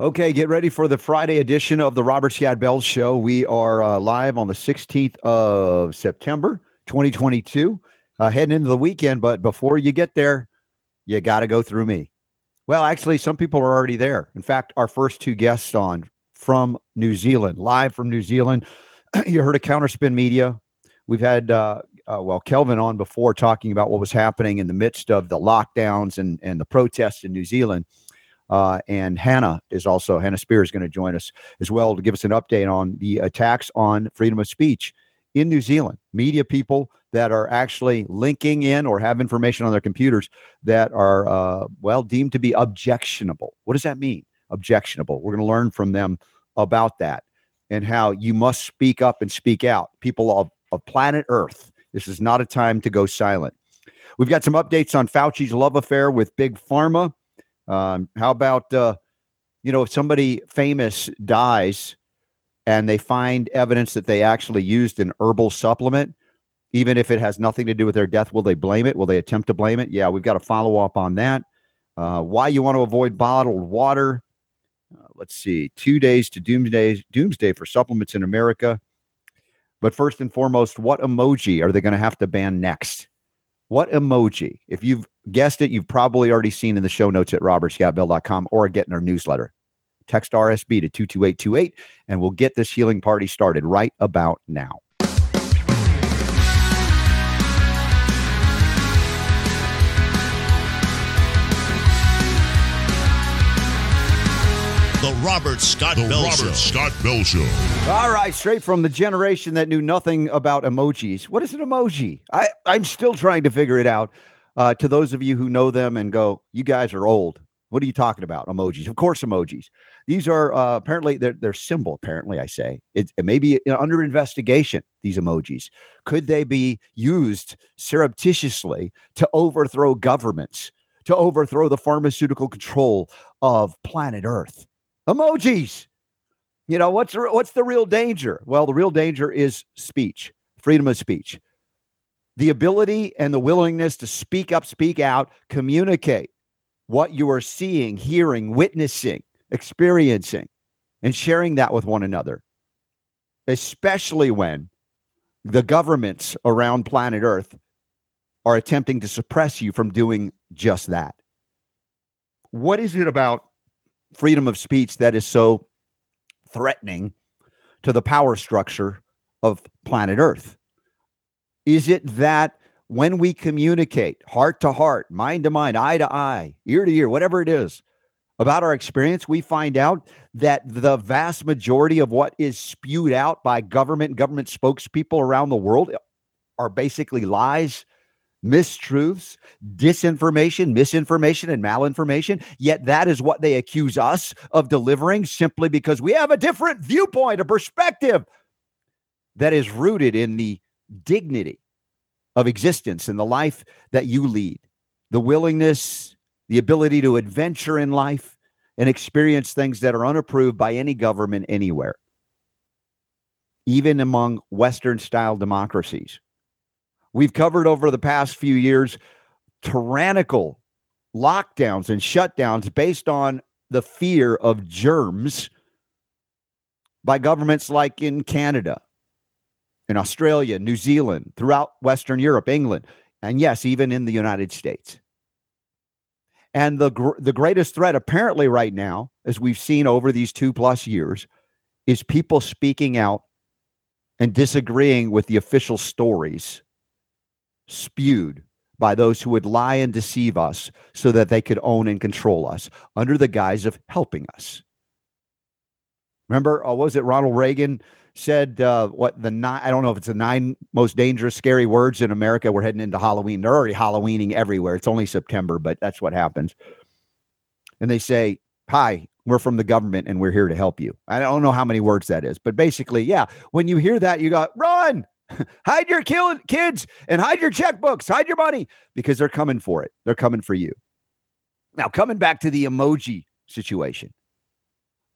Okay, get ready for the Friday edition of the Robert Scott Bell Show. We are uh, live on the 16th of September, 2022, uh, heading into the weekend. But before you get there, you got to go through me. Well, actually, some people are already there. In fact, our first two guests on from New Zealand, live from New Zealand. you heard of Counterspin Media. We've had, uh, uh, well, Kelvyn on before talking about what was happening in the midst of the lockdowns and, and the protests in New Zealand. Uh, and Hannah is also, Hannah Spierer is going to join us as well to give us an update on the attacks on freedom of speech in New Zealand. Media people that are actually linking in or have information on their computers that are, uh, well, deemed to be objectionable. What does that mean? Objectionable. We're going to learn from them about that and how you must speak up and speak out. People of, of planet Earth, this is not a time to go silent. We've got some updates on Fauci's love affair with Big Pharma. Um, how about, uh, you know, if somebody famous dies and they find evidence that they actually used an herbal supplement, even if it has nothing to do with their death, will they blame it? Will they attempt to blame it? Yeah, we've got to follow up on that. Uh, why you want to avoid bottled water. Uh, let's see, two days to doomsday, doomsday for supplements in America. But first and foremost, what emoji are they going to have to ban next? What emoji? If you've guessed it, you've probably already seen in the show notes at robertscottbell.com or get in our newsletter. Text RSB to 22828 and we'll get this healing party started right about now. The Robert Scott The Bell Robert Show. Scott Bell Show. All right, straight from the generation that knew nothing about emojis. What is an emoji? I, I'm still trying to figure it out. Uh, to those of you who know them and go, you guys are old. What are you talking about? Emojis. Of course, emojis. These are uh, apparently they're, they're symbol. Apparently, I say it, it may be under investigation. These emojis could they be used surreptitiously to overthrow governments, to overthrow the pharmaceutical control of planet Earth? Emojis. You know what's what's the real danger? Well, the real danger is speech, freedom of speech, the ability and the willingness to speak up, speak out, communicate what you are seeing, hearing, witnessing, experiencing, and sharing that with one another. Especially when the governments around planet Earth are attempting to suppress you from doing just that. What is it about freedom of speech that is so threatening to the power structure of planet Earth? Is it that when we communicate heart to heart, mind to mind, eye to eye, ear to ear, whatever it is about our experience, we find out that the vast majority of what is spewed out by government, government spokespeople around the world are basically lies, mistruths, disinformation, misinformation, and malinformation. Yet that is what they accuse us of delivering simply because we have a different viewpoint, a perspective that is rooted in the dignity of existence and the life that you lead, the willingness, the ability to adventure in life and experience things that are unapproved by any government anywhere, even among Western style democracies. We've covered over the past few years tyrannical lockdowns and shutdowns based on the fear of germs by governments like in Canada, in Australia, New Zealand, throughout Western Europe, England, and yes, even in the United States. And the gr- the greatest threat, apparently, right now, as we've seen over these two plus years, is people speaking out and disagreeing with the official stories spewed by those who would lie and deceive us so that they could own and control us under the guise of helping us. Remember, uh, was it Ronald Reagan said? Uh, what the nine? I don't know if it's the nine most dangerous, scary words in America. We're heading into Halloween. They're already Halloweening everywhere. It's only September, but that's what happens. And they say, "Hi, we're from the government, and we're here to help you." I don't know how many words that is, but basically, yeah. When you hear that, you go, "Run!" hide your kids and hide your checkbooks, hide your money because they're coming for it. They're coming for you. Now, coming back to the emoji situation.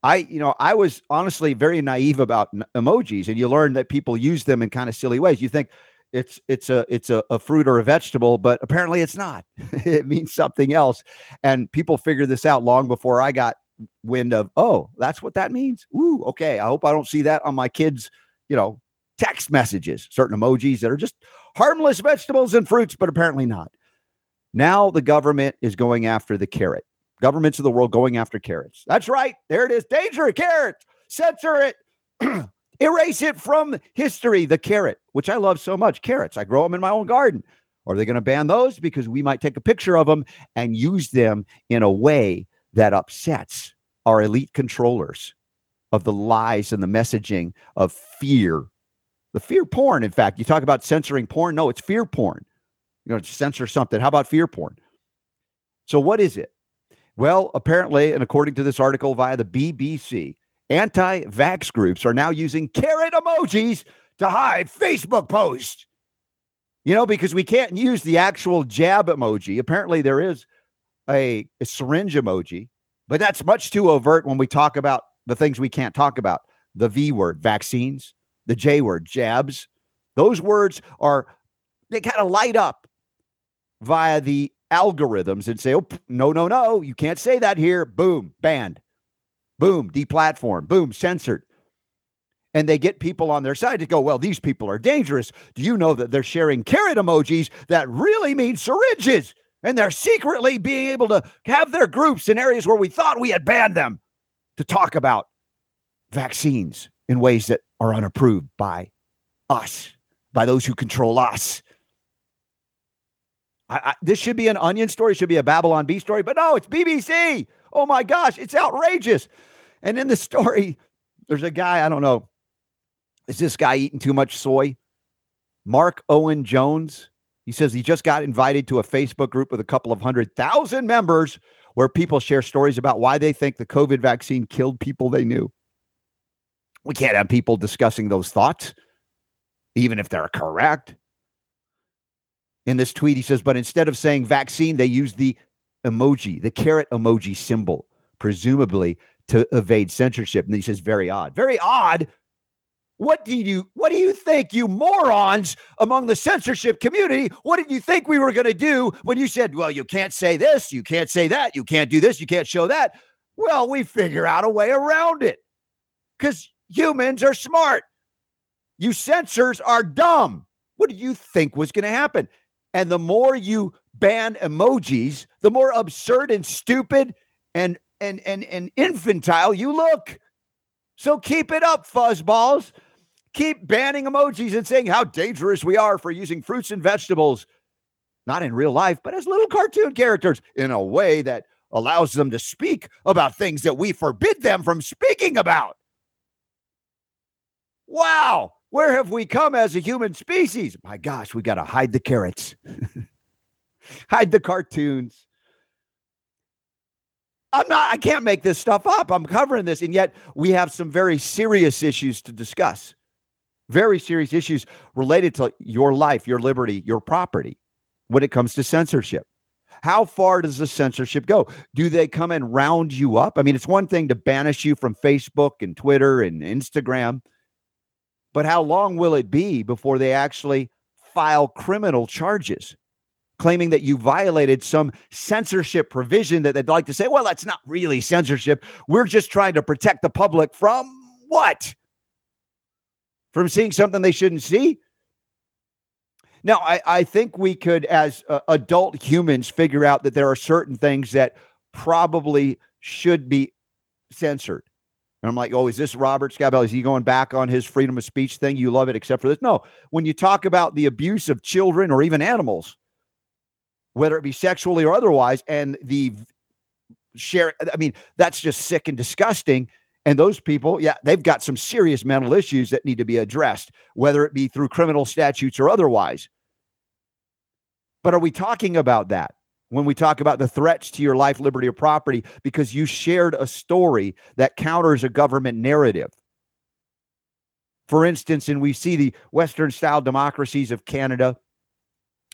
I, you know, I was honestly very naive about emojis, and you learn that people use them in kind of silly ways. You think it's it's a it's a, a fruit or a vegetable, but apparently it's not. it means something else, and people figured this out long before I got wind of, oh, that's what that means. Ooh, okay. I hope I don't see that on my kids, you know, text messages, certain emojis that are just harmless vegetables and fruits, but apparently not. Now the government is going after the carrot. Governments of the world going after carrots. That's right. There it is. Danger, carrot. Censor it. Erase it from history. The carrot, which I love so much. Carrots. I grow them in my own garden. Are they going to ban those? Because we might take a picture of them and use them in a way that upsets our elite controllers of the lies and the messaging of fear. The fear porn, in fact, you talk about censoring porn. No, it's fear porn. You know, censor something. How about fear porn? So, what is it? Well, apparently, and according to this article via the BBC, anti vax groups are now using carrot emojis to hide Facebook posts. You know, because we can't use the actual jab emoji. Apparently, there is a, a syringe emoji, but that's much too overt when we talk about the things we can't talk about the V word, vaccines, the J word, jabs. Those words are, they kind of light up via the algorithms and say, oh, no, no, no, you can't say that here. Boom, banned. Boom, deplatformed. Boom, censored and they get people on their side to go, well, these people are dangerous. Do you know that they're sharing carrot emojis that really mean syringes? And they're secretly being able to have their groups in areas where we thought we had banned them to talk about vaccines in ways that are unapproved by us, by those who control us. I, I, this should be an onion story, should be a Babylon Bee story, but no, it's BBC. Oh my gosh, it's outrageous. And in the story, there's a guy, I don't know, is this guy eating too much soy? Marc Owen Jones, he says he just got invited to a Facebook group with a couple of hundred thousand members where people share stories about why they think the COVID vaccine killed people they knew. We can't have people discussing those thoughts, even if they're correct. In this tweet, he says, but instead of saying vaccine, they use the emoji, the carrot emoji symbol, presumably to evade censorship. And he says, very odd. Very odd what do you what do you think, you morons among the censorship community? What did you think we were going to do when you said, well, you can't say this, you can't say that, you can't do this, you can't show that? Well, we figure out a way around it. Cuz humans are smart. You censors are dumb. What do you think was going to happen? And the more you ban emojis, the more absurd and stupid and and and and infantile you look. So keep it up, fuzzballs keep banning emojis and saying how dangerous we are for using fruits and vegetables, not in real life, but as little cartoon characters in a way that allows them to speak about things that we forbid them from speaking about. Wow, where have we come as a human species? My gosh, we got to hide the carrots, hide the cartoons. I'm not, I can't make this stuff up. I'm covering this. And yet we have some very serious issues to discuss very serious issues related to your life, your liberty, your property when it comes to censorship. How far does the censorship go? Do they come and round you up? I mean, it's one thing to banish you from Facebook and Twitter and Instagram, but how long will it be before they actually file criminal charges claiming that you violated some censorship provision that they'd like to say, well, that's not really censorship. We're just trying to protect the public from what? from seeing something they shouldn't see? Now, I, I think we could, as uh, adult humans, figure out that there are certain things that probably should be censored. And I'm like, oh, is this Robert Scabell? Is he going back on his freedom of speech thing? You love it, except for this. No, when you talk about the abuse of children or even animals, whether it be sexually or otherwise, and the share, I mean, that's just sick and disgusting. And those people, yeah, they've got some serious mental issues that need to be addressed, whether it be through criminal statutes or otherwise. But are we talking about that when we talk about the threats to your life, liberty, or property because you shared a story that counters a government narrative? For instance, and we see the Western style democracies of Canada,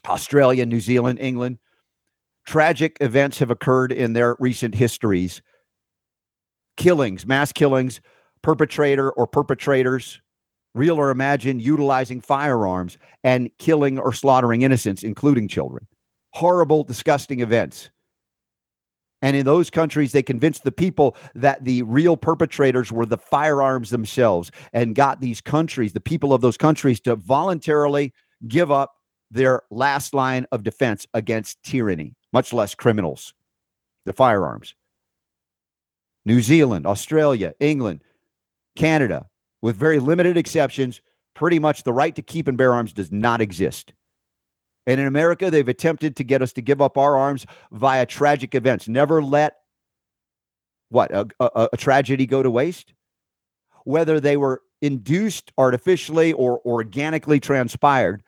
Australia, New Zealand, England, tragic events have occurred in their recent histories killings, mass killings, perpetrator or perpetrators, real or imagined, utilizing firearms and killing or slaughtering innocents, including children. Horrible, disgusting events. And in those countries, they convinced the people that the real perpetrators were the firearms themselves and got these countries, the people of those countries, to voluntarily give up their last line of defense against tyranny, much less criminals, the firearms. New Zealand, Australia, England, Canada, with very limited exceptions, pretty much the right to keep and bear arms does not exist. And in America, they've attempted to get us to give up our arms via tragic events. Never let what a, a, a tragedy go to waste. Whether they were induced artificially or organically transpired,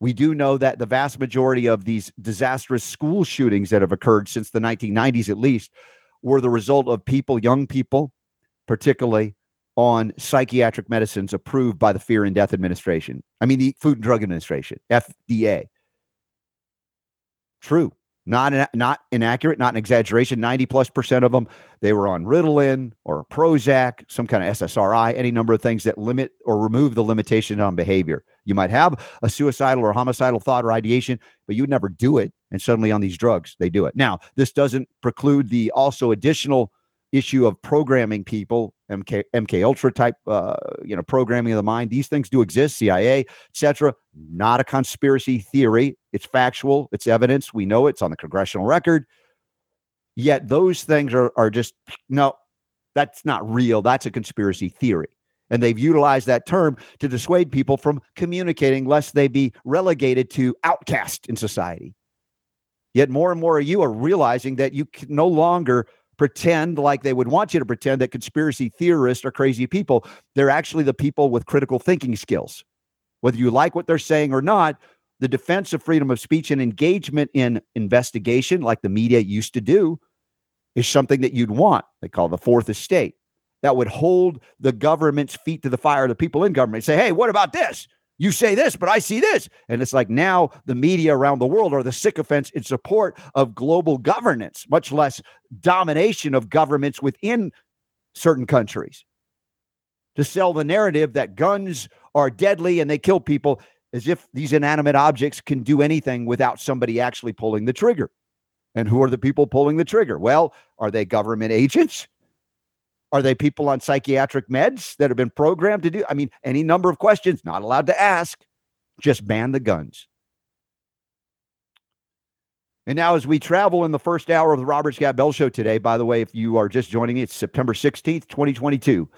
we do know that the vast majority of these disastrous school shootings that have occurred since the 1990s, at least, were the result of people, young people, particularly on psychiatric medicines approved by the Fear and Death Administration. I mean, the Food and Drug Administration, FDA. True. Not, not inaccurate, not an exaggeration. 90 plus percent of them, they were on Ritalin or Prozac, some kind of SSRI, any number of things that limit or remove the limitation on behavior. You might have a suicidal or homicidal thought or ideation, but you would never do it. And suddenly on these drugs, they do it. Now, this doesn't preclude the also additional issue of programming people, MK MK Ultra type, uh, you know, programming of the mind. These things do exist, CIA, etc. Not a conspiracy theory. It's factual. It's evidence. We know it's on the congressional record. Yet those things are are just no, that's not real. That's a conspiracy theory. And they've utilized that term to dissuade people from communicating, lest they be relegated to outcast in society. Yet more and more of you are realizing that you can no longer pretend like they would want you to pretend that conspiracy theorists are crazy people. They're actually the people with critical thinking skills. Whether you like what they're saying or not, the defense of freedom of speech and engagement in investigation, like the media used to do, is something that you'd want. They call the fourth estate. That would hold the government's feet to the fire, the people in government, say, hey, what about this? You say this, but I see this. And it's like now the media around the world are the sycophants in support of global governance, much less domination of governments within certain countries. To sell the narrative that guns are deadly and they kill people as if these inanimate objects can do anything without somebody actually pulling the trigger. And who are the people pulling the trigger? Well, are they government agents? Are they people on psychiatric meds that have been programmed to do? I mean, any number of questions, not allowed to ask. Just ban the guns. And now, as we travel in the first hour of the Robert Scott Bell Show today, by the way, if you are just joining me, it's September 16th, 2022,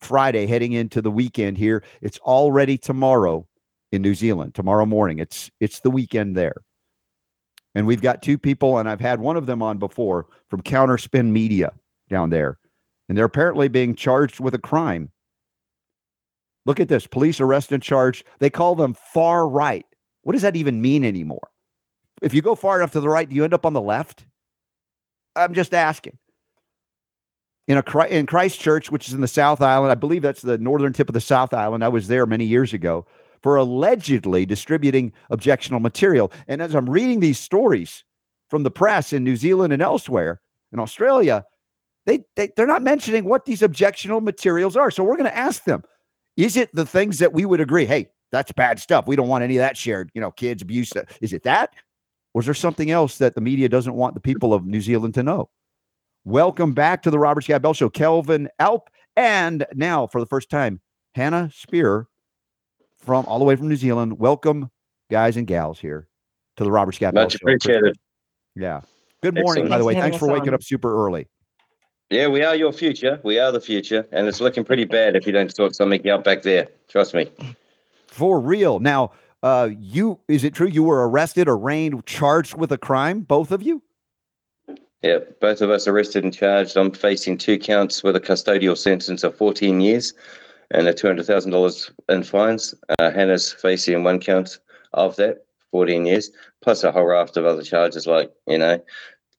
Friday, heading into the weekend here. It's already tomorrow in New Zealand, tomorrow morning. It's it's the weekend there. And we've got two people, and I've had one of them on before from Counterspin Media down there and they're apparently being charged with a crime. Look at this police arrest and charge. They call them far right. What does that even mean anymore? If you go far enough to the right, do you end up on the left? I'm just asking. In a in Christchurch, which is in the South Island, I believe that's the northern tip of the South Island. I was there many years ago for allegedly distributing objectionable material. And as I'm reading these stories from the press in New Zealand and elsewhere in Australia, they, they they're not mentioning what these objectionable materials are. So we're going to ask them, is it the things that we would agree, hey, that's bad stuff. We don't want any of that shared, you know, kids abuse. Is it that? Or is there something else that the media doesn't want the people of New Zealand to know? Welcome back to the Robert Scott Bell Show. Kelvyn Alp, and now for the first time, Hannah Spierer from all the way from New Zealand. Welcome, guys and gals, here to the Robert Scott Much Bell Show. Much appreciated. Yeah. Good morning, Excellent. by the way. Thanks for waking up super early. Yeah, we are your future. We are the future, and it's looking pretty bad if you don't sort something out back there. Trust me. For real. Now, uh, you is it true you were arrested, arraigned, charged with a crime? Both of you? Yeah, both of us arrested and charged. I'm facing two counts with a custodial sentence of 14 years and a $200,000 in fines. Uh, Hannah's facing one count of that, 14 years, plus a whole raft of other charges like, you know,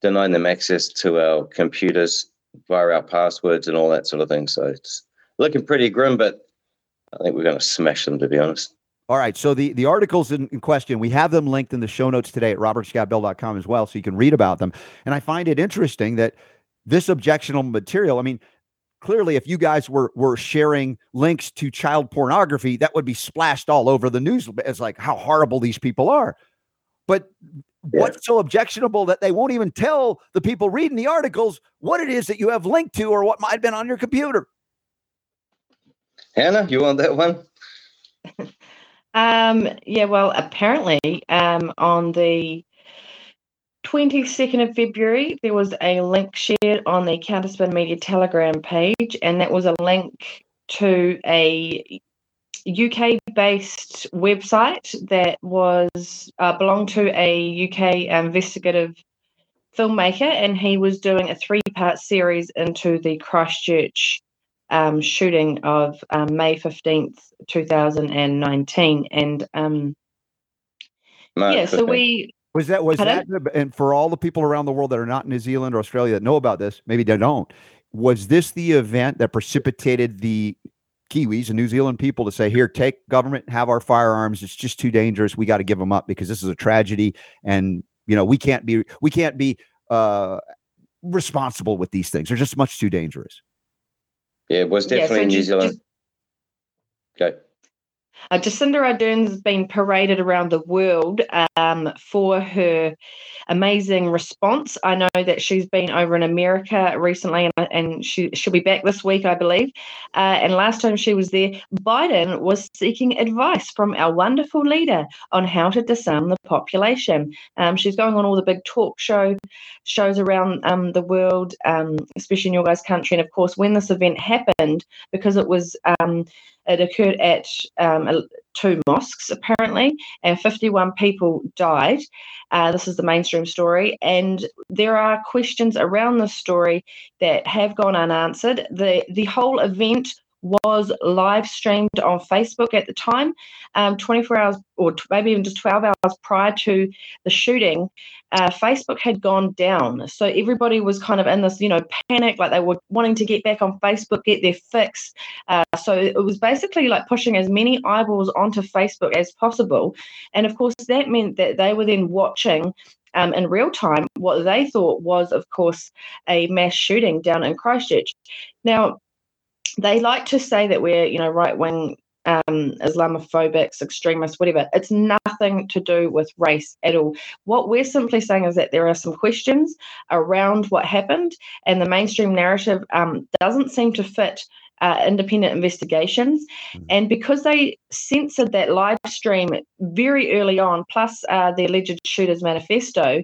denying them access to our computers, via our passwords and all that sort of thing. So it's looking pretty grim, but I think we're going to smash them, to be honest. All right. So the, the articles in, in, question, we have them linked in the show notes today at robertscottbell.com as well, so you can read about them. And I find it interesting that this objectionable material, I mean, clearly if you guys were were sharing links to child pornography, that would be splashed all over the news. It's like how horrible these people are. But yeah. what's so objectionable that they won't even tell the people reading the articles what it is that you have linked to or what might have been on your computer? Hannah, you want that one? um, yeah, well, apparently, um, on the 22nd of February, there was a link shared on the Counterspin Media Telegram page, and that was a link to a UK based website that was uh, belonged to a UK investigative filmmaker, and he was doing a three part series into the Christchurch um, shooting of um, May 15th, 2019. And um, yeah, so we. Was that was that and for all the people around the world that are not in New Zealand or Australia that know about this, maybe they don't. Was this the event that precipitated the Kiwis and New Zealand people to say, "Here, take government, have our firearms. It's just too dangerous. We got to give them up because this is a tragedy, and you know we can't be we can't be uh, responsible with these things. They're just much too dangerous." Yeah, it was definitely yeah, so New just, Zealand. Just, okay. Uh, Jacinda Ardern has been paraded around the world um, for her amazing response. I know that she's been over in America recently, and, and she she'll be back this week, I believe. Uh, and last time she was there, Biden was seeking advice from our wonderful leader on how to disarm the population. Um, she's going on all the big talk show shows around um, the world, um, especially in your guys' country. And of course, when this event happened, because it was um, it occurred at um, two mosques, apparently, and 51 people died. Uh, this is the mainstream story. And there are questions around this story that have gone unanswered. The, the whole event was live streamed on Facebook at the time, um, 24 hours or maybe even just 12 hours prior to the shooting. Uh, Facebook had gone down. So everybody was kind of in this, you know, panic, like they were wanting to get back on Facebook, get their fix. Uh, so it was basically like pushing as many eyeballs onto Facebook as possible. And of course, that meant that they were then watching um, in real time what they thought was, of course, a mass shooting down in Christchurch. Now, they like to say that we're, you know, right wing um, Islamophobics, extremists, whatever. It's nothing to do with race at all. What we're simply saying is that there are some questions around what happened, and the mainstream narrative um, doesn't seem to fit uh, independent investigations. Mm-hmm. And because they censored that live stream very early on, plus uh, the alleged shooter's manifesto,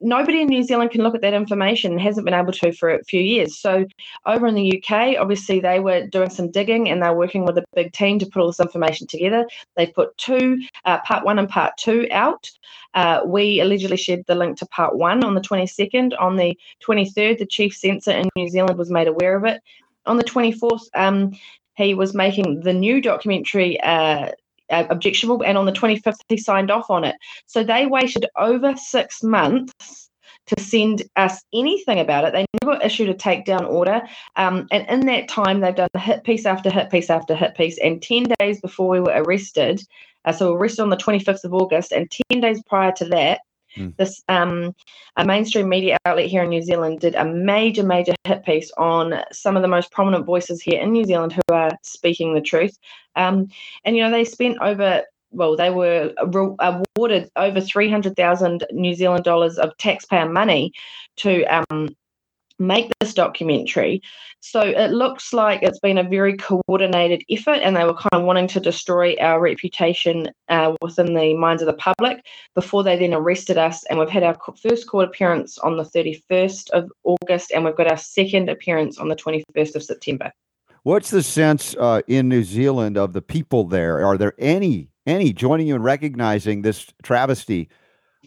nobody in New Zealand can look at that information and hasn't been able to for a few years. So over in the UK, obviously they were doing some digging and they're working with a big team to put all this information together. They put two, uh, part one and part two out. Uh, we allegedly shared the link to part one on the 22nd. On the 23rd, the chief censor in New Zealand was made aware of it on the 24th, um, he was making the new documentary uh, uh, objectionable, and on the 25th, he signed off on it. So they waited over six months to send us anything about it. They never issued a takedown order. Um, and in that time, they've done hit piece after hit piece after hit piece. And 10 days before we were arrested, uh, so we were arrested on the 25th of August, and 10 days prior to that, Mm. This um, a mainstream media outlet here in New Zealand did a major, major hit piece on some of the most prominent voices here in New Zealand who are speaking the truth. Um, and you know, they spent over well, they were awarded over 300,000 New Zealand dollars of taxpayer money to um, make this documentary. So it looks like it's been a very coordinated effort, and they were kind of wanting to destroy our reputation uh, within the minds of the public before they then arrested us. And we've had our first court appearance on the 31st of August, and we've got our second appearance on the 21st of September. What's the sense uh, in New Zealand of the people there? Are there any any joining you in recognizing this travesty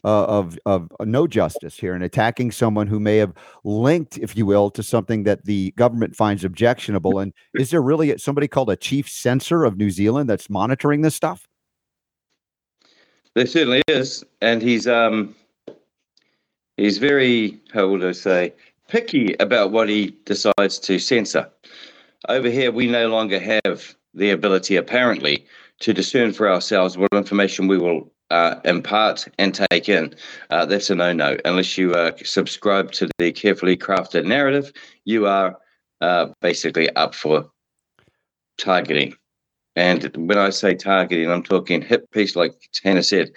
uh, of of no justice here and attacking someone who may have linked, if you will, to something that the government finds objectionable. And is there really somebody called a chief censor of New Zealand that's monitoring this stuff? There certainly is, and he's um he's very how would I say picky about what he decides to censor. Over here, we no longer have the ability, apparently, to discern for ourselves what information we will uh, impart and take in, uh, that's a no no. Unless you uh, subscribe to the carefully crafted narrative, you are uh, basically up for targeting. And when I say targeting, I'm talking hit piece, like Hannah said,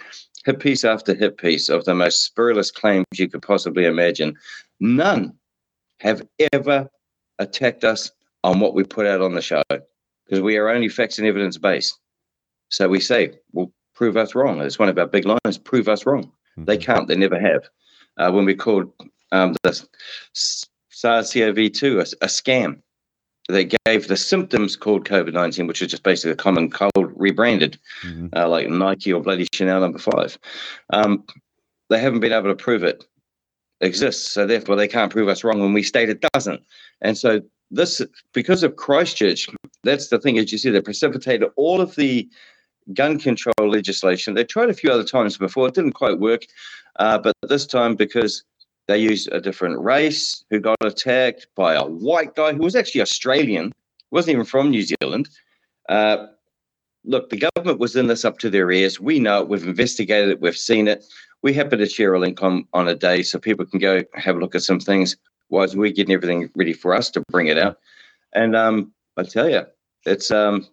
hit piece after hit piece of the most spurious claims you could possibly imagine. None have ever attacked us on what we put out on the show because we are only facts and evidence based. So we say, well, prove us wrong. It's one of our big lines prove us wrong. Mm-hmm. They can't, they never have. Uh, when we called um, the SARS CoV 2 a, a scam, they gave the symptoms called COVID 19, which is just basically a common cold rebranded, mm-hmm. uh, like Nike or bloody Chanel number five. Um, they haven't been able to prove it exists. So therefore, they can't prove us wrong when we state it doesn't. And so this, because of Christchurch, that's the thing, as you see, they precipitated all of the gun control legislation. They tried a few other times before, it didn't quite work. Uh, but this time, because they used a different race who got attacked by a white guy who was actually Australian, wasn't even from New Zealand. Uh, look, the government was in this up to their ears. We know it. We've investigated it. We've seen it. We happen to share a link on, on a day so people can go have a look at some things whilst we're getting everything ready for us to bring it out. And um, I tell you, it's um,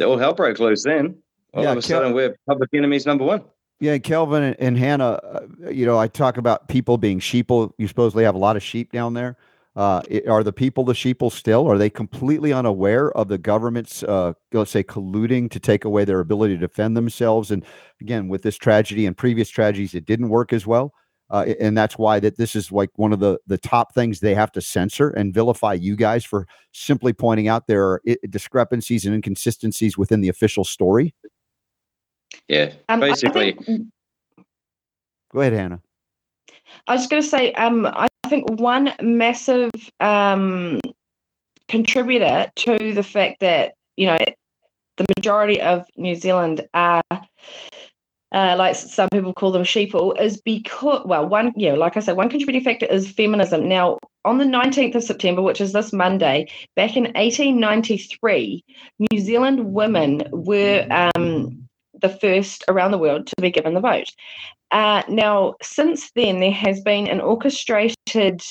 all hell broke loose then. All yeah, of a sudden, we're public enemies number one. Yeah, Kelvyn and, and Hannah, uh, you know, I talk about people being sheeple. You supposedly have a lot of sheep down there. Uh, are the people the sheeple still? Are they completely unaware of the government's, uh, let's say, colluding to take away their ability to defend themselves? And again, with this tragedy and previous tragedies, it didn't work as well. Uh, and that's why that this is like one of the the top things they have to censor and vilify you guys for simply pointing out there are discrepancies and inconsistencies within the official story. Yeah, um, basically. Think, Go ahead, Hannah. I was going to say, um, I think one massive um, contributor to the fact that you know the majority of New Zealand are. Uh, like some people call them sheeple, is because, well, one, yeah, like I said, one contributing factor is feminism. Now, on the 19th of September, which is this Monday, back in 1893, New Zealand women were um, the first around the world to be given the vote. Uh, now, since then, there has been an orchestrated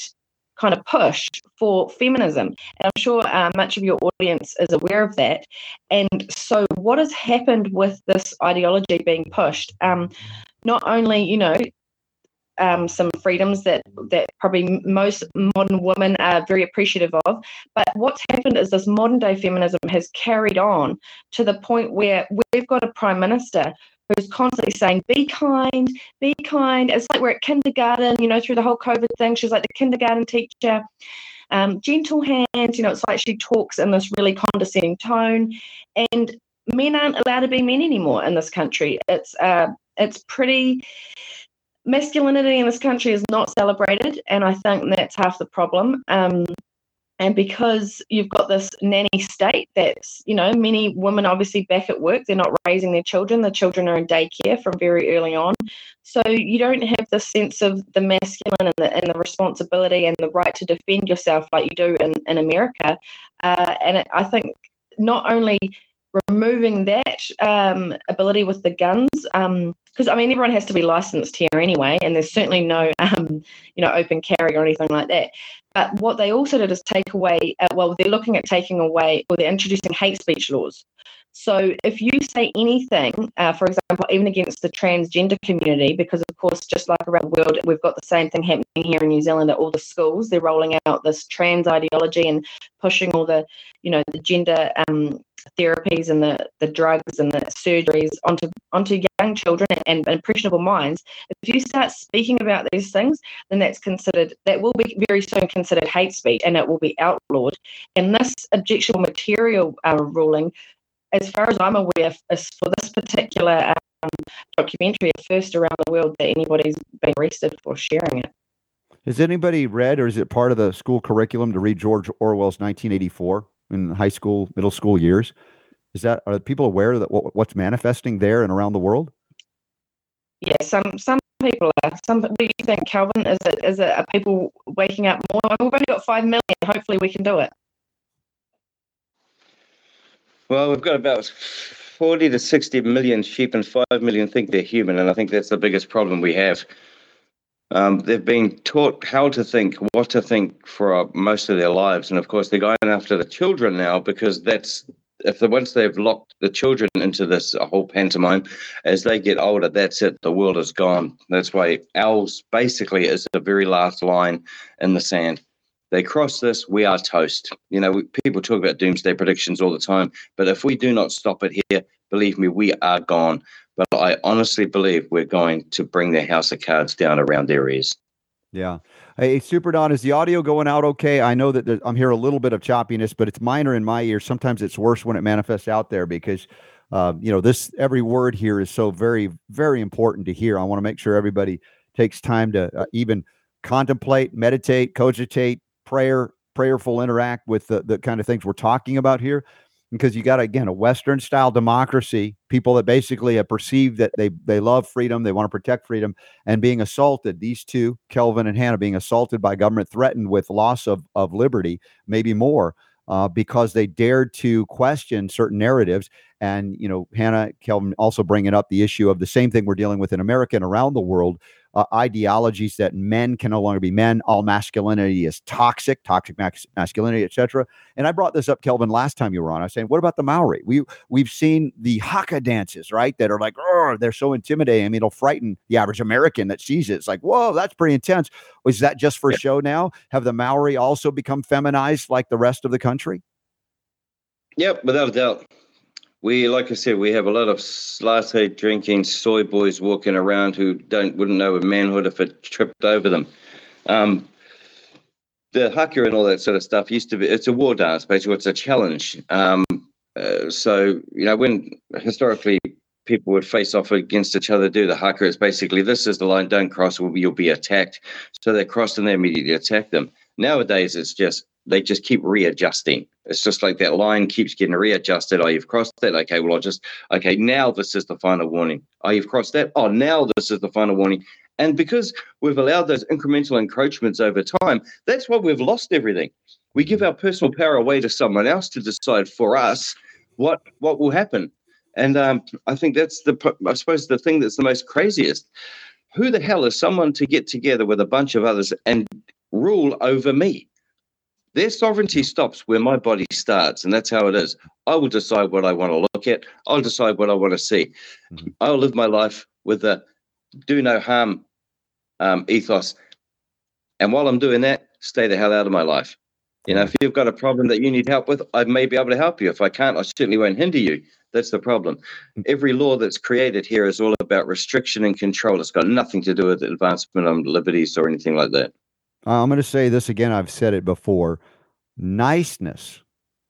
kind of push for feminism. And I'm sure uh, much of your audience is aware of that. And so, what has happened with this ideology being pushed? Um, not only, you know, um, some freedoms that that probably most modern women are very appreciative of. But what's happened is this modern day feminism has carried on to the point where we've got a prime minister who's constantly saying, "Be kind, be kind." It's like we're at kindergarten, you know, through the whole COVID thing. She's like the kindergarten teacher. Um, gentle hands, you know, it's like she talks in this really condescending tone, and men aren't allowed to be men anymore in this country. It's uh, it's pretty masculinity in this country is not celebrated, and I think that's half the problem. Um, and because you've got this nanny state that's, you know, many women obviously back at work, they're not raising their children. The children are in daycare from very early on. So you don't have the sense of the masculine and the, and the responsibility and the right to defend yourself like you do in, in America. Uh, and it, I think not only removing that um, ability with the guns, um, because I mean everyone has to be licensed here anyway, and there's certainly no um, you know open carry or anything like that. But what they also did is take away. Uh, well, they're looking at taking away, or they're introducing hate speech laws. So if you say anything, uh, for example, even against the transgender community, because of course, just like around the world, we've got the same thing happening here in New Zealand at all the schools. They're rolling out this trans ideology and pushing all the, you know, the gender um, therapies and the, the drugs and the surgeries onto onto young children and, impressionable minds. If you start speaking about these things, then that's considered that will be very soon considered hate speech and it will be outlawed. And this objectionable material uh, ruling as far as I'm aware, for this particular um, documentary, first around the world that anybody's been arrested for sharing it. Has anybody read, or is it part of the school curriculum to read George Orwell's 1984 in high school, middle school years? Is that are people aware that what, what's manifesting there and around the world? Yeah, some some people are. Some do you think, Kelvyn? Is it is it are people waking up more? We've only got five million. Hopefully, we can do it. Well, we've got about 40 to 60 million sheep and 5 million think they're human. And I think that's the biggest problem we have. Um, they've been taught how to think, what to think for most of their lives. And of course, they're going after the children now because that's if the once they've locked the children into this whole pantomime, as they get older, that's it. The world is gone. That's why owls basically is the very last line in the sand. They cross this, we are toast. You know, we, people talk about doomsday predictions all the time, but if we do not stop it here, believe me, we are gone. But I honestly believe we're going to bring the house of cards down around their ears. Yeah. Hey, Super Don, is the audio going out okay? I know that I'm hearing a little bit of choppiness, but it's minor in my ears. Sometimes it's worse when it manifests out there because, uh, you know, this every word here is so very, very important to hear. I want to make sure everybody takes time to uh, even contemplate, meditate, cogitate, prayer, prayerful interact with the, the kind of things we're talking about here. Because you got again a western style democracy people that basically have perceived that they they love freedom they want to protect freedom and being assaulted these two kelvyn and hannah being assaulted by government threatened with loss of of liberty maybe more uh, because they dared to question certain narratives. And you know hannah kelvyn also bringing up the issue of the same thing we're dealing with in america and around the world uh, ideologies that men can no longer be men. All masculinity is toxic, toxic mas- masculinity, etc. And I brought this up, Kelvyn, last time you were on. I was saying, what about the Maori? We we've seen the haka dances, right? That are like, oh, they're so intimidating. I mean, it'll frighten the average American that sees it. It's like, whoa, that's pretty intense. Is that just for yeah. show now? Have the Maori also become feminized like the rest of the country? Yep, without a doubt we like I said, we have a lot of latte drinking soy boys walking around who don't wouldn't know a manhood if it tripped over them. Um, the haka and all that sort of stuff used to be it's a war dance basically it's a challenge. Um, uh, so you know when historically people would face off against each other do the haka it's basically this is the line don't cross or you'll be attacked. So they cross and they immediately attack them. Nowadays it's just they just keep readjusting. It's just like that line keeps getting readjusted. Oh, you've crossed that. Okay, well, I'll just, okay, now this is the final warning. Oh, you've crossed that. Oh, now this is the final warning. And because we've allowed those incremental encroachments over time, that's why we've lost everything. We give our personal power away to someone else to decide for us what what will happen. And um, I think that's the, I suppose, the thing that's the most craziest. Who the hell is someone to get together with a bunch of others and rule over me? Their sovereignty stops where my body starts, and that's how it is. I will decide what I want to look at. I'll decide what I want to see. Mm-hmm. I'll live my life with a do no harm um, ethos. And while I'm doing that, stay the hell out of my life. You know, if you've got a problem that you need help with, I may be able to help you. If I can't, I certainly won't hinder you. That's the problem. Mm. Every law that's created here is all about restriction and control. It's got nothing to do with advancement of liberties or anything like that. Uh, I'm going to say this again. I've said it before. Niceness,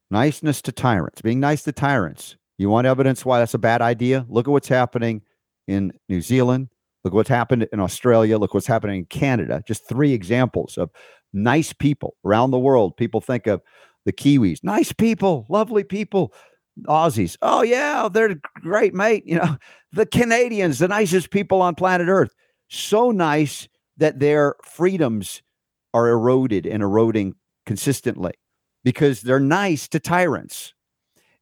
niceness to tyrants, being nice to tyrants. You want evidence why that's a bad idea? Look at what's happening in New Zealand. Look what's happened in Australia. Look what's happening in Canada. Just three examples of nice people around the world. People think of the Kiwis, nice people, lovely people. Aussies, oh yeah, they're great, mate. You know, the Canadians, the nicest people on planet Earth. So nice that their freedoms are eroded and eroding consistently because they're nice to tyrants.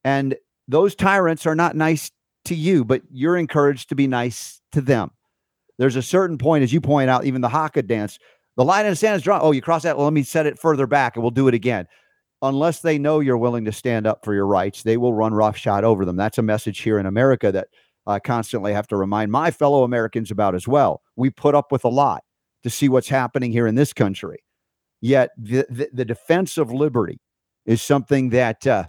And those tyrants are not nice to you, but you're encouraged to be nice to them. There's a certain point, as you point out, even the Haka dance, the line in the sand is drawn. Oh, you cross that. Well, let me set it further back and we'll do it again. Unless they know you're willing to stand up for your rights, they will run roughshod over them. That's a message here in America that I constantly have to remind my fellow Americans about as well. We put up with a lot to see what's happening here in this country. Yet the, the, the defense of liberty is something that, uh,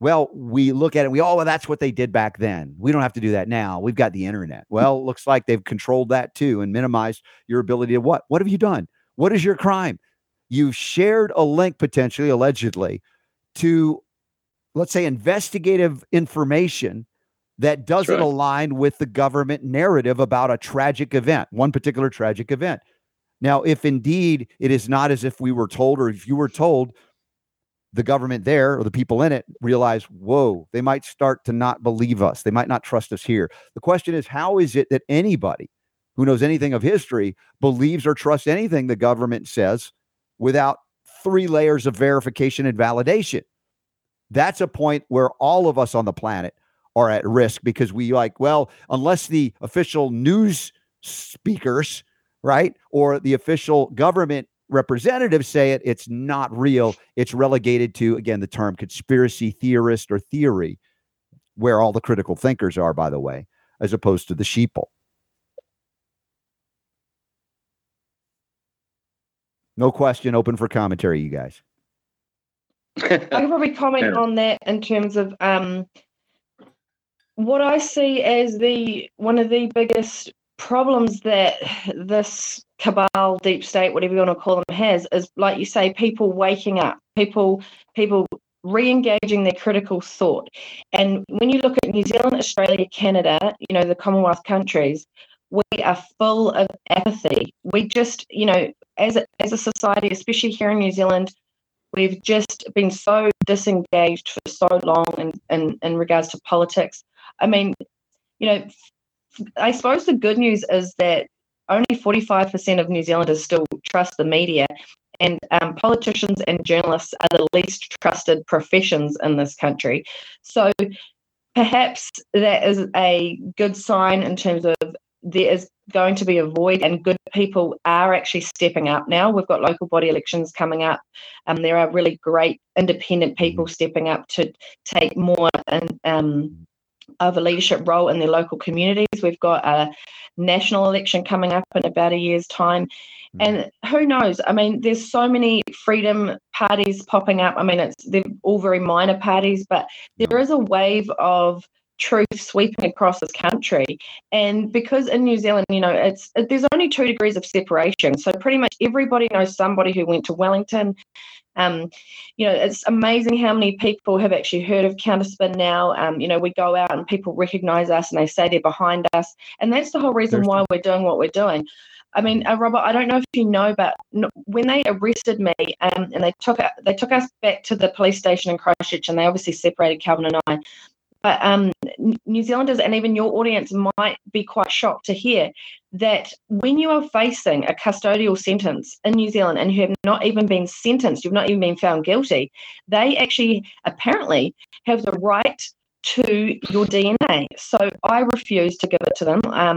well, we look at it, we, oh, well, that's what they did back then. We don't have to do that now. We've got the internet. Well, looks like they've controlled that too and minimized your ability to what? What have you done? What is your crime? You've shared a link potentially, allegedly, to let's say investigative information that doesn't right. align with the government narrative about a tragic event, one particular tragic event. Now, if indeed it is not as if we were told, or if you were told, the government there or the people in it realize, whoa, they might start to not believe us. They might not trust us here. The question is, how is it that anybody who knows anything of history believes or trusts anything the government says without three layers of verification and validation? That's a point where all of us on the planet are at risk because we like, well, unless the official news speakers right? Or the official government representatives say it, it's not real. It's relegated to, again, the term conspiracy theorist or theory, where all the critical thinkers are, by the way, as opposed to the sheeple. No question, open for commentary, you guys. I can probably comment on that in terms of um, what I see as the one of the biggest problems that this cabal, deep state, whatever you want to call them, has is like you say, people waking up, people, people re-engaging their critical thought. And when you look at New Zealand, Australia, Canada, you know, the Commonwealth countries, we are full of apathy. We just, you know, as a, as a society, especially here in New Zealand, we've just been so disengaged for so long in, in, in regards to politics. I mean, you know, I suppose the good news is that only 45% of New Zealanders still trust the media, and um, politicians and journalists are the least trusted professions in this country. So perhaps that is a good sign in terms of there is going to be a void and good people are actually stepping up now. We've got local body elections coming up. and there are really great independent people stepping up to take more in, um, of a leadership role in their local communities. We've got a national election coming up in about a year's time. Hmm. And who knows? I mean, there's so many freedom parties popping up. I mean, it's they're all very minor parties, but hmm. there is a wave of truth sweeping across this country. And because in New Zealand, you know, it's there's only two degrees of separation. So pretty much everybody knows somebody who went to Wellington. Um, you know, it's amazing how many people have actually heard of Counterspin now. Um, you know, we go out and people recognize us and they say they're behind us. And that's the whole reason why we're doing what we're doing. I mean, uh, Robert, I don't know if you know, but when they arrested me um, and they took they took us back to the police station in Christchurch, and they obviously separated Kelvyn and I. But um, New Zealanders and even your audience might be quite shocked to hear that when you are facing a custodial sentence in New Zealand and you have not even been sentenced, you've not even been found guilty, they actually apparently have the right to your DNA. So I refuse to give it to them. Um,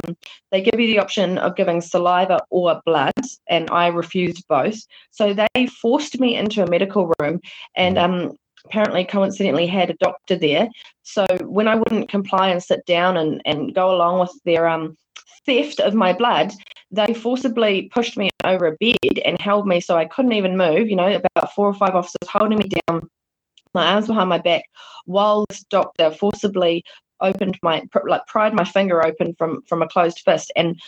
they give you the option of giving saliva or blood, and I refused both. So they forced me into a medical room, and um, apparently, coincidentally, had a doctor there. So when I wouldn't comply and sit down and, and go along with their um, theft of my blood, they forcibly pushed me over a bed and held me so I couldn't even move. You know, about four or five officers holding me down my arms behind my back while this doctor forcibly opened my like pried my finger open from from a closed fist and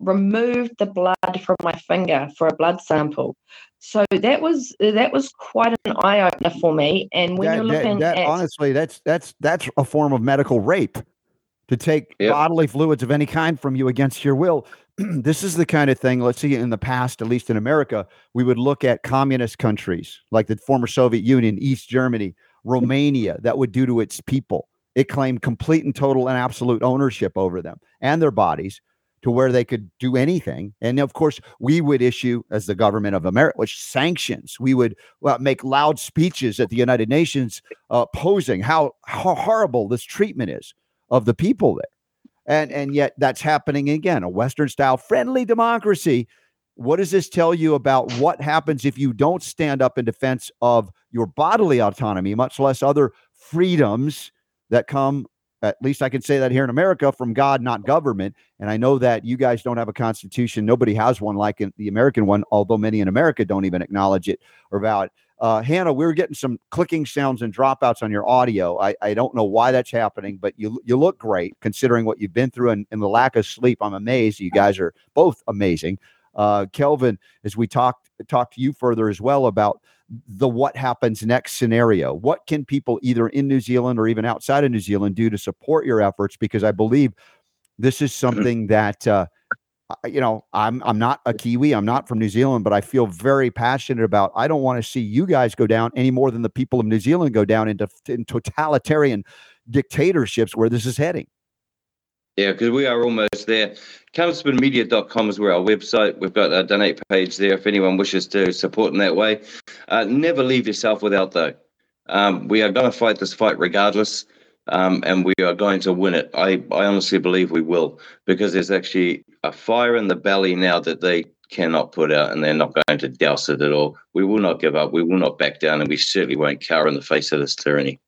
removed the blood from my finger for a blood sample so that was that was quite an eye opener for me and when that, you're that- looking that- at honestly, that's that's that's a form of medical rape to take Yep. bodily fluids of any kind from you against your will. this is the kind of thing. Let's see, in the past, at least in America, we would look at communist countries like the former Soviet Union, East Germany, Romania, that would do to its people. It claimed complete and total and absolute ownership over them and their bodies to where they could do anything. And of course, we would issue, as the government of America, which sanctions. We would well, make loud speeches at the United Nations, uh, posing how, how horrible this treatment is of the people there. And and yet that's happening again, a Western style friendly democracy. What does this tell you about what happens if you don't stand up in defense of your bodily autonomy, much less other freedoms that come? At least I can say that here in America from God, not government. And I know that you guys don't have a constitution. Nobody has one like the American one, although many in America don't even acknowledge it or vow it. Uh, Hannah, we are getting some clicking sounds and dropouts on your audio. I, I don't know why that's happening, but you you look great considering what you've been through and, and the lack of sleep. I'm amazed. You guys are both amazing. Uh, Kelvyn, as we talked talk to you further as well about the what happens next scenario. What can people either in New Zealand or even outside of New Zealand do to support your efforts? Because I believe this is something that uh, you know I'm I'm not a Kiwi. I'm not from New Zealand, but I feel very passionate about. I don't want to see you guys go down any more than the people of New Zealand go down into in totalitarian dictatorships where this is heading. Yeah, because we are almost there. Counterspinmedia.com is where our website. We've got a donate page there if anyone wishes to support in that way. Uh, never leave yourself without, though. Um, we are going to fight this fight regardless, um, and we are going to win it. I, I honestly believe we will because there's actually a fire in the belly now that they cannot put out, and they're not going to douse it at all. We will not give up. We will not back down, and we certainly won't cower in the face of this tyranny.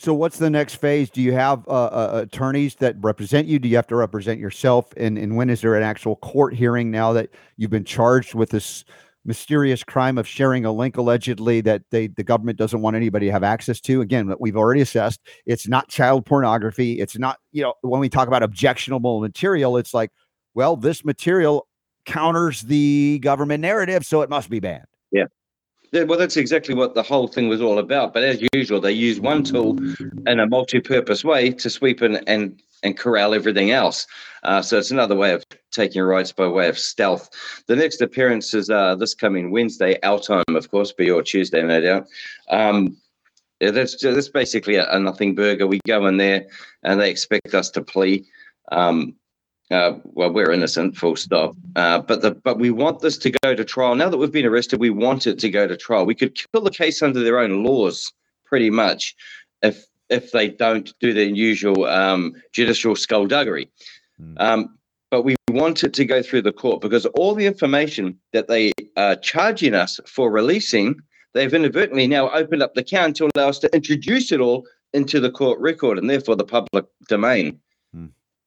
So, what's the next phase? Do you have uh, uh, attorneys that represent you? Do you have to represent yourself? And and when is there an actual court hearing now that you've been charged with this mysterious crime of sharing a link allegedly that they the government doesn't want anybody to have access to? Again, what we've already assessed it's not child pornography. It's not you know when we talk about objectionable material, it's like well this material counters the government narrative, so it must be banned. Yeah. Yeah, well, that's exactly what the whole thing was all about. But as usual, they use one tool in a multi-purpose way to sweep in and and corral everything else. Uh, so it's another way of taking rights by way of stealth. The next appearance is uh, this coming Wednesday, our time, of course, be your Tuesday, no doubt. Um, yeah, that's that's basically a, a, nothing burger. We go in there and they expect us to plea. Um, uh, well, we're innocent, full stop. Uh, but the but we want this to go to trial. Now that we've been arrested, we want it to go to trial. We could kill the case under their own laws, pretty much, if if they don't do the usual um, judicial skullduggery. Mm. Um, but we want it to go through the court because all the information that they are charging us for releasing, they've inadvertently now opened up the can to allow us to introduce it all into the court record and therefore the public domain.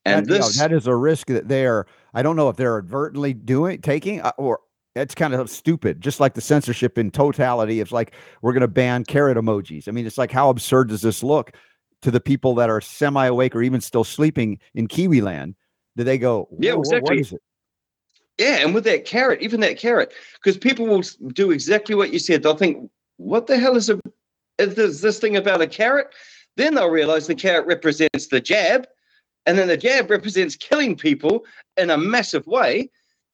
And that, this you know, that is a risk that they're I don't know if they're advertently doing taking uh, or it's kind of stupid just like the censorship in totality it's like we're going to ban carrot emojis. I mean it's like how absurd does this look to the people that are semi awake or even still sleeping in kiwi land do they go yeah exactly. yeah and with that carrot even that carrot because people will do exactly what you said. They'll think what the hell is, a, is this thing about a carrot? Then they'll realize the carrot represents the jab and then the jab represents killing people in a massive way,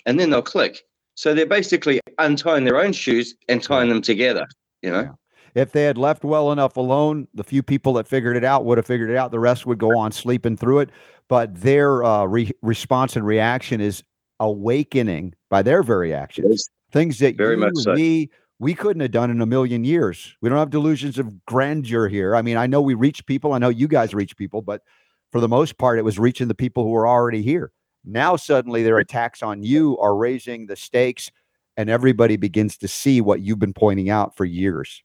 and then they'll click. So they're basically untying their own shoes and tying them together, you know? If they had left well enough alone, the few people that figured it out would have figured it out. The rest would go on sleeping through it. But their uh, re- response and reaction is awakening by their very actions. Things that very you, much so. we, we couldn't have done in a million years. We don't have delusions of grandeur here. I mean, I know we reach people. I know you guys reach people, but for the most part, it was reaching the people who were already here. Now, suddenly, their attacks on you are raising the stakes, and everybody begins to see what you've been pointing out for years.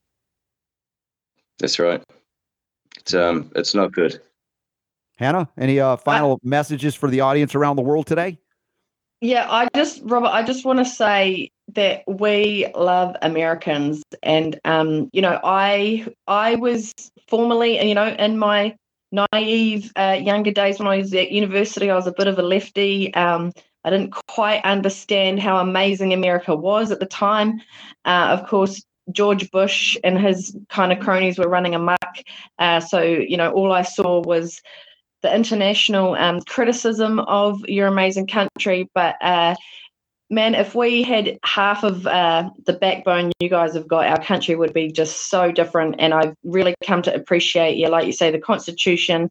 That's right. It's um, it's not good. Hannah, any uh, final I, messages for the audience around the world today? Yeah, I just, Robert, I just want to say that we love Americans, and um, you know, I I was formerly, you know, in my naive uh, younger days when I was at university. I was a bit of a lefty. Um, I didn't quite understand how amazing America was at the time. Uh, of course, George Bush and his kind of cronies were running amok. Uh, so, you know, all I saw was the international um, criticism of your amazing country. But uh, man, if we had half of uh, the backbone you guys have got, our country would be just so different. And I've really come to appreciate, yeah, like you say, the Constitution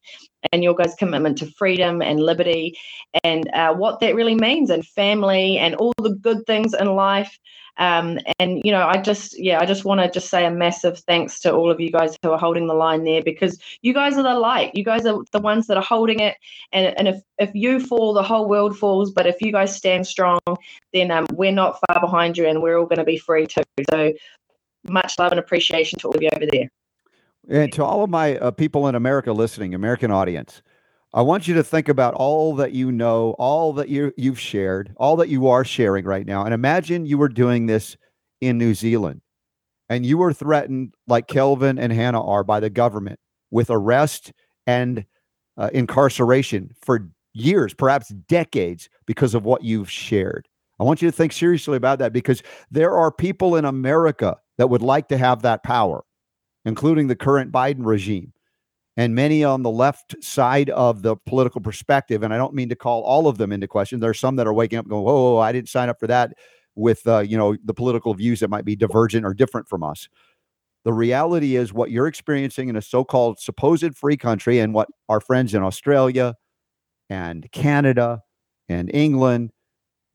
and your guys' commitment to freedom and liberty and uh, what that really means and family and all the good things in life. Um, and you know, I just yeah, I just want to just say a massive thanks to all of you guys who are holding the line there because you guys are the light. You guys are the ones that are holding it. And and if if you fall, the whole world falls. But if you guys stand strong, then um, we're not far behind you, and we're all going to be free too. So much love and appreciation to all of you over there. And to all of my uh, people in America listening, American audience, I want you to think about all that you know, all that you you've shared, all that you are sharing right now. And imagine you were doing this in New Zealand and you were threatened like Kelvyn and Hannah are by the government with arrest and uh, incarceration for years, perhaps decades because of what you've shared. I want you to think seriously about that because there are people in America that would like to have that power, including the current Biden regime and many on the left side of the political perspective. And I don't mean to call all of them into question. There are some that are waking up going, "Whoa, I didn't sign up for that." With uh, you know the political views that might be divergent or different from us. The reality is what you're experiencing in a so-called supposed free country, and what our friends in Australia and Canada and England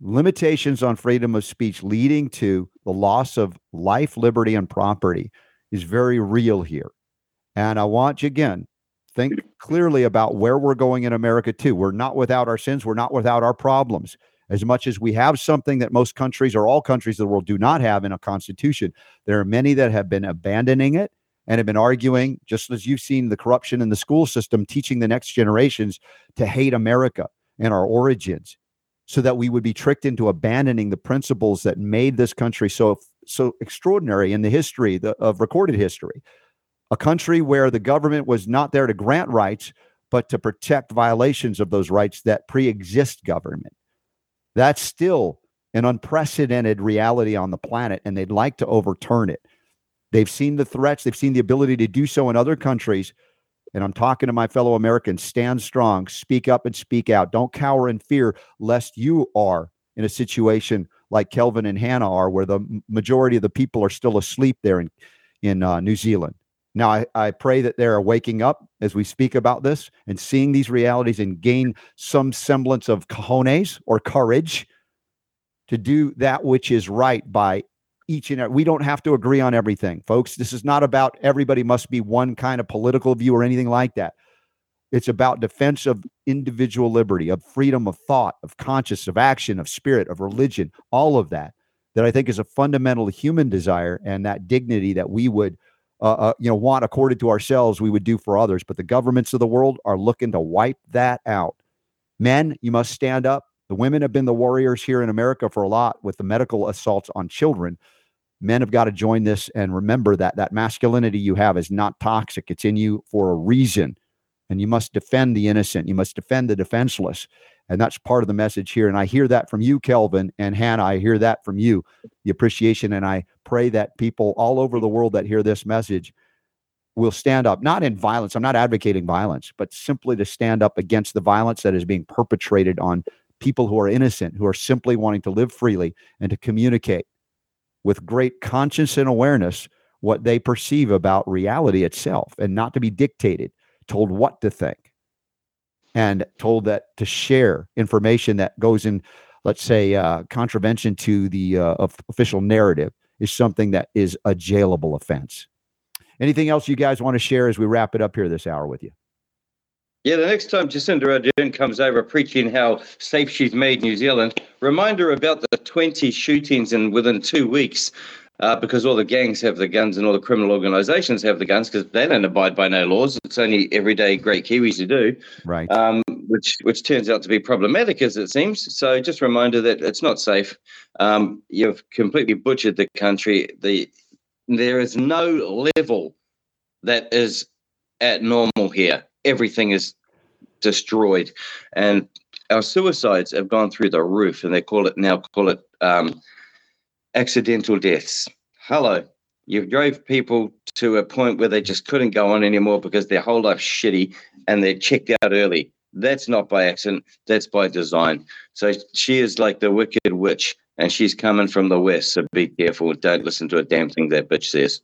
limitations on freedom of speech leading to the loss of life, liberty, and property is very real here. And I want you again, think clearly about where we're going in America too. We're not without our sins, we're not without our problems. As much as we have something that most countries or all countries of the world do not have in a constitution, there are many that have been abandoning it and have been arguing, just as you've seen the corruption in the school system, teaching the next generations to hate America and our origins so that we would be tricked into abandoning the principles that made this country so so extraordinary in the history the, of recorded history a country where the government was not there to grant rights but to protect violations of those rights that pre-exist government that's still an unprecedented reality on the planet and they'd like to overturn it they've seen the threats they've seen the ability to do so in other countries and I'm talking to my fellow Americans stand strong, speak up and speak out. Don't cower in fear, lest you are in a situation like Kelvyn and Hannah are, where the majority of the people are still asleep there in, in uh, New Zealand. Now, I, I pray that they're waking up as we speak about this and seeing these realities and gain some semblance of cojones or courage to do that which is right by each and every, we don't have to agree on everything, folks. This is not about everybody must be one kind of political view or anything like that. It's about defense of individual liberty, of freedom of thought, of conscience, of action, of spirit, of religion, all of that, that I think is a fundamental human desire and that dignity that we would, uh, uh, you know, want accorded to ourselves, we would do for others. But the governments of the world are looking to wipe that out. Men, you must stand up. The women have been the warriors here in America for a lot with the medical assaults on children men have got to join this and remember that that masculinity you have is not toxic it's in you for a reason and you must defend the innocent you must defend the defenseless and that's part of the message here and i hear that from you kelvyn and hannah i hear that from you the appreciation and i pray that people all over the world that hear this message will stand up not in violence i'm not advocating violence but simply to stand up against the violence that is being perpetrated on people who are innocent who are simply wanting to live freely and to communicate with great conscience and awareness what they perceive about reality itself and not to be dictated, told what to think, and told that to share information that goes in, let's say, uh, contravention to the uh, official narrative is something that is a jailable offense. Anything else you guys want to share as we wrap it up here this hour with you? Yeah, the next time Jacinda Ardern comes over preaching how safe she's made New Zealand, remind her about the 20 shootings in within two weeks. Uh, because all the gangs have the guns and all the criminal organisations have the guns because they don't abide by no laws. It's only everyday great Kiwis who do, right? Um, which which turns out to be problematic as it seems. So just a reminder that it's not safe. Um, you've completely butchered the country. The there is no level that is at normal here everything is destroyed, and our suicides have gone through the roof, and they call it now call it um, accidental deaths. Hello, you drove people to a point where they just couldn't go on anymore because their whole life's shitty, and they're checked out early. That's not by accident. That's by design. So she is like the wicked witch, and she's coming from the west. So be careful. Don't listen to a damn thing that bitch says.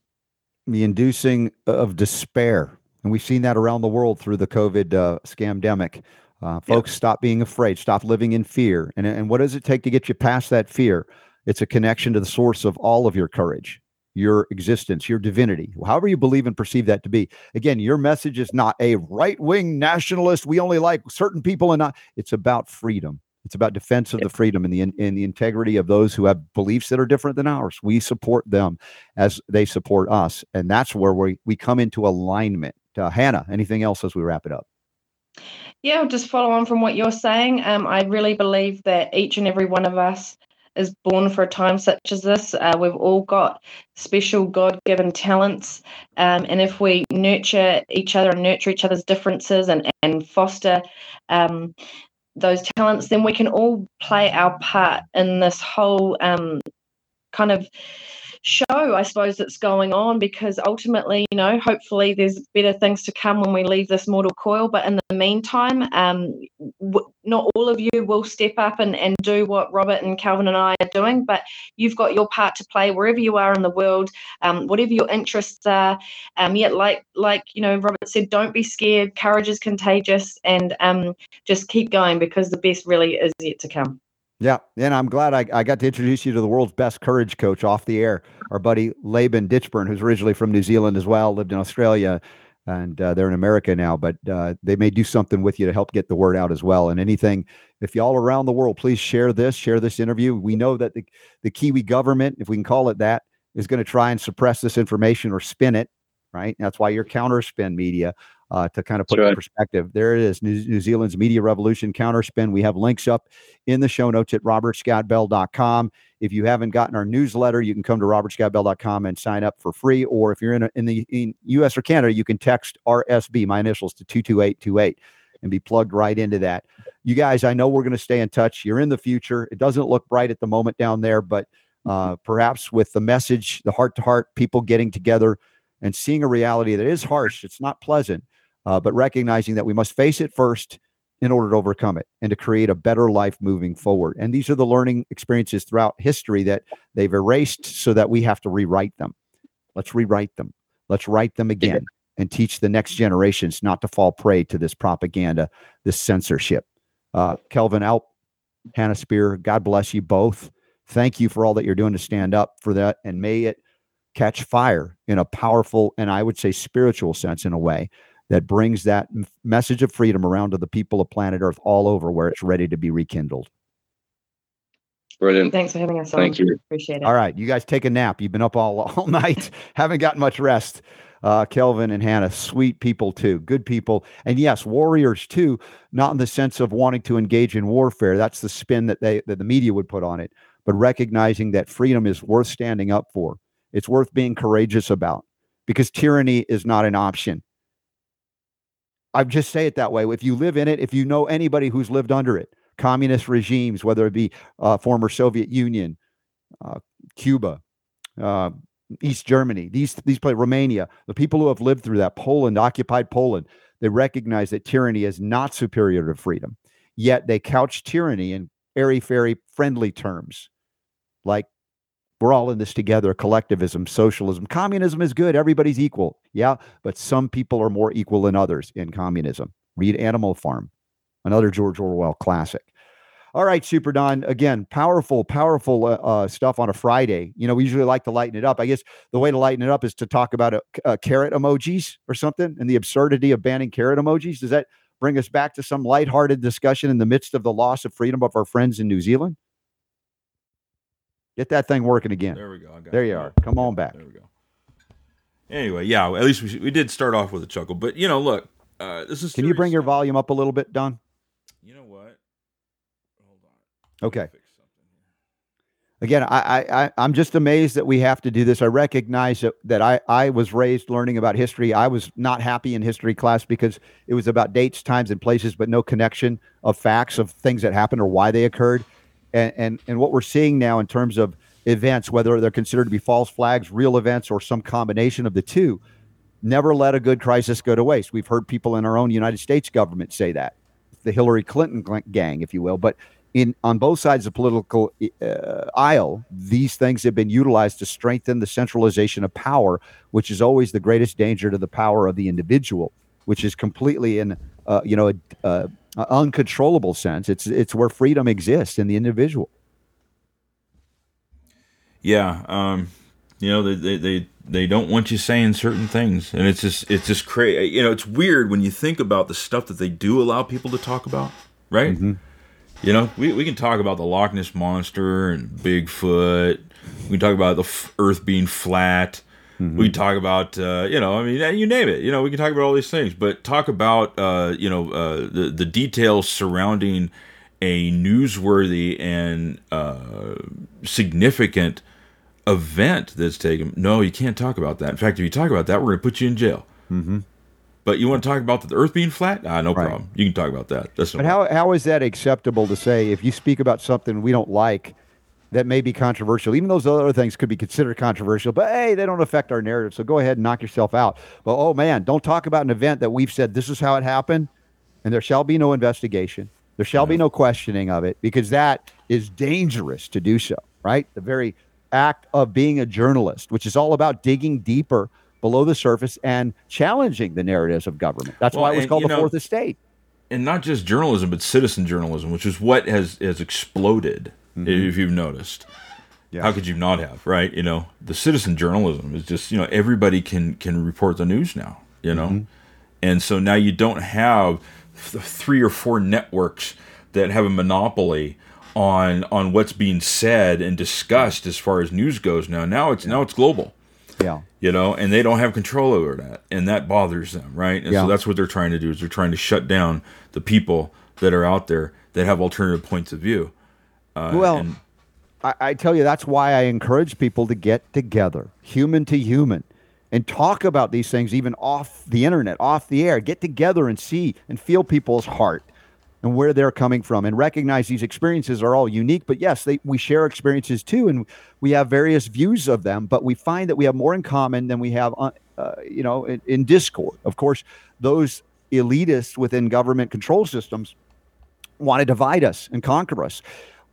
The inducing of despair and we've seen that around the world through the COVID uh, scamdemic. Uh, folks, yeah. stop being afraid. Stop living in fear. And, and what does it take to get you past that fear? It's a connection to the source of all of your courage, your existence, your divinity, however you believe and perceive that to be. Again, your message is not a right wing nationalist. We only like certain people and not. It's about freedom. It's about defense of the freedom and the and the integrity of those who have beliefs that are different than ours. We support them as they support us, and that's where we we come into alignment uh, Hannah, anything else as we wrap it up? Yeah, I'll just follow on from what you're saying. Um, I really believe that each and every one of us is born for a time such as this. Uh, we've all got special God given talents. Um, and if we nurture each other and nurture each other's differences and, and foster um, those talents, then we can all play our part in this whole um, kind of show, I suppose, that's going on because ultimately, you know, hopefully there's better things to come when we leave this mortal coil. But in the meantime, um, w- not all of you will step up and, and do what Robert and Kelvyn and I are doing, but you've got your part to play wherever you are in the world, um, whatever your interests are. Um, yet, like like you know, Robert said, don't be scared. Courage is contagious, and um, just keep going because the best really is yet to come. Yeah, and I'm glad I, I got to introduce you to the world's best courage coach off the air, our buddy Laban Ditchburn, who's originally from New Zealand as well, lived in Australia. and uh, they're in America now, but uh, they may do something with you to help get the word out as well. And anything, if y'all around the world, please share this, share this interview. We know that the, the Kiwi government, if we can call it that, is going to try and suppress this information or spin it, right? That's why you're counter spin media uh, to kind of put in perspective. There it is, New, New, Zealand's media revolution counterspin. We have links up in the show notes at robertscottbell.com. If you haven't gotten our newsletter, you can come to robertscottbell.com and sign up for free. Or if you're in, a, in the in US or Canada, you can text RSB, my initials, to 22828 and be plugged right into that. You guys, I know we're going to stay in touch. You're in the future. It doesn't look bright at the moment down there, but uh, perhaps with the message, the heart to heart, people getting together and seeing a reality that is harsh, it's not pleasant uh, but recognizing that we must face it first in order to overcome it and to create a better life moving forward. And these are the learning experiences throughout history that they've erased so that we have to rewrite them. Let's rewrite them. Let's write them again and teach the next generations not to fall prey to this propaganda, this censorship. Uh, Kelvyn Alp, Hannah Spierer, God bless you both. Thank you for all that you're doing to stand up for that. And may it catch fire in a powerful and I would say spiritual sense in a way that brings that message of freedom around to the people of planet Earth all over where it's ready to be rekindled. Brilliant. Thanks for having us on. Thank you. Appreciate it. All right. You guys take a nap. You've been up all, all night, haven't gotten much rest. Uh, Kelvyn and Hannah, sweet people too, good people. And yes, warriors too, not in the sense of wanting to engage in warfare. That's the spin that they that the media would put on it, but recognizing that freedom is worth standing up for. It's worth being courageous about because tyranny is not an option. I just say it that way. If you live in it, if you know anybody who's lived under it, communist regimes, whether it be uh, former Soviet Union, uh, Cuba, uh, East Germany, these these play Romania, the people who have lived through that, Poland, occupied Poland, they recognize that tyranny is not superior to freedom. Yet they couch tyranny in airy fairy friendly terms, like we're all in this together collectivism socialism. Communism is good everybody's equal. Yeah but some people are more equal than others in communism. Read animal farm another george orwell classic. All right super don again powerful powerful uh, uh, stuff on a friday. You know we usually like to lighten it up. I guess the way to lighten it up is to talk about a, a carrot emojis or something and the absurdity of banning carrot emojis. Does that bring us back to some lighthearted discussion in the midst of the loss of freedom of our friends in new zealand Get that thing working again. There we go. there you are. Come on back. There we go. Anyway, yeah. At least we, we did start off with a chuckle, but you know, look, uh, this is. Can you bring your volume up a little bit, Don? You know what? Hold on. Okay. Again, I, I, I'm just amazed that we have to do this. I recognize that, that I, I was raised learning about history. I was not happy in history class because it was about dates, times, and places, but no connection of facts of things that happened or why they occurred and, and and what we're seeing now in terms of events, whether they're considered to be false flags, real events, or some combination of the two, never let a good crisis go to waste. We've heard people in our own United States government say that, the Hillary Clinton gang, if you will. But in on both sides of the political uh, aisle, these things have been utilized to strengthen the centralization of power, which is always the greatest danger to the power of the individual, which is completely in uh, you know a, a, uh, uncontrollable sense. It's it's where freedom exists in the individual. Yeah, um, you know they, they they don't want you saying certain things, and it's just it's just crazy. You know, it's weird when you think about the stuff that they do allow people to talk about, right? Mm-hmm. You know, we, we can talk about the Loch Ness monster and Bigfoot. We can talk about the f- Earth being flat. Mm-hmm. We talk about, uh, you know, I mean, you name it. You know, we can talk about all these things, but talk about, uh, you know, uh, the the details surrounding a newsworthy and uh, significant event that's taken. No, you can't talk about that. In fact, if you talk about that, we're going to put you in jail. Mm-hmm. But you want to talk about the Earth being flat? Ah, no right. problem. You can talk about that. That's no but how how is that acceptable to say if you speak about something we don't like? That may be controversial. Even those other things could be considered controversial, but hey, they don't affect our narrative. So go ahead and knock yourself out. But oh man, don't talk about an event that we've said this is how it happened, and there shall be no investigation. There shall be no questioning of it because that is dangerous to do so, right? The very act of being a journalist, which is all about digging deeper below the surface and challenging the narratives of government. That's well, why it was and, called the know, fourth estate. And not just journalism, but citizen journalism, which is what has has exploded mm-hmm. if you've noticed. Yeah. How could you not have, right? You know, the citizen journalism is just, you know, everybody can can report the news now. you know? Mm-hmm. And so now you don't have th- three or four networks that have a monopoly on on what's being said and discussed as far as news goes now. Now it's yeah. now it's global. Yeah. You know, and they don't have control over that. And that bothers them, right? And yeah. so that's what they're trying to do is they're trying to shut down the people that are out there that have alternative points of view. Uh, well, and, I, I tell you, that's why I encourage people to get together, human to human, and talk about these things even off the internet, off the air. Get together and see and feel people's heart and where they're coming from and recognize these experiences are all unique. But yes they, we share experiences too and we have various views of them but we find that we have more in common than we have uh, uh you know in, in discord. Of course those elitists within government control systems want to divide us and conquer us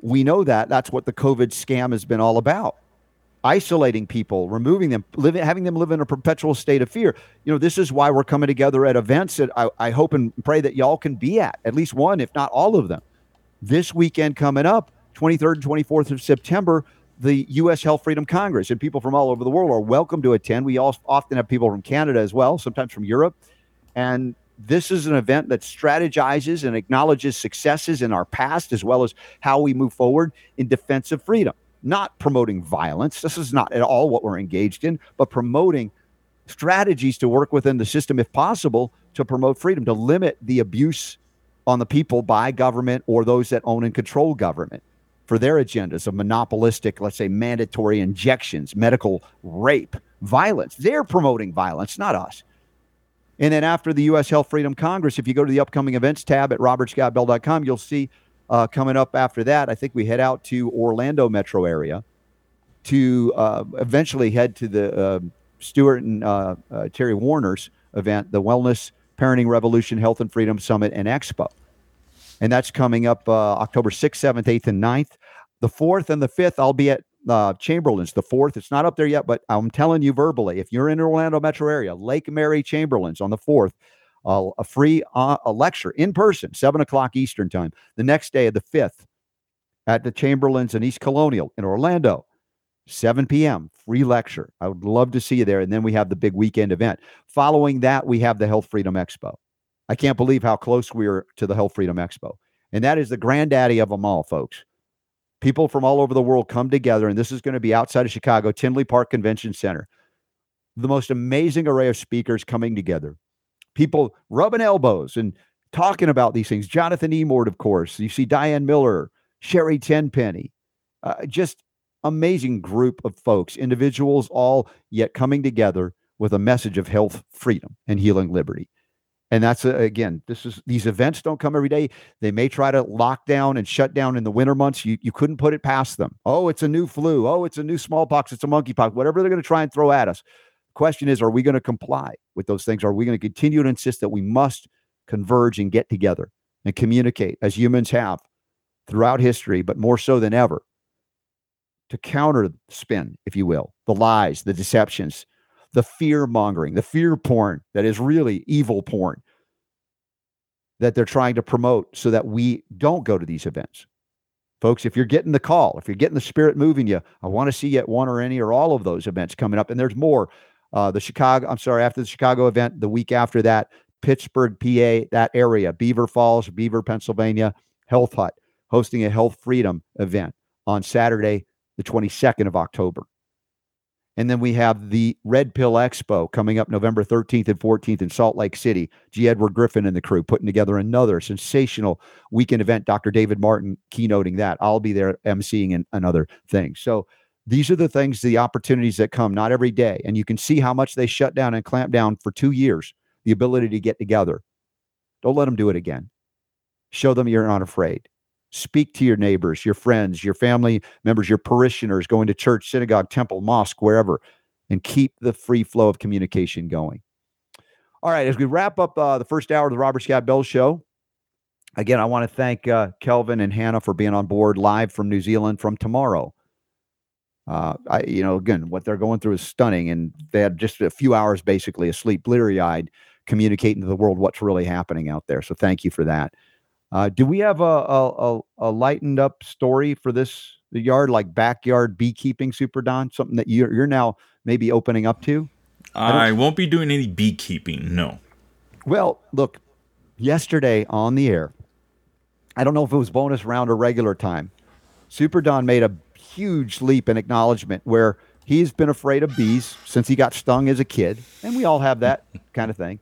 we know that that's what the COVID scam has been all about. Isolating people, removing them, living, having them live in a perpetual state of fear. You know, this is why we're coming together at events that I, I hope and pray that y'all can be at, at least one, if not all of them. This weekend coming up, 23rd and 24th of September, the U.S. Health Freedom Congress, and people from all over the world are welcome to attend. We also often have people from Canada as well, sometimes from Europe. And this is an event that strategizes and acknowledges successes in our past as well as how we move forward in defense of freedom, not promoting violence. This is not at all what we're engaged in, but promoting strategies to work within the system, if possible, to promote freedom, to limit the abuse on the people by government or those that own and control government for their agendas of monopolistic, let's say, mandatory injections, medical rape, violence. They're promoting violence, not us. And then after the U.S. Health Freedom Congress, if you go to the upcoming events tab at robertscottbell.com, you'll see uh, coming up after that, I think we head out to Orlando metro area to uh, eventually head to the uh, Stuart and uh, uh, Terry Warner's event, the Wellness Parenting Revolution Health and Freedom Summit and Expo. And that's coming up uh, October 6th, 7th, 8th, and 9th. The 4th and the 5th, I'll be at uh, Chamberlain's, the fourth. It's not up there yet, but I'm telling you verbally, if you're in the Orlando metro area, Lake Mary Chamberlain's on the fourth, uh, a free uh, a lecture in person, seven o'clock Eastern time. The next day of the fifth, at the Chamberlain's in East Colonial in Orlando, 7 p.m. free lecture. I would love to see you there. And then we have the big weekend event. Following that, we have the Health Freedom Expo. I can't believe how close we are to the Health Freedom Expo. And that is the granddaddy of them all, folks people from all over the world come together, and this is going to be outside of Chicago, Tinley Park Convention Center. The most amazing array of speakers coming together, people rubbing elbows and talking about these things. Jonathan Emord, of course. You see Diane Miller, Sherry Tenpenny, uh, just amazing group of folks, individuals, all yet coming together with a message of health, freedom, and healing liberty. And that's uh, again, this is these events don't come every day. They may try to lock down and shut down in the winter months. You you couldn't put it past them. Oh, it's a new flu. Oh, it's a new smallpox. It's a monkeypox. Whatever they're going to try and throw at us. Question is, are we going to comply with those things? Are we going to continue to insist that we must converge and get together and communicate as humans have throughout history, but more so than ever, to counter spin, if you will, the lies, the deceptions, the fear mongering, the fear porn that is really evil porn that they're trying to promote so that we don't go to these events. Folks, if you're getting the call, if you're getting the spirit moving you, I want to see you at one or any or all of those events coming up. And there's more. Uh, the Chicago, I'm sorry, after the Chicago event, the week after that, Pittsburgh, PA, that area, Beaver Falls, Beaver, Pennsylvania, Health Hut, hosting a Health Freedom event on Saturday, the 22nd of October. And then we have the Red Pill Expo coming up November 13th and 14th in Salt Lake City. G. Edward Griffin and the crew putting together another sensational weekend event. Dr. David Martin keynoting that. I'll be there emceeing and another thing. So these are the things, the opportunities that come not every day. And you can see how much they shut down and clamp down for two years, the ability to get together. Don't let them do it again. Show them you're not afraid. Speak to your neighbors, your friends, your family members, your parishioners going to church, synagogue, temple, mosque, wherever, and keep the free flow of communication going. All right, as we wrap up uh, the first hour of the Robert Scott Bell Show, again, I want to thank uh, Kelvyn and Hannah for being on board live from New Zealand from tomorrow. Uh, I, you know, again, what they're going through is stunning, and they had just a few hours basically asleep, bleary eyed, communicating to the world what's really happening out there. So, thank you for that. Uh, do we have a, a, a lightened up story for this yard, like backyard beekeeping, Super Don? Something that you're you're now maybe opening up to? I, won't be doing any beekeeping. No. Well, look, yesterday on the air, I don't know if it was bonus round or regular time. Super Don made a huge leap in acknowledgement where he's been afraid of bees since he got stung as a kid, and we all have that kind of thing.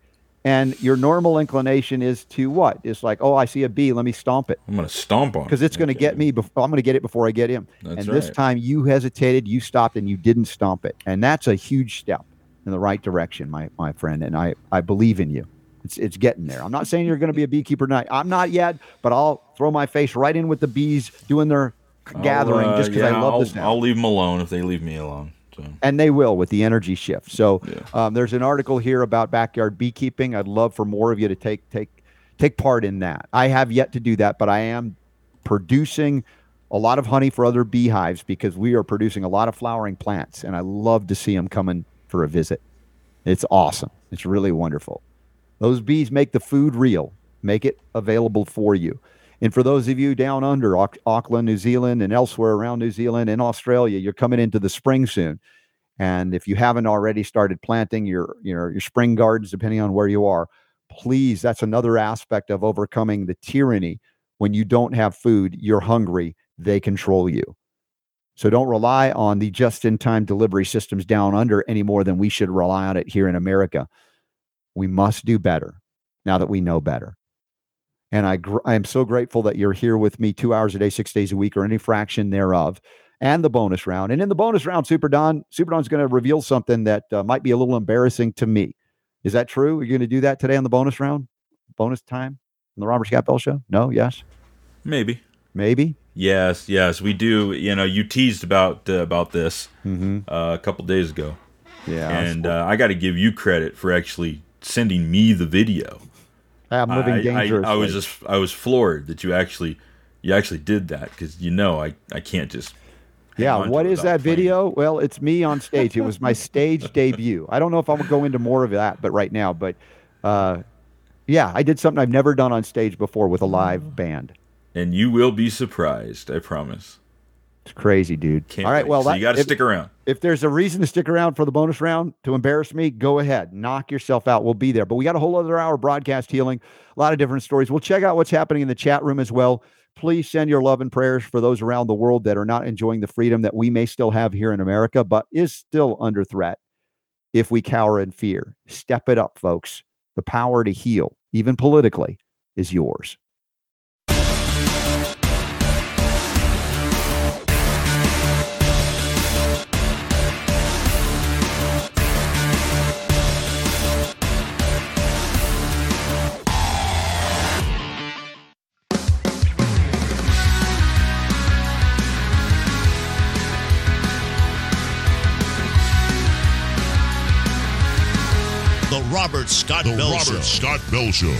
And your normal inclination is to what? It's like, oh, I see a bee, let me stomp it I'm going to stomp on it. because it's going to get me. Before, I'm going to get it before I get him. That's and this time you hesitated, you stopped, and you didn't stomp it, and that's a huge step in the right direction, my my friend. And I I believe in you. It's it's getting there. I'm not saying you're going to be a beekeeper tonight. I'm not yet, but I'll throw my face right in with the bees doing their gathering I'll, uh, just because yeah, I love I'll, this now I'll leave them alone if they leave me alone. So and they will with the energy shift. So Yeah. um, there's an article here about backyard beekeeping. I'd love for more of you to take take take part in that. I have yet to do that, but I am producing a lot of honey for other beehives because we are producing a lot of flowering plants, and I love to see them coming for a visit. It's awesome. It's really wonderful. Those bees make the food real, make it available for you. And for those of you down under Auckland, New Zealand, and elsewhere around New Zealand and Australia, you're coming into the spring soon. And if you haven't already started planting your, your, your spring gardens, depending on where you are, please, that's another aspect of overcoming the tyranny. When you don't have food, you're hungry, they control you. So don't rely on the just in time delivery systems down under any more than we should rely on it here in America. We must do better now that we know better. And I, gr- I am so grateful that you're here with me two hours a day, six days a week, or any fraction thereof, and the bonus round. And in the bonus round, Super Don, Super Don's going to reveal something that uh, might be a little embarrassing to me. Is that true? Are you going to do that today on the bonus round? Bonus time on the Robert Scott Bell Show? No? Yes? maybe. Maybe? Yes, yes, we do. You know, you teased about uh, about this Mm-hmm. uh, a couple days ago, Yeah. and uh, I got to give you credit for actually sending me the video. I'm living I, I. I was just I was floored that you actually you actually did that because you know I I can't just Yeah, what is that playing video? Well, it's me on stage. It was my stage debut. I don't know if I'm gonna go into more of that, but right now, but uh, yeah, I did something I've never done on stage before with a live band. and you will be surprised. I promise. It's crazy, dude. Can't All right, wait. well, so that, you got to stick around. if there's a reason to stick around for the bonus round to embarrass me, go ahead, knock yourself out. We'll be there. But we got a whole other hour of broadcast healing, a lot of different stories. We'll check out what's happening in the chat room as well. Please send your love and prayers for those around the world that are not enjoying the freedom that we may still have here in America, but is still under threat if we cower in fear. Step it up, folks. The power to heal, even politically, is yours. Robert Scott The Bell Robert Show. Scott Bell Show.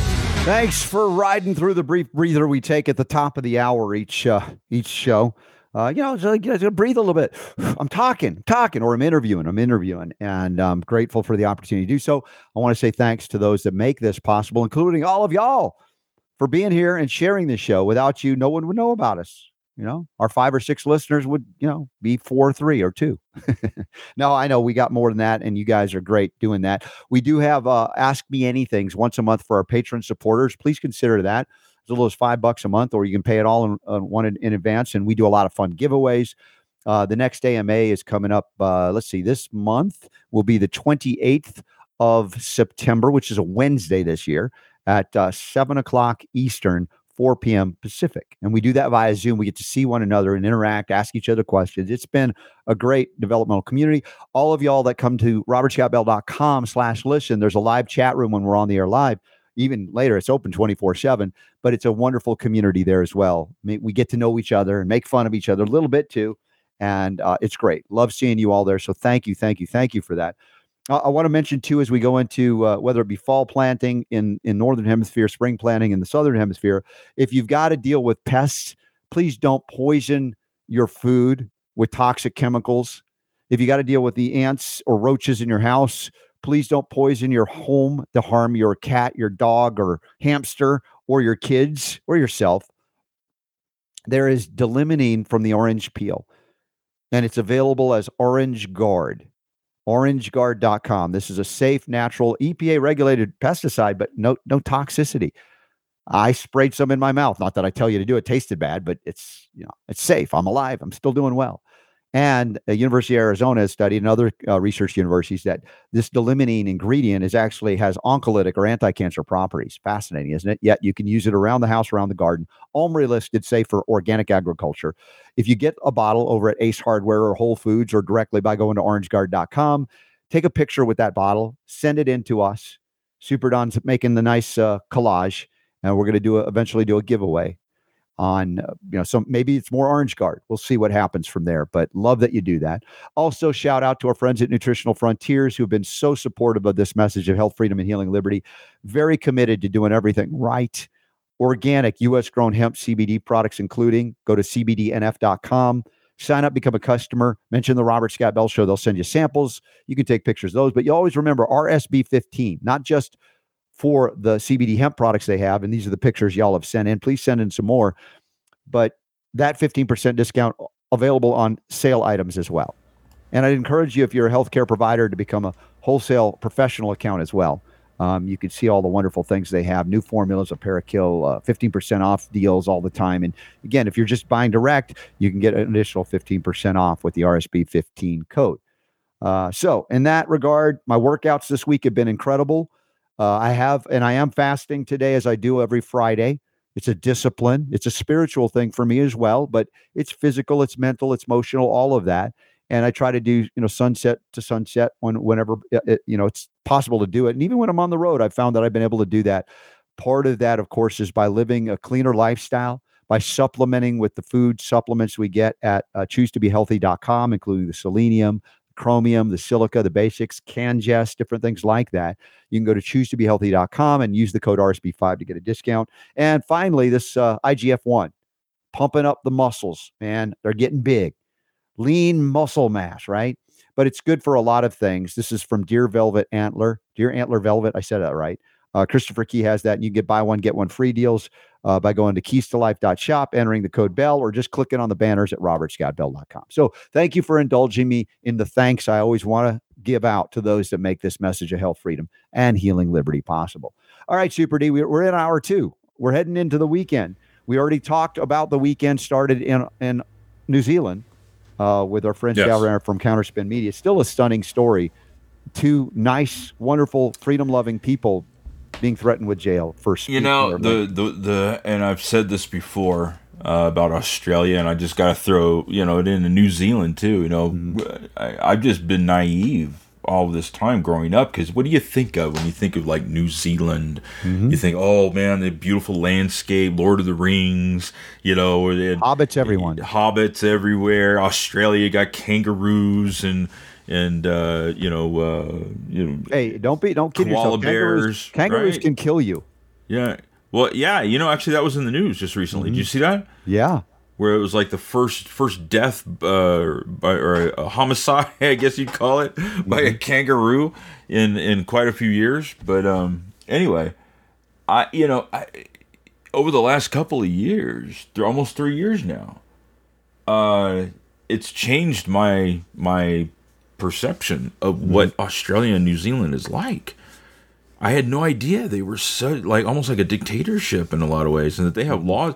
Thanks for riding through the brief breather we take at the top of the hour each uh, each show. Uh, you know, just, like, you know, breathe a little bit. I'm talking, talking, or I'm interviewing. I'm interviewing, and I'm grateful for the opportunity to do so. I want to say thanks to those that make this possible, including all of y'all, for being here and sharing this show. Without you, no one would know about us. You know, our five or six listeners would, you know, be four, or three, or two. no, I know we got more than that, and you guys are great doing that. We do have uh, Ask Me Anythings once a month for our patron supporters. Please consider that. As little as five bucks a month, or you can pay it all in, uh, one in, in advance. And we do a lot of fun giveaways. Uh, the next AMA is coming up. Uh, let's see, this month will be the 28th of September, which is a Wednesday this year at uh, 7 o'clock Eastern, 4 p.m. Pacific. And we do that via Zoom. We get to see one another and interact, ask each other questions. It's been a great developmental community. All of y'all that come to robertscottbell.com slash listen, there's a live chat room when we're on the air live. Even later, it's open 24 7, but it's a wonderful community there as well. We get to know each other and make fun of each other a little bit too. And uh, it's great. Love seeing you all there. So thank you, thank you, thank you for that. I, want to mention too, as we go into uh, whether it be fall planting in in northern hemisphere, spring planting in the southern hemisphere, if you've got to deal with pests, please don't poison your food with toxic chemicals. If you got to deal with the ants or roaches in your house, please don't poison your home to harm your cat, your dog, or hamster, or your kids, or yourself. There is d-limonene from the orange peel, and it's available as Orange Guard. OrangeGuard.com. This is a safe, natural, EPA regulated pesticide, but no no toxicity. I sprayed some in my mouth. Not that I tell you to do it. Tasted bad, but it's you know it's safe. I'm alive. I'm still doing well. And the University of Arizona has studied, and other uh, research universities, that this d-limonene ingredient is actually has oncolytic or anti-cancer properties. Fascinating, isn't it? Yet you can use it around the house, around the garden. OMRI listed safe for organic agriculture. If you get a bottle over at Ace Hardware or Whole Foods or directly by going to OrangeGuard.com, take a picture with that bottle, send it in to us. Super Don's making the nice uh, collage, and we're going to do a, eventually do a giveaway on you know so maybe it's more orange guard. We'll see what happens from there but love that you do that. Also shout out to our friends at nutritional frontiers who have been so supportive of this message of health freedom and healing liberty. Very committed to doing everything right. Organic us grown hemp cbd products including go to cbdnf.com sign up become a customer. Mention the robert scott bell show. They'll send you samples. You can take pictures of those but you always remember rsb 15 not just for the CBD hemp products they have. And these are the pictures y'all have sent in. Please send in some more. But that 15% discount available on sale items as well. And I'd encourage you, if you're a healthcare provider, to become a wholesale professional account as well. Um, you can see all the wonderful things they have new formulas of Parakill, uh, 15% off deals all the time. And again, if you're just buying direct, you can get an additional 15% off with the RSB 15 code. Uh, so, in that regard, my workouts this week have been incredible. Uh, I have, and I am fasting today as I do every Friday. It's a discipline. It's a spiritual thing for me as well, but it's physical, it's mental, it's emotional, all of that. And I try to do, you know, sunset to sunset when, whenever, it, uh, uh, you know, it's possible to do it. And even when I'm on the road, I've found that I've been able to do that. Part of that, of course, is by living a cleaner lifestyle, by supplementing with the food supplements we get at uh, choose2behealthy.com, including the selenium, chromium, the silica, the basics, CanGest, different things like that. You can go to choose2behealthy.com and use the code RSB5 to get a discount. And finally, this uh, IGF-1, pumping up the muscles, man. They're getting big. Lean muscle mass, right? But it's good for a lot of things. This is from Deer Velvet Antler. Deer Antler Velvet. I said that right. Uh, Christopher Key has that. And you get buy one, get one free deals uh, by going to keystolife.shop, entering the code BELL, or just clicking on the banners at robertscottbell.com. So thank you for indulging me in the thanks I always want to give out to those that make this message of health, freedom, and healing liberty possible. All right, Super D, we're in hour two. We're heading into the weekend. We already talked about the weekend started in, in New Zealand uh, with our friends yes. down from Counterspin Media. Still a stunning story. Two nice, wonderful, freedom loving people being threatened with jail for you know the, the the and I've said this before uh, about Australia, and I just got to throw you know it into New Zealand too. You know, mm-hmm. I, I've just been naive all this time growing up because what do you think of when you think of like New Zealand? Mm-hmm. You think, oh man, the beautiful landscape, Lord of the Rings, you know, hobbits, everyone, hobbits everywhere. Australia got kangaroos and and uh, you know, uh, you know. Hey, don't be, don't kid yourself. Kangaroos, bears, kangaroos right? can kill you. Yeah. Well, yeah. You know, actually, that was in the news just recently. Mm-hmm. Did you see that? Yeah. Where it was like the first first death uh, by or a homicide, I guess you'd call it, by a mm-hmm. kangaroo in in quite a few years. But um, anyway, I you know I, over the last couple of years, they're almost three years now. Uh, it's changed my my perception of mm-hmm. what Australia and New Zealand is like. I had no idea they were so like almost like a dictatorship in a lot of ways, and that they have mm-hmm. laws.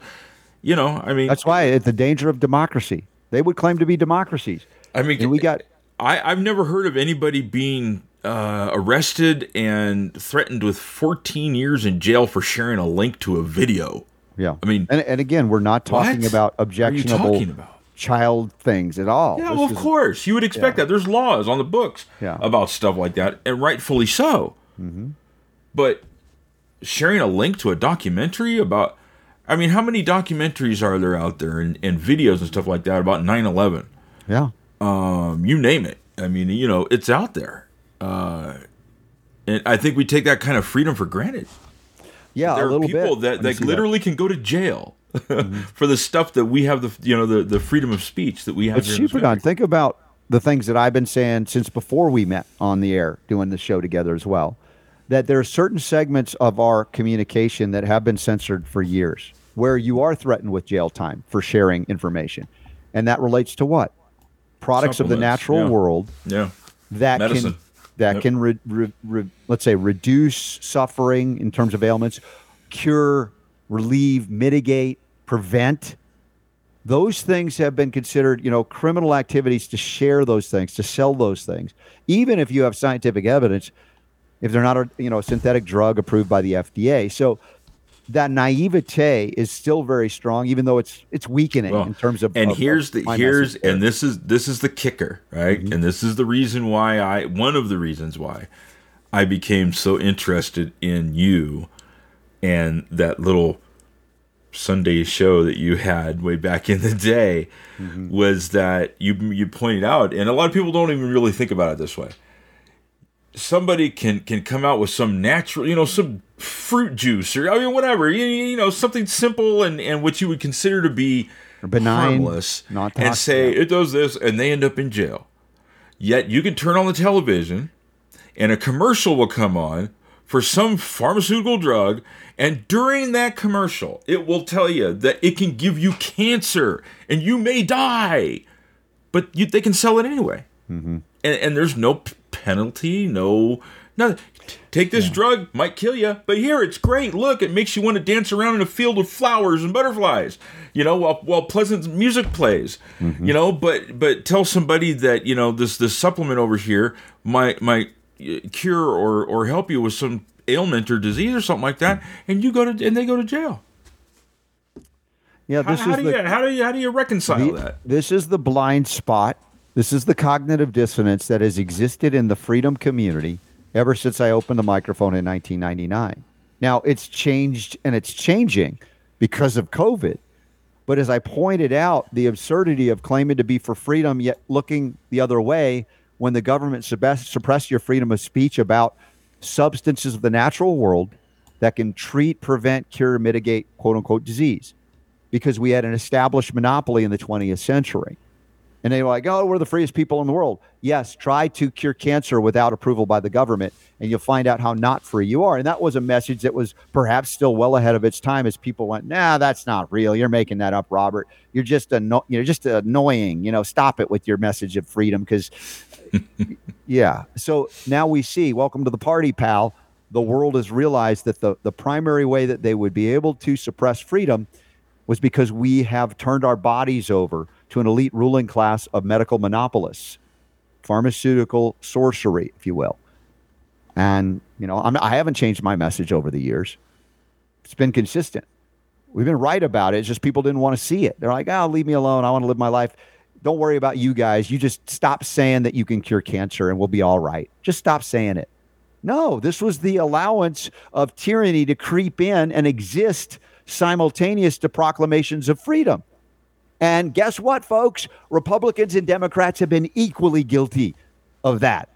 You know, I mean, that's why it's the danger of democracy. They would claim to be democracies. I mean, and we got. I, I've never heard of anybody being uh, arrested and threatened with 14 years in jail for sharing a link to a video. Yeah, I mean, and, and again, we're not talking what? about objectionable about? Child things at all. Yeah, well, of course you would expect yeah. that. There's laws on the books yeah. about stuff like that, and rightfully so. Mm-hmm. But sharing a link to a documentary about, I mean, how many documentaries are there out there and, and videos and stuff like that about 9/11? Yeah, um, you name it. I mean, you know, it's out there, uh, and I think we take that kind of freedom for granted. Yeah, there are people bit. that, that literally that. can go to jail mm-hmm. for the stuff that we have the you know the, the freedom of speech that we have. But think about the things that I've been saying since before we met on the air doing the show together as well. That there are certain segments of our communication that have been censored for years, where you are threatened with jail time for sharing information, and that relates to what products of the natural yeah. world. Yeah. that Medicine. can that Yep. can re, re, re, let's say reduce suffering in terms of ailments, cure, relieve, mitigate, prevent. Those things have been considered, you know, criminal activities to share those things, to sell those things, even if you have scientific evidence, if they're not a you know a synthetic drug approved by the FDA. So that naivete is still very strong, even though it's it's weakening Well, in terms of. and of- here's of the here's message and this is this is the kicker right mm-hmm. and this is the reason why i one of the reasons why i became so interested in you and that little sunday show that you had way back in the day mm-hmm. was that you you pointed out and a lot of people don't even really think about it this way. Somebody can can come out with some natural you know some fruit juice or I mean whatever you, you know something simple and and what you would consider to be benign, harmless not and say it does this and they end up in jail. Yet you can turn on the television and a commercial will come on for some pharmaceutical drug and during that commercial it will tell you that it can give you cancer and you may die but you, they can sell it anyway and, and there's no p- penalty, no, no. Take this drug, might kill you, but here it's great. Look, it makes you want to dance around in a field of flowers and butterflies, you know, while while pleasant music plays, you know. But but tell somebody that you know this this supplement over here might might uh, cure or or help you with some ailment or disease or something like that, and you go to and they go to jail. yeah, How, this how is do the, you how do you how do you reconcile The- that? This is the blind spot. This is the cognitive dissonance that has existed in the freedom community ever since I opened the microphone in 1999. Now, it's changed and it's changing because of COVID. But as I pointed out, the absurdity of claiming to be for freedom yet looking the other way when the government suppress, suppress your freedom of speech about substances of the natural world that can treat, prevent, cure, mitigate quote unquote disease because we had an established monopoly in the 20th century. And they were like, oh, we're the freest people in the world. Yes, try to cure cancer without approval by the government, and you'll find out how not free you are. And that was a message that was perhaps still well ahead of its time as people went, nah, that's not real. You're making that up, Robert. You're just anno- you're just annoying. You know, stop it with your message of freedom because yeah. So now we see, welcome to the party, pal. The world has realized that the, the primary way that they would be able to suppress freedom was because we have turned our bodies over to an elite ruling class of medical monopolists, pharmaceutical sorcery, if you will. And, you know, I'm, I haven't changed my message over the years. It's been consistent. We've been right about it. It's just people didn't want to see it. They're like, oh, leave me alone. I want to live my life. Don't worry about you guys. You just stop saying that you can cure cancer and we'll be all right. Just stop saying it. No, this was the allowance of tyranny to creep in and exist simultaneous to proclamations of freedom. And guess what, folks? Republicans and Democrats have been equally guilty of that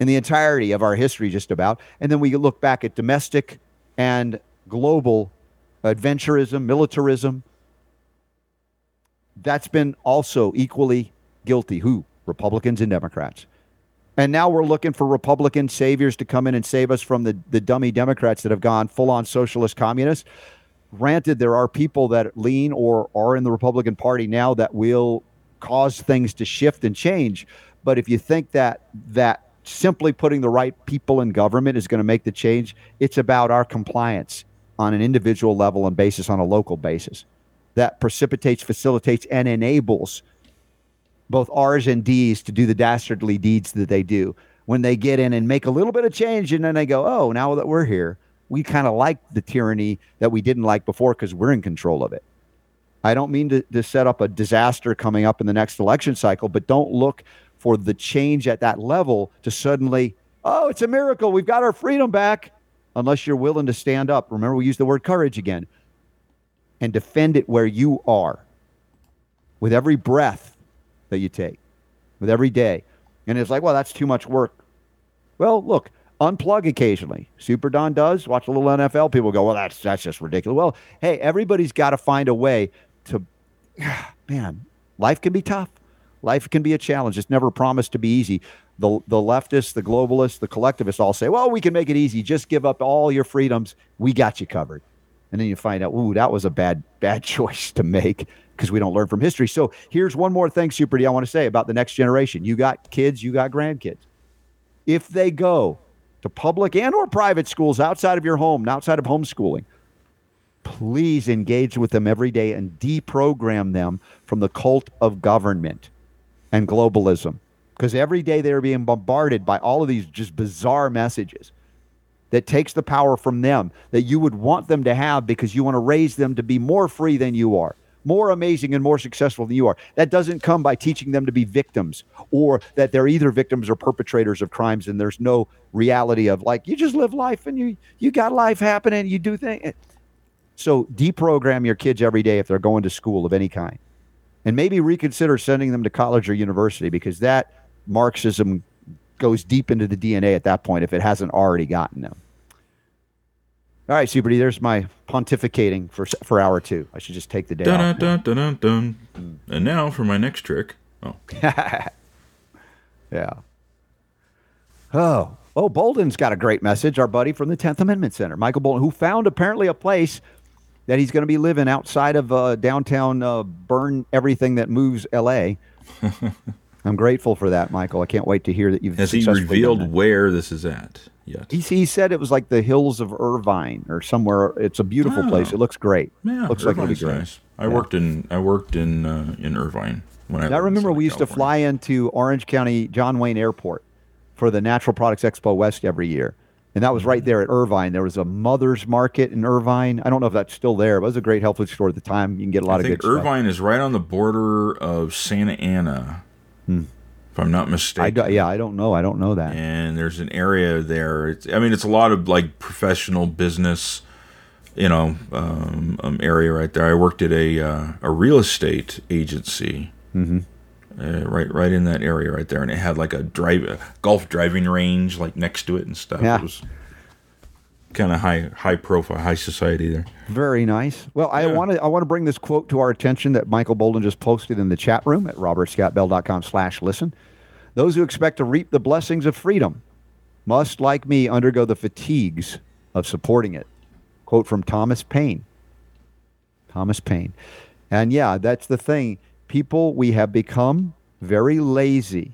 in the entirety of our history, just about. And then we look back at domestic and global adventurism, militarism. That's been also equally guilty. Who? Republicans and Democrats. And now we're looking for Republican saviors to come in and save us from the, the dummy Democrats that have gone full on socialist communists. Granted, there are people that lean or are in the Republican Party now that will cause things to shift and change. But if you think that that simply putting the right people in government is going to make the change, it's about our compliance on an individual level and basis on a local basis that precipitates, facilitates, and enables both R's and D's to do the dastardly deeds that they do when they get in and make a little bit of change and then they go, oh, now that we're here, we kind of like the tyranny that we didn't like before because we're in control of it. I don't mean to, to set up a disaster coming up in the next election cycle, but don't look for the change at that level to suddenly, oh, it's a miracle. We've got our freedom back. Unless you're willing to stand up. Remember, we use the word courage again and defend it where you are with every breath that you take, with every day. And it's like, well, that's too much work. Well, look, unplug occasionally. Super Don does. Watch a little NFL. People go, well, that's that's just ridiculous. Well, hey, everybody's got to find a way to. Man, life can be tough. Life can be a challenge. It's never promised to be easy. The the leftists, the globalists, the collectivists all say, well, we can make it easy. Just give up all your freedoms. We got you covered. And then you find out, ooh, that was a bad bad choice to make because we don't learn from history. So here's one more thing, Super D, I want to say about the next generation. You got kids, you got grandkids. if they go to public and or private schools outside of your home, outside of homeschooling, please engage with them every day and deprogram them from the cult of government and globalism. Because every day they're being bombarded by all of these just bizarre messages that takes the power from them that you would want them to have because you want to raise them to be more free than you are, more amazing and more successful than you are. That doesn't come by teaching them to be victims or that they're either victims or perpetrators of crimes and there's no reality of like you just live life and you you got life happening, you do things. Eh. So deprogram your kids every day if they're going to school of any kind. And maybe reconsider sending them to college or university because that Marxism goes deep into the DNA at that point if it hasn't already gotten them. All right, Super D, there's my pontificating for for hour two. I should just take the day Dun, off. dun, dun, dun, dun. And now for my next trick. Oh, yeah. Oh, oh, Boldin's got a great message. Our buddy from the Tenth Amendment Center, Michael Boldin, who found apparently a place that he's going to be living outside of uh, downtown, uh, burn everything that moves L.A. I'm grateful for that, Michael. I can't wait to hear that you've has he revealed where this is at yet? He, he said it was like the hills of Irvine or somewhere. It's a beautiful Oh. place. It looks great. Yeah, looks like it'll be great. nice. I worked in I worked in uh, in Irvine when I. I remember we used to fly into Orange County John Wayne Airport for the Natural Products Expo West every year. And that was right there at Irvine. There was a mother's market in Irvine. I don't know if that's still there, but it was a great health food store at the time. You can get a lot I of think good stuff. Irvine is right on the border of Santa Ana, if I'm not Hmm. I mistaken. do, yeah, I don't know. I don't know that. and there's an area there. It's, I mean, it's a lot of like professional business, you know, um, um, area right there. I worked at a uh, a real estate agency, mm-hmm. uh, right right in that area right there, and it had like a drive a golf driving range like next to it and stuff. Yeah. It was kind of high high profile, high society there. Very nice. Well, I want to I want to bring this quote to our attention that Michael Boldin just posted in the chat room at robertscottbell.com slash listen. Those who expect to reap the blessings of freedom must, like me, undergo the fatigues of supporting it. Quote from Thomas Paine. Thomas Paine. And yeah, that's the thing. People, we have become very lazy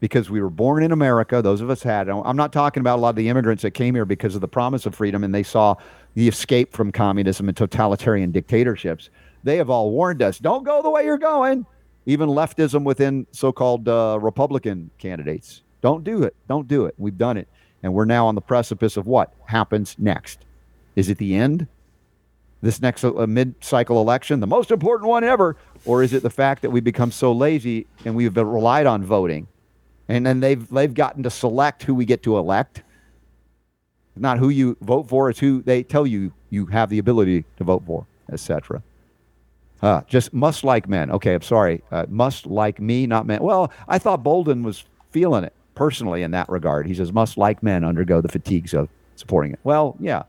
because we were born in America. Those of us had. I'm not talking about a lot of the immigrants that came here because of the promise of freedom and they saw the escape from communism and totalitarian dictatorships. They have all warned us don't go the way you're going. Even leftism within so called uh, Republican candidates. Don't do it. Don't do it. We've done it. And we're now on the precipice of what happens next. Is it the end? This next uh, mid cycle election, the most important one ever? Or is it the fact that we become so lazy and we've relied on voting? And then they've they've gotten to select who we get to elect. Not who you vote for, it's who they tell you you have the ability to vote for, etc. Uh, just must like men. Okay, I'm sorry. Uh, must like me, not men. Well, I thought Boldin was feeling it personally in that regard. He says must like men undergo the fatigues of supporting it. Well, yeah,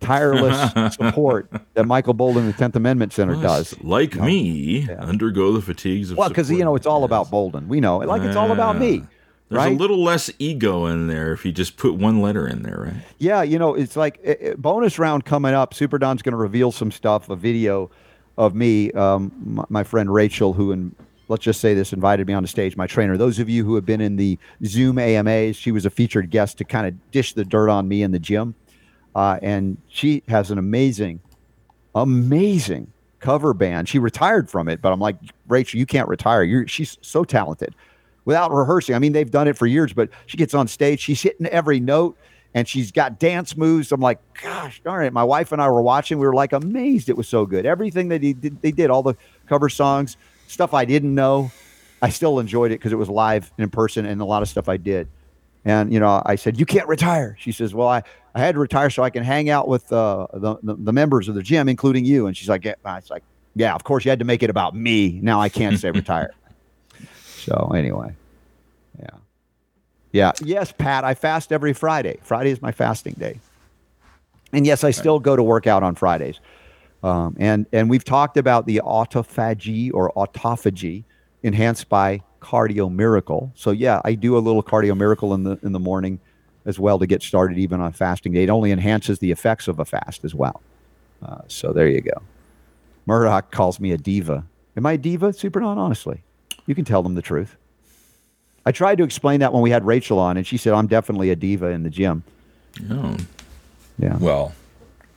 tireless support that Michael Boldin, the Tenth Amendment Center, does. like me, undergo the fatigues of Well, because you know it's all about Boldin. We know, like it's all about me. There's right? a little less ego in there if you just put one letter in there, right? Yeah, you know, it's like eh, eh, bonus round coming up. Super Don's going to reveal some stuff, a video of me, um, my, my friend Rachel, who, in, let's just say this, invited me on the stage, my trainer. Those of you who have been in the Zoom AMAs, she was a featured guest to kind of dish the dirt on me in the gym. Uh, and she has an amazing, amazing cover band. She retired from it, but I'm like, Rachel, you can't retire. You're, she's so talented without rehearsing. I mean, they've done it for years, but she gets on stage, she's hitting every note and she's got dance moves. I'm like, gosh darn it. My wife and I were watching. We were like amazed it was so good. Everything that he did, they did, all the cover songs, stuff I didn't know. I still enjoyed it because it was live in person and a lot of stuff I did. And, you know, I said, you can't retire. She says, well, I, I had to retire so I can hang out with uh, the, the, the members of the gym, including you. And she's like, yeah. I was like, yeah, of course you had to make it about me. Now I can't say retire. So anyway, yeah, yeah, yes, Pat. I fast every Friday. Friday is my fasting day, and yes, I still go to work out on Fridays. Um, and and we've talked about the autophagy or autophagy enhanced by cardio miracle. So yeah, I do a little cardio miracle in the in the morning as well to get started even on fasting day. It only enhances the effects of a fast as well. Uh, so there you go. Murdoch calls me a diva. Am I a diva, Super Don? Honestly, you can tell them the truth. I tried to explain that when we had Rachel on, and she said, I'm definitely a diva in the gym. Oh, Yeah. well,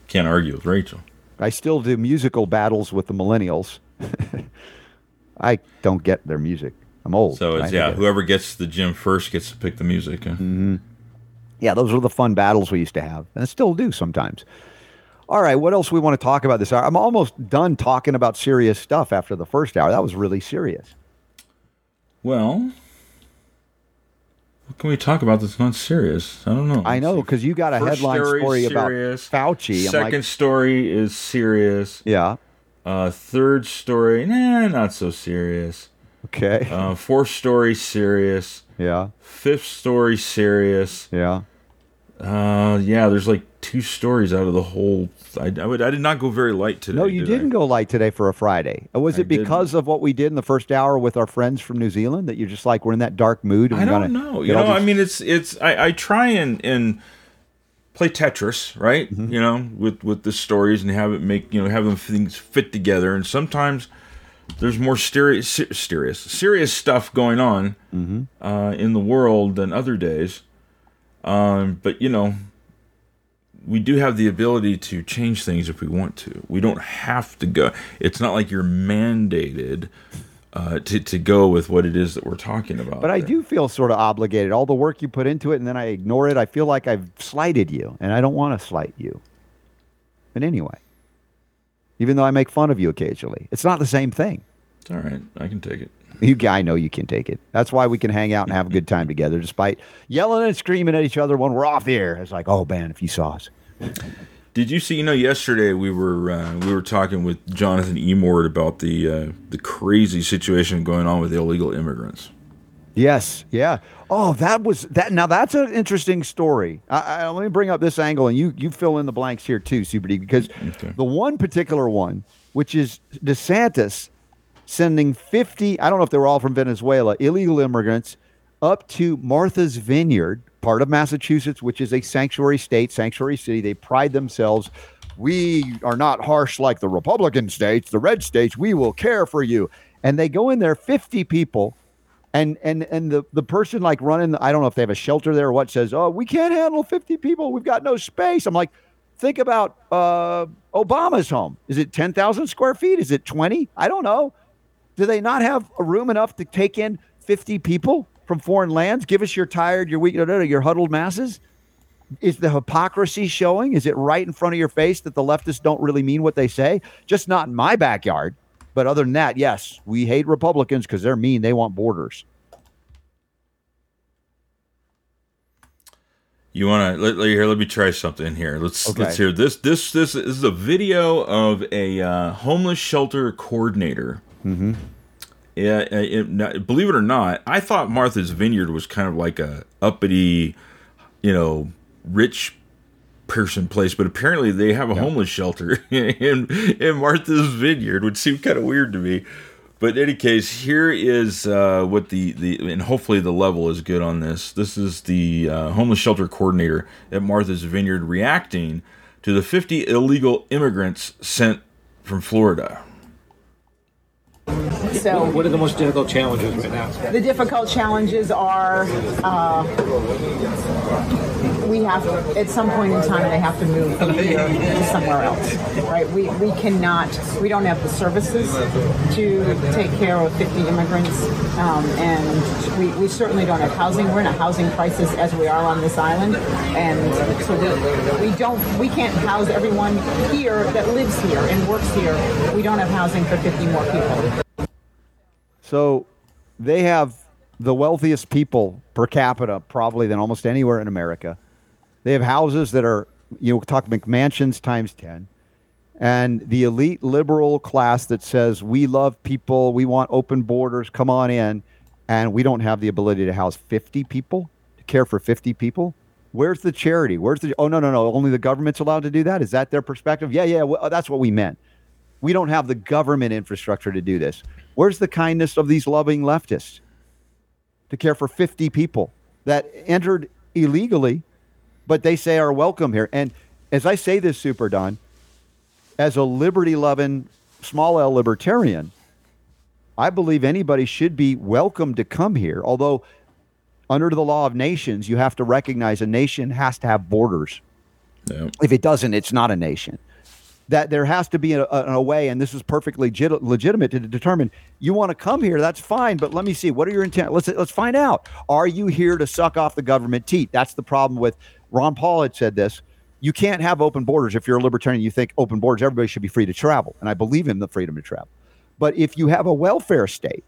can't argue with Rachel. I still do musical battles with the millennials. I don't get their music. I'm old. So it's yeah, whoever gets to the gym first gets to pick the music. huh? Yeah, those were the fun battles we used to have, and still do sometimes. All right, what else we want to talk about this hour? I'm almost done talking about serious stuff after the first hour. That was really serious. Well, what can we talk about that's not serious? I don't know. I know because you got a First headline story, story serious. about Fauci. I'm Second like, story is serious. yeah, Uh, third story, nah, not so serious. Okay, Uh, fourth story, serious. yeah, Fifth story, serious. yeah. Uh, yeah, there's like two stories out of the whole. I, I, would, I did not go very light today. No, you did didn't go light today for a Friday. Uh, Was I it because of what we did in the first hour with our friends from New Zealand that you're just like we're in that dark mood? And I don't know. You know, I mean, it's it's. I, I try and and play Tetris, right? Mm-hmm. You know, with with the stories and have it make you know have them things fit together. And sometimes there's more serious serious serious stuff going on Mm-hmm. uh, in the world than other days. Um, but you know, we do have the ability to change things if we want to. We don't have to go. It's not like you're mandated. Uh, to, to go with what it is that we're talking about. But I do feel sort of obligated. All the work you put into it, and then I ignore it. I feel like I've slighted you, and I don't want to slight you. But anyway, even though I make fun of you occasionally, it's not the same thing. It's all right. I can take it. You, I know you can take it. That's why we can hang out and have a good time together, despite yelling and screaming at each other when we're off here. It's like, oh man, if you saw us. Did you see? You know, yesterday we were uh, we were talking with Jonathan Emord about the uh, the crazy situation going on with illegal immigrants. Yes, yeah. Oh, that was that. Now that's an interesting story. I, I, let me bring up this angle, and you you fill in the blanks here too, Super D, because Okay. the one particular one, which is DeSantis sending fifty. I don't know if they were all from Venezuela, illegal immigrants up to Martha's Vineyard, part of Massachusetts, which is a sanctuary state, sanctuary city. They pride themselves. We are not harsh like the Republican states, the red states. We will care for you. And they go in there, 50 people, and and and the the person like running i don't know if they have a shelter there or what says oh we can't handle 50 people. We've got no space. I'm like think about uh obama's home. Is it 10,000 square feet? Is it 20 i don't know. Do they not have a room enough to take in 50 people from foreign lands? Give us your tired your weak your huddled masses. Is the hypocrisy showing? Is it right in front of your face that the leftists don't really mean what they say? Just not in my backyard but other than that, yes, we hate Republicans because they're mean. They want borders. You want to let, let- here? Let me try something here. Let's Okay. let's hear this. This this is a video of a uh, homeless shelter coordinator. Mm-hmm. Yeah, uh, it, believe it or not, I thought Martha's Vineyard was kind of like a uppity, you know, rich person place, but apparently they have a homeless shelter in in Martha's Vineyard, which seemed kind of weird to me. But in any case, here is uh, what the, the and hopefully the level is good on this. This is the uh, homeless shelter coordinator at Martha's Vineyard reacting to the 50 illegal immigrants sent from Florida. So What are the most difficult challenges right now? the difficult challenges are uh, we have at some point in time they have to move from here to somewhere else, right? We we cannot we don't have the services to take care of 50 immigrants, um, and we, we certainly don't have housing. We're in a housing crisis as we are on this island, and so we, we don't we can't house everyone here that lives here and works here. We don't have housing for 50 more people. So they have the wealthiest people per capita probably than almost anywhere in America. They have houses that are, you know, talk McMansions times 10. And the elite liberal class that says, we love people, we want open borders, come on in. And we don't have the ability to house 50 people, to care for 50 people. Where's the charity? Where's the, oh, no, no, no, only the government's allowed to do that? Is that their perspective? Yeah, yeah, well, that's what we meant. We don't have the government infrastructure to do this. Where's the kindness of these loving leftists to care for 50 people that entered illegally, but they say are welcome here? And as I say this, Super Don, as a liberty loving, small L libertarian, I believe anybody should be welcome to come here. Although under the law of nations, you have to recognize a nation has to have borders. Yeah. If it doesn't, it's not a nation. That there has to be a, a, a way, and this is perfectly legit, legitimate to determine. You want to come here, that's fine, but let me see. What are your intent? Let's let's find out. Are you here to suck off the government teat? That's the problem with Ron Paul had said this. You can't have open borders if you're a libertarian. You think open borders, everybody should be free to travel, and I believe in the freedom to travel. But if you have a welfare state,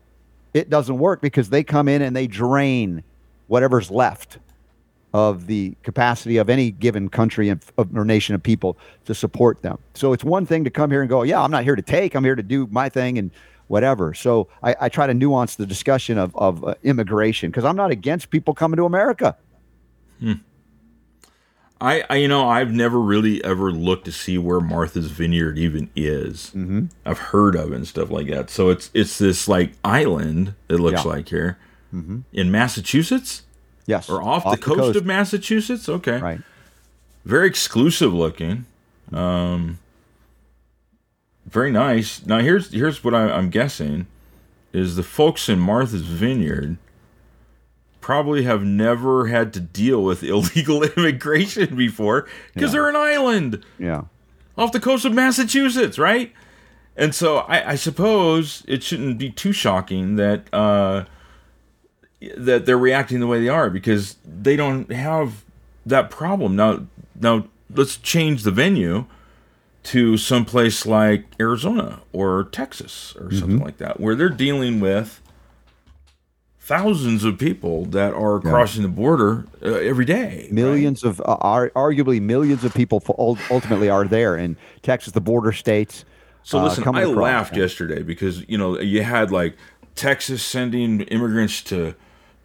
it doesn't work because they come in and they drain whatever's left of the capacity of any given country and, or nation of people to support them. So it's one thing to come here and go, yeah, I'm not here to take, I'm here to do my thing and whatever. So I, I try to nuance the discussion of, of uh, immigration because I'm not against people coming to America. I, I, you know, I've never really ever looked to see where Martha's Vineyard even is. Mm-hmm. I've heard of it and stuff like that. So it's it's this like island. It looks Yeah. like here in Massachusetts Yes. or off, the, coast of Massachusetts. Okay, Right. very exclusive looking. Um, very nice. Now here's here's what I, I'm guessing is the folks in Martha's Vineyard probably have never had to deal with illegal immigration before because they're an island Yeah. off the coast of Massachusetts, right? And so I, I suppose it shouldn't be too shocking that uh, that they're reacting the way they are because they don't have that problem now. Now let's change the venue to someplace like Arizona or Texas or something like that, where they're dealing with thousands of people that are crossing the border uh, every day. right? Millions of, uh, are, arguably millions of people ultimately are there in Texas, the border states. So uh, listen, I across. laughed yesterday because you know you had like Texas sending immigrants to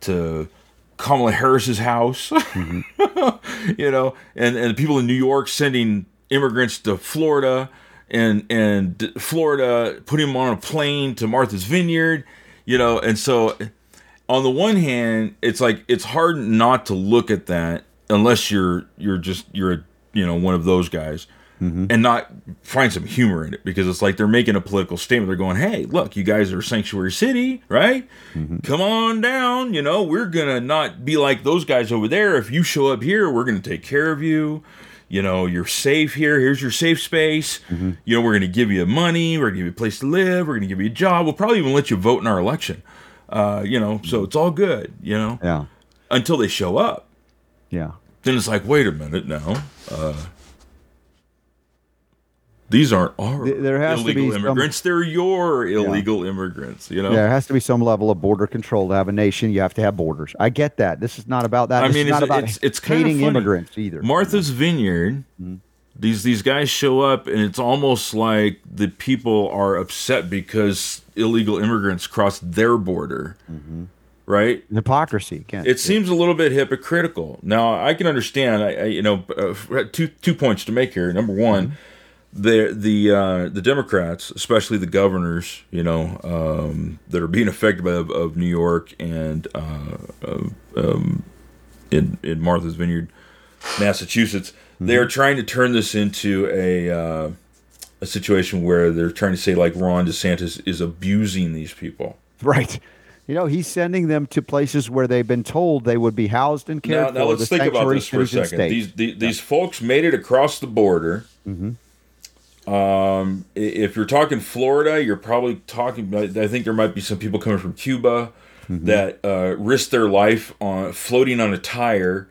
to Kamala Harris's house, Mm-hmm. you know, and and people in New York sending immigrants to Florida, and and Florida putting them on a plane to Martha's Vineyard, you know, and so on the one hand, it's like it's hard not to look at that unless you're you're just you're a you know one of those guys mm-hmm. and not find some humor in it because it's like they're making a political statement. They're going, "Hey, look, you guys are sanctuary city, right? Mm-hmm. Come on down. You know, we're gonna not be like those guys over there. If you show up here, we're gonna take care of you." You know, you're safe here. Here's your safe space. Mm-hmm. You know, we're going to give you money. We're going to give you a place to live. We're going to give you a job. We'll probably even let you vote in our election. Uh, you know, so it's all good, you know, Yeah. until they show up. Yeah. Then it's like, wait a minute now. Uh, these aren't our there has to illegal be some- immigrants. They're your illegal immigrants, you know? There has to be some level of border control to have a nation. You have to have borders. I get that. This is not about that. I This mean, is not it's, about it's, it's hating immigrants either. Martha's Vineyard, these these guys show up, and it's almost like the people are upset because illegal immigrants crossed their border, right? Hypocrisy again. It seems a little bit hypocritical. Now, I can understand. I, I you know, uh, two two points to make here. Number one, the the uh, the Democrats, especially the governors, you know, um, that are being affected by of, of New York and uh, of, um, in in Martha's Vineyard, Massachusetts, they are trying to turn this into a uh, a situation where they're trying to say like Ron DeSantis is abusing these people. right. You know, he's sending them to places where they've been told they would be housed and cared now for. Now let's think about this for a second. states. These these, these folks made it across the border. Um, if you're talking Florida, you're probably talking. I think there might be some people coming from Cuba that uh, risked their life on floating on a tire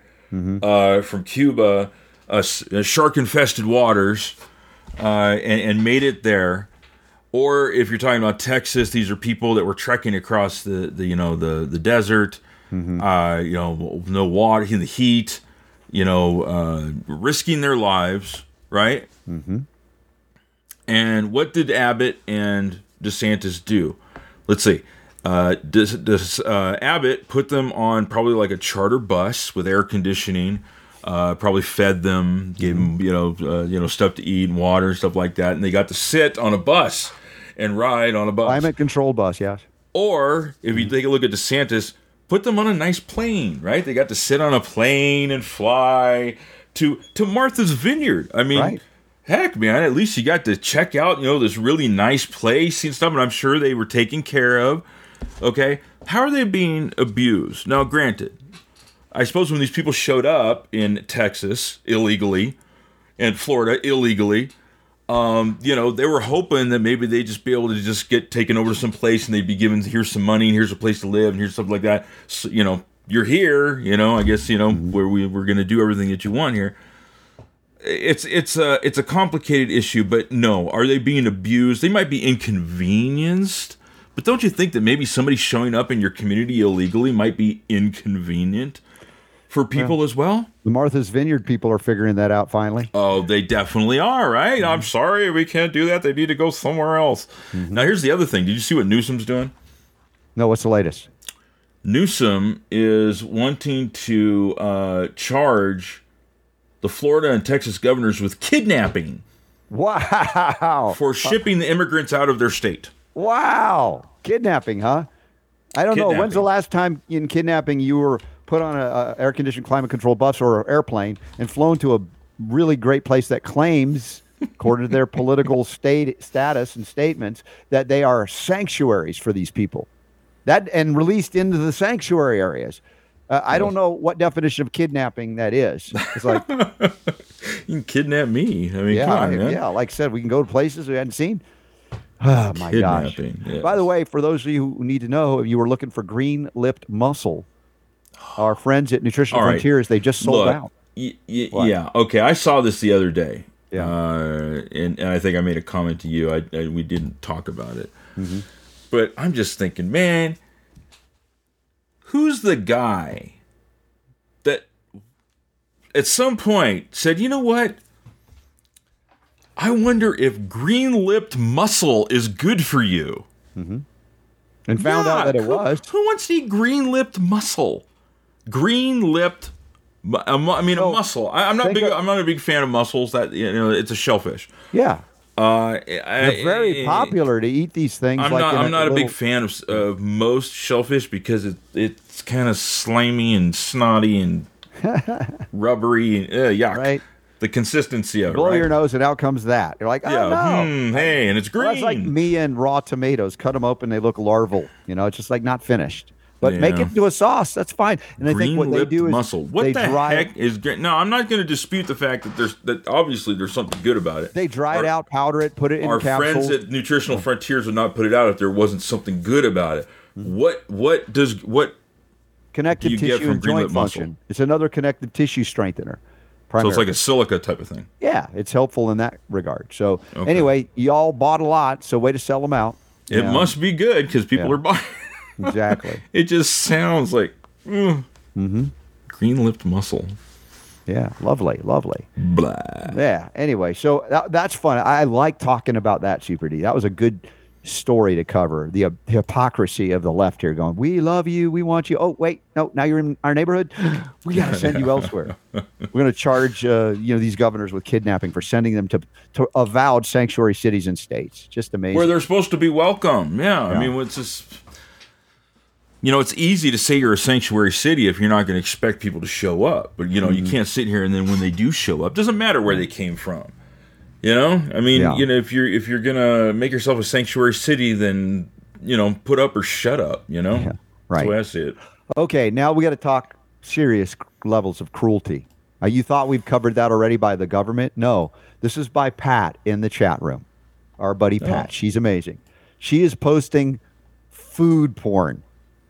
uh, from Cuba, uh, shark infested waters, uh, and, and made it there. Or if you're talking about Texas, these are people that were trekking across the, the you know the the desert, uh, you know no water in the heat, you know uh, risking their lives, right? Mm-hmm. And what did Abbott and DeSantis do? Let's see. Uh, does, does uh, Abbott put them on probably like a charter bus with air conditioning? Uh, probably fed them, gave them you know uh, you know stuff to eat and water and stuff like that, and they got to sit on a bus and ride on a bus. Climate control bus, yes. Or if you take a look at DeSantis, put them on a nice plane, right? They got to sit on a plane and fly to to Martha's Vineyard. I mean, Right. heck, man, at least you got to check out, you know, this really nice place and stuff. And I'm sure they were taken care of. Okay, how are they being abused? Now, granted, I suppose when these people showed up in Texas illegally and Florida illegally, um, you know, they were hoping that maybe they'd just be able to just get taken over to some place and they'd be given here's some money and here's a place to live and here's something like that. So, you know, you're here, you know, I guess, you know, where we, we're going to do everything that you want here. It's it's a it's a complicated issue, but no, are they being abused? They might be inconvenienced, but don't you think that maybe somebody showing up in your community illegally might be inconvenient for people as well? The Martha's Vineyard people are figuring that out finally. Oh, they definitely are, right? I'm mm-hmm. sorry, we can't do that. They need to go somewhere else. Mm-hmm. Now, here's the other thing. Did you see what Newsom's doing? No, what's the latest? Newsom is wanting to uh, charge the Florida and Texas governors with kidnapping Wow. for uh, shipping the immigrants out of their state. Wow. Kidnapping, huh? I don't know. When's the last time in kidnapping you were put on a, a air conditioned, climate control bus or airplane and flown to a really great place that claims, according to their political state status and statements, that they are sanctuaries for these people? That and released into the sanctuary areas. Uh, I don't know what definition of kidnapping that is. It's like, You can kidnap me. I mean, yeah, on, yeah. Like I said, we can go to places we hadn't seen. Oh my gosh! Yes. By the way, for those of you who need to know, if you were looking for green-lipped mussel, our friends at right. Frontiers they just sold Look, out. y- y- yeah, okay. I saw this the other day. Yeah. Uh, and, and I think I made a comment to you. I, I we didn't talk about it, Mm-hmm. but I'm just thinking, man, who's the guy that at some point said, you know what? I wonder if green-lipped mussel is good for you. and found out that it who- was. Who wants to eat green-lipped mussel? Green-lipped. Mu- lipped. I mean, So, a mussel. I, I'm not big. of- I'm not a big fan of mussels. That you know, it's a shellfish. Yeah, Uh, they're very popular to eat these things. I'm like not. I'm not a big fan of, of most shellfish because it, it's kind of slimy and snotty and rubbery and uh, yuck. Right. The consistency of Blow it. Right? your nose, and out comes that. You're like, oh yeah. no. hmm, hey, and it's green. Well, that's like me and raw tomatoes. Cut them open, they look larval. You know, it's just like not finished. But make it into a sauce. That's fine. And I think what they do is mussel. What they the dry heck is green? No, I'm not going to dispute the fact that there's that. Obviously, there's something good about it. they dry it out, powder it, put it in Our capsules. friends at Nutritional Frontiers would not put it out if there wasn't something good about it. What what does what? connective you get tissue from and joint lip muscle? function. It's another connective tissue strengthener. So it's like a silica type of thing. yeah, it's helpful in that regard. So Okay. anyway, y'all bought a lot, so way to sell them out. It Yeah, must be good because people Yeah. are buying. Exactly. It just sounds like mm, green-lipped mussel. Yeah, lovely, lovely. Blah. Yeah. Anyway, so that, that's fun. I like talking about that, Super D. That was a good story to cover. The uh, hypocrisy of the left here, going, "We love you, we want you." Oh, wait, no, now you're in our neighborhood. We got to send you elsewhere. We're going to charge, uh, you know, these governors with kidnapping for sending them to to avowed sanctuary cities and states. Just amazing. Where they're supposed to be welcome. Yeah, Yeah. I mean, it's just. You know, it's easy to say you're a sanctuary city if you're not going to expect people to show up. But you know, Mm-hmm. you can't sit here and then when they do show up, doesn't matter where they came from. You know, I mean, Yeah. you know, if you're if you're gonna make yourself a sanctuary city, then you know, put up or shut up. You know, Yeah, That's right. the way I see it. Okay, now we got to talk serious levels of cruelty. Uh, you thought we've covered that already by the government? No. This is by Pat in the chat room. Our buddy Pat. She's amazing. She is posting food porn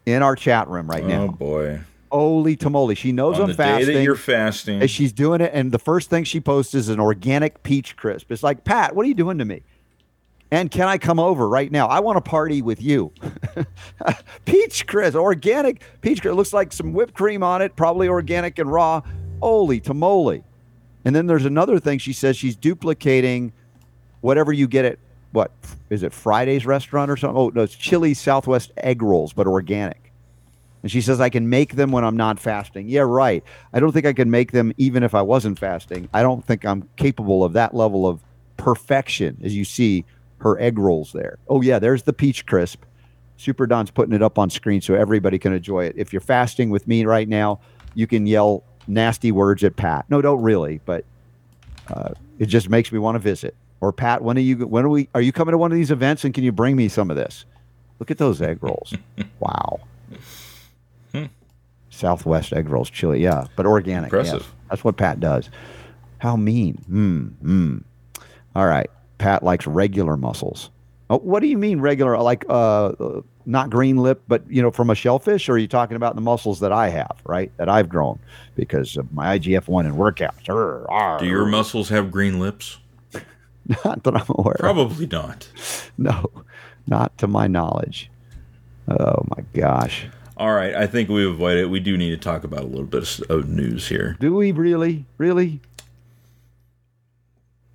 in our chat room right now. Oh boy! Holy tamale. She knows On I'm the fasting. day that you're fasting, and she's doing it, and the first thing she posts is an organic peach crisp. It's like, Pat, what are you doing to me? And can I come over right now? I want to party with you. peach crisp, organic peach crisp. It looks like some whipped cream on it, probably organic and raw. Holy tamale. And then there's another thing she says she's duplicating whatever you get at what is it Friday's restaurant or something? Oh no, it's Chili's Southwest egg rolls, but organic. And she says I can make them when I'm not fasting. Yeah, right. I don't think I can make them even if I wasn't fasting. I don't think I'm capable of that level of perfection as you see her egg rolls there. Oh yeah, there's the peach crisp. Super Don's putting it up on screen so everybody can enjoy it. If you're fasting with me right now, you can yell nasty words at Pat. No, don't really, but uh, it just makes me want to visit. Or Pat, when are you? When are we? Are you coming to one of these events? And can you bring me some of this? Look at those egg rolls. wow. Southwest egg rolls chili. Yeah, but organic. yes. Impressive. That's what Pat does. How mean? Hmm. Hmm. All right. Pat likes regular mussels. Oh, what do you mean regular? Like uh, not green lip, but you know, from a shellfish? Or are you talking about the mussels that I have, right? That I've grown because of my IGF one and workouts. Arr, arr. Do your muscles have green lips? Not that I'm aware. of. Probably not. No, not to my knowledge. Oh my gosh. All right, I think we avoid it. We do need to talk about a little bit of, news here. Do we really? Really?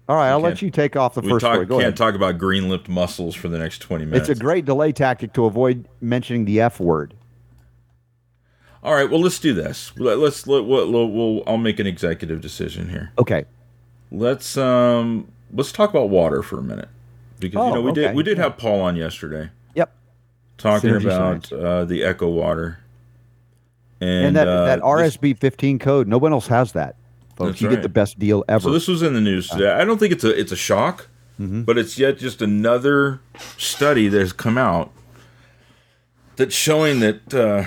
All right, I'll let you take off the first talk, story. Go can't ahead. talk about green-lipped mussels for the next twenty minutes. It's a great delay tactic to avoid mentioning the F word. All right, well, let's do this. Let, let's let, we'll, we'll, we'll- I'll make an executive decision here. Okay. Let's um let's talk about water for a minute because you Oh, know we okay, did we did have Paul on yesterday Yep. talking Synergy about uh, the Echo water and, And, that, uh, that RSB 15 code, no one else has that. Folks, you right. get the best deal ever. So this was in the news today. I don't think it's a it's a shock, Mm-hmm. but it's yet just another study that has come out that's showing that. Uh,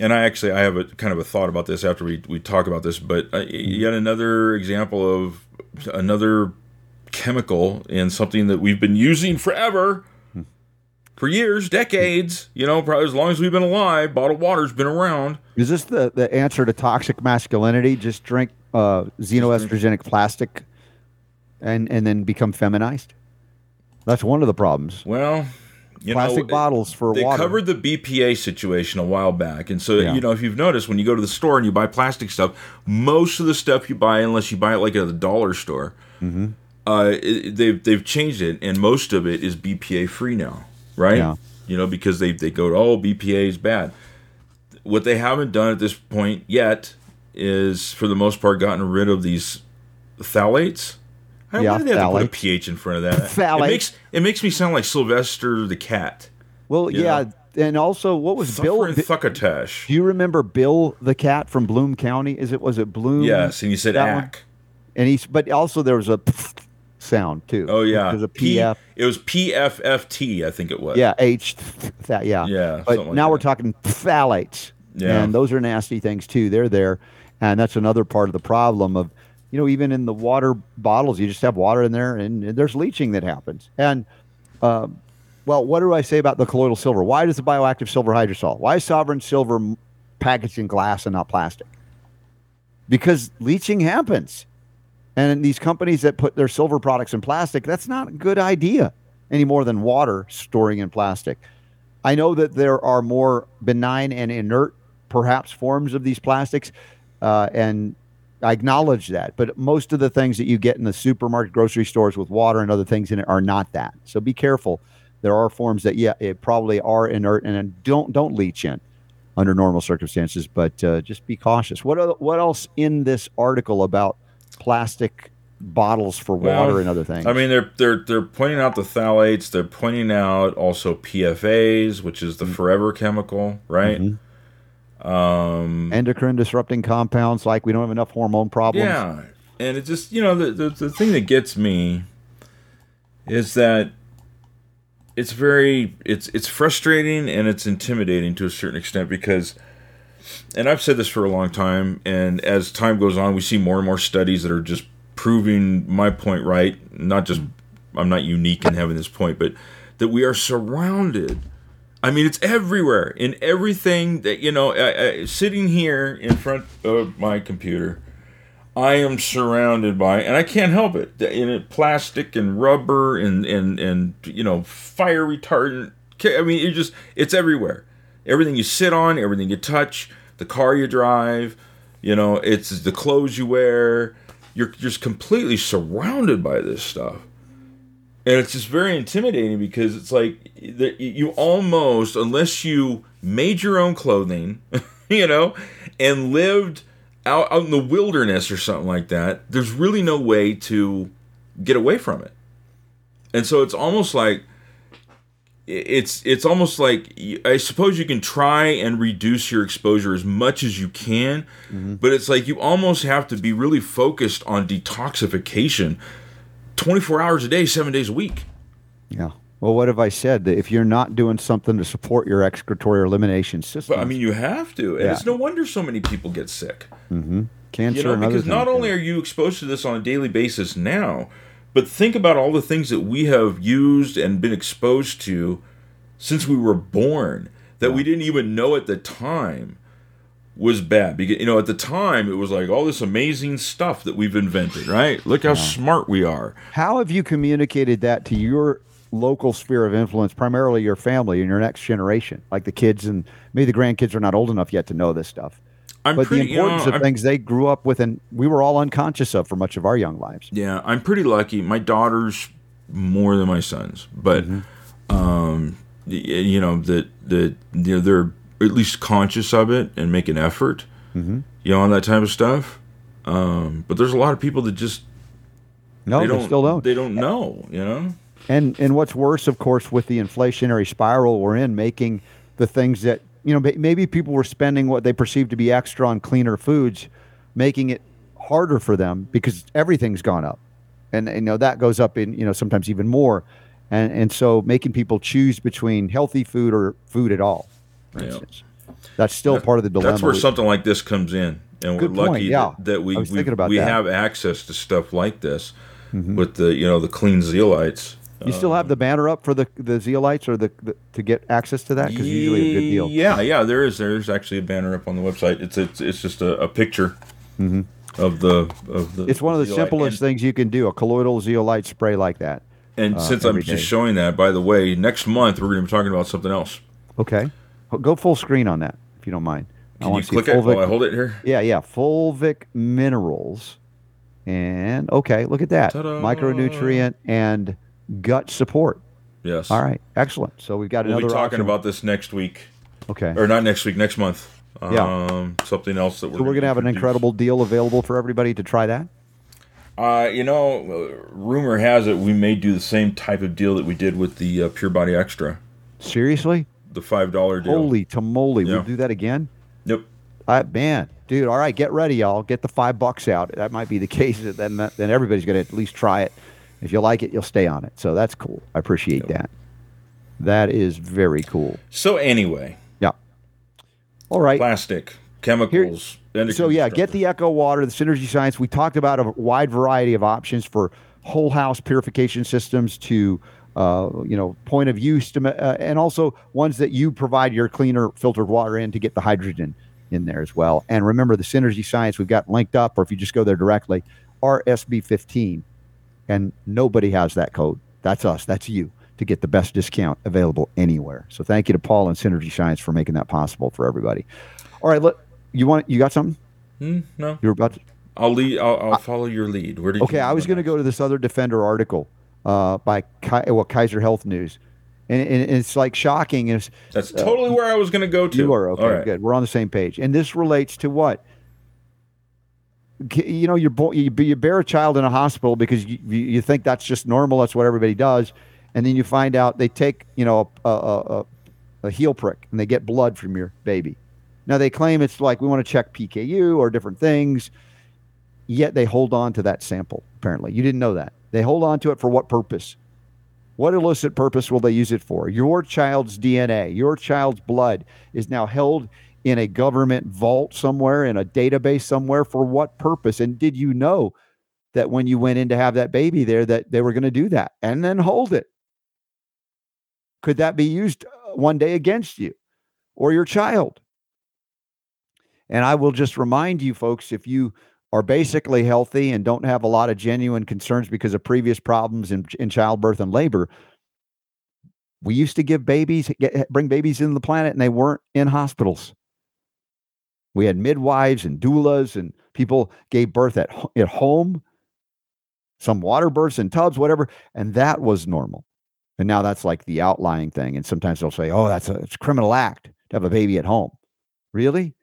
and I actually I have a kind of a thought about this after we we talk about this, but uh, Mm-hmm. yet another example of another chemical in something that we've been using forever. For years, decades, you know, probably as long as we've been alive, bottled water's been around. Is this the, the answer to toxic masculinity? Just drink uh, xenoestrogenic plastic and, and then become feminized? That's one of the problems. Well, you Plastic know, bottles for they water. covered the BPA situation a while back, and so Yeah. you know if you've noticed when you go to the store and you buy plastic stuff, most of the stuff you buy, unless you buy it like at the dollar store, Mm-hmm. Uh, it, they've they've changed it, and most of it is BPA free now, right? Yeah. You know because they they go oh BPA is bad. What they haven't done at this point yet is for the most part gotten rid of these phthalates. I don't Yeah, why they have to put a pH in front of that? Phthalates. It makes it makes me sound like Sylvester the cat. Well, yeah. know. And also, what was Bill? Bill and Thuckatash. do you remember Bill the cat from Bloom County? Is it was it Bloom? Yes, and you said That one? ack. And he's but also there was a sound too. Oh yeah, There's a P- PF. It was PFFT, I think it was. Yeah, H. That yeah. Yeah, But like now we're talking phthalates. Yeah. And those are nasty things too. They're there, and that's another part of the problem of, you know, even in the water bottles, you just have water in there, and, and there's leaching that happens. And, um, well, what do I say about the colloidal silver? Why does the bioactive silver hydrosol? Why is sovereign silver packaged in glass and not plastic? Because leaching happens. And these companies that put their silver products in plastic, that's not a good idea any more than water storing in plastic. I know that there are more benign and inert, perhaps, forms of these plastics, uh, and I acknowledge that. But most of the things that you get in the supermarket, grocery stores with water and other things in it are not that. So be careful. There are forms that, yeah, it probably are inert and don't don't leach in under normal circumstances. But uh, just be cautious. What what else in this article about plastic bottles for Well, water and other things? I mean, they're they're they're pointing out the phthalates. They're pointing out also PFAs, which is the Mm-hmm. forever chemical, right? Um, endocrine disrupting compounds like we don't have enough hormone problems. yeah, and it just you know the, the the thing that gets me is that it's very it's it's frustrating and it's intimidating to a certain extent because and I've said this for a long time and as time goes on we see more and more studies that are just proving my point right not just I'm not unique in having this point but that we are surrounded I mean it's everywhere in everything that you know I, I, sitting here in front of my computer I am surrounded by, and I can't help it. In it, plastic and rubber and and and you know fire retardant. I mean, it just it's everywhere. Everything you sit on, everything you touch, the car you drive, you know, it's the clothes you wear. You're just completely surrounded by this stuff, and it's just very intimidating because it's like you almost, unless you made your own clothing, you know, and lived out, out in the wilderness or something like that, there's really no way to get away from it. And so it's almost like it's it's almost like I suppose you can try and reduce your exposure as much as you can, mm-hmm. but it's like you almost have to be really focused on detoxification 24 hours a day, 7 days a week. Yeah. Well, what have I said? That if you're not doing something to support your excretory elimination system, But I mean, you have to, and Yeah. it's no wonder so many people get sick. Mm-hmm. cancer You know, because not only are you exposed to this on a daily basis now, but think about all the things that we have used and been exposed to since we were born that we didn't even know at the time was bad. Because you know, at the time it was like all this amazing stuff that we've invented, right? Look how smart we are. How have you communicated that to your local sphere of influence, primarily your family and your next generation, like the kids and maybe the grandkids are not old enough yet to know this stuff? I'm but pretty, the importance you know, of I'm- things they grew up with and we were all unconscious of for much of our young lives. Yeah, I'm pretty lucky. My daughter's more than my sons, but um, you know that that you know they're at least conscious of it and make an effort, you know, on that type of stuff. Um, but there's a lot of people that just No, they they, don't still don't. they don't know, you know. And and what's worse, of course, with the inflationary spiral we're in, making the things that you know maybe people were spending what they perceive to be extra on cleaner foods, making it harder for them because everything's gone up, and you know that goes up in you know sometimes even more, and and so making people choose between healthy food or food at all, for Yeah. instance, that's still part of the dilemma. That's where something like this comes in, and Good we're point, lucky yeah. that, that we we, we that. Mm-hmm. have access to stuff like this with the you know the clean zeolites. You still have the banner up for the the zeolites or the, the to get access to that because usually a good deal. Yeah, yeah, there is. There's actually a banner up on the website. It's it's, it's just a, a picture of the of the. Mm-hmm. It's one of the zeolite. simplest things you can do, a colloidal zeolite spray like that. And, and uh, since I'm every just showing that, by the way, next month we're going to be talking about something else. Okay. Go full screen on that, if you don't mind. I Can you wanna see click it fulvic- while I hold it here? Yeah, yeah. Fulvic minerals. And okay, look at that. Ta-da. Micronutrient and gut support. Yes. All right. Excellent. So we've got We'll another be talking option. about this next week, Okay. or not next week, next month. Yeah. Um, something else that we're. So we're going to have an incredible deal available for everybody to try that. Uh, you know, rumor has it we may do the same type of deal that we did with the uh, Pure Body Extra, Seriously? the five dollar deal. Holy tamale. Yeah. We'll do that again? Yep. Uh, man, dude, all right, get ready, y'all. Get the five bucks out. That might be the case. Then, then everybody's going to at least try it. If you like it, you'll stay on it. So that's cool. I appreciate that. That is very cool. So anyway, Yeah. All right. plastic, chemicals. endocrine So yeah, get the Echo Water, the Synergy Science. We talked about a wide variety of options for whole house purification systems to, uh, you know, point of use, to, uh, and also ones that you provide your cleaner filtered water in to get the hydrogen in there as well. And remember, the Synergy Science we've got linked up, or if you just go there directly, RSB15, and nobody has that code. That's us. That's you to get the best discount available anywhere. So thank you to Paul and Synergy Science for making that possible for everybody. All right, let you want you got something? Hmm, no, You're about to, I'll lead. I'll, I'll follow your lead. Where did okay. I was going to go to this other Defender article uh, by Ki- well, Kaiser Health News, and, and it's like shocking. Is That's totally where I was going to go to. uh, you are okay? Right. Good. We're on the same page. And this relates to what? You know, you're you, you bear a child in a hospital because you, you you think that's just normal. That's what everybody does, and then you find out they take you know a, a, a, a heel prick and they get blood from your baby. Now they claim it's like we want to check PKU or different things, yet they hold on to that sample. Apparently, you didn't know that. They hold on to it for what purpose? What illicit purpose will they use it for? Your child's DNA, your child's blood is now held in a government vault somewhere, in a database somewhere. For what purpose? And did you know that when you went in to have that baby there, that they were going to do that and then hold it? Could that be used uh, one day against you or your child? And I will just remind you, folks, if you are basically healthy and don't have a lot of genuine concerns because of previous problems in, in childbirth and labor, we used to give babies, get, bring babies into the planet, and they weren't in hospitals. We had midwives and doulas, and people gave birth at, at home, some water births in tubs, whatever, and that was normal. And now that's like the outlying thing. And sometimes they'll say, "Oh, that's a it's a criminal act to have a baby at home." Really?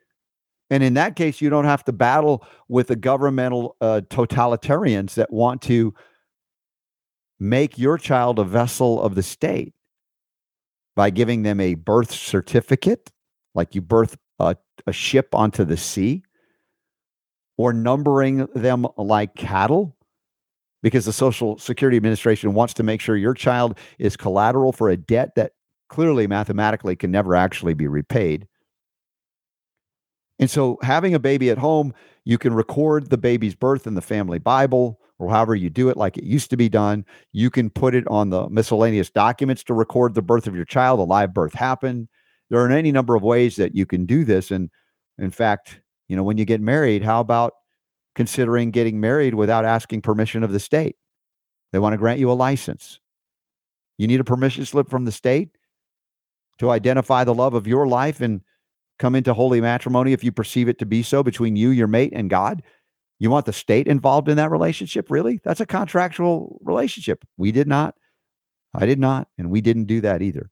And in that case, you don't have to battle with the governmental uh, totalitarians that want to make your child a vessel of the state by giving them a birth certificate, like you birth a, ship onto the sea, or numbering them like cattle, because the Social Security Administration wants to make sure your child is collateral for a debt that clearly mathematically can never actually be repaid. And so, having a baby at home, you can record the baby's birth in the family Bible or however you do it, like it used to be done. You can put it on the miscellaneous documents to record the birth of your child. A live birth happened. There are any number of ways that you can do this. And in fact, you know, when you get married, how about considering getting married without asking permission of the state? They want to grant you a license. You need a permission slip from the state to identify the love of your life and come into holy matrimony if you perceive it to be so between you, your mate, and God. You want the state involved in that relationship? Really? That's a contractual relationship. We did not. I did not. And we didn't do that either.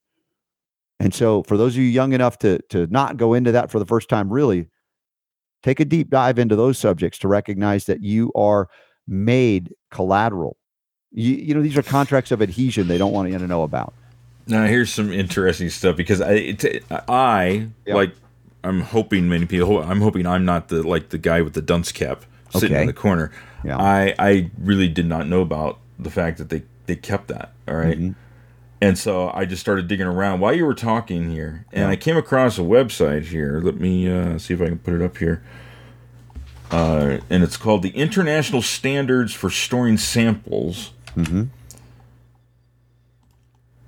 And so, for those of you young enough to, to not go into that for the first time, really take a deep dive into those subjects to recognize that you are made collateral. You, you know, these are contracts of adhesion they don't want you to know about. Now, here's some interesting stuff because I, it, I Yeah. like, I'm hoping many people, I'm hoping I'm not the like the guy with the dunce cap sitting Okay. in the corner. Yeah. I, I really did not know about the fact that they, they kept that. All right? Mhm. And so I just started digging around while you were talking here, and I came across a website here. Let me uh, see if I can put it up here. Uh, and it's called the International Standards for Storing Samples. Mm-hmm.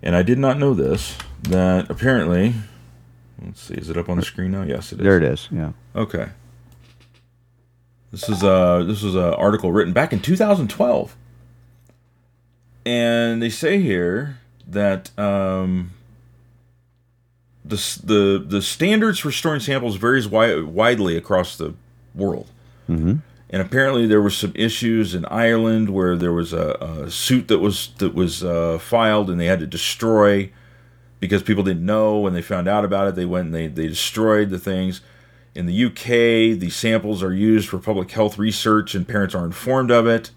And I did not know this that apparently, let's see, is it up on the screen now? Yes, it is. There it is. Yeah. Okay. This is a this is an article written back in 2012, and they say here that um, the the the standards for storing samples varies wi- widely across the world. Mm-hmm. And apparently, there were some issues in Ireland where there was a, a suit that was that was uh, filed, and they had to destroy because people didn't know when they found out about it. They went and they they destroyed the things. In the UK, the samples are used for public health research, and parents are informed of it.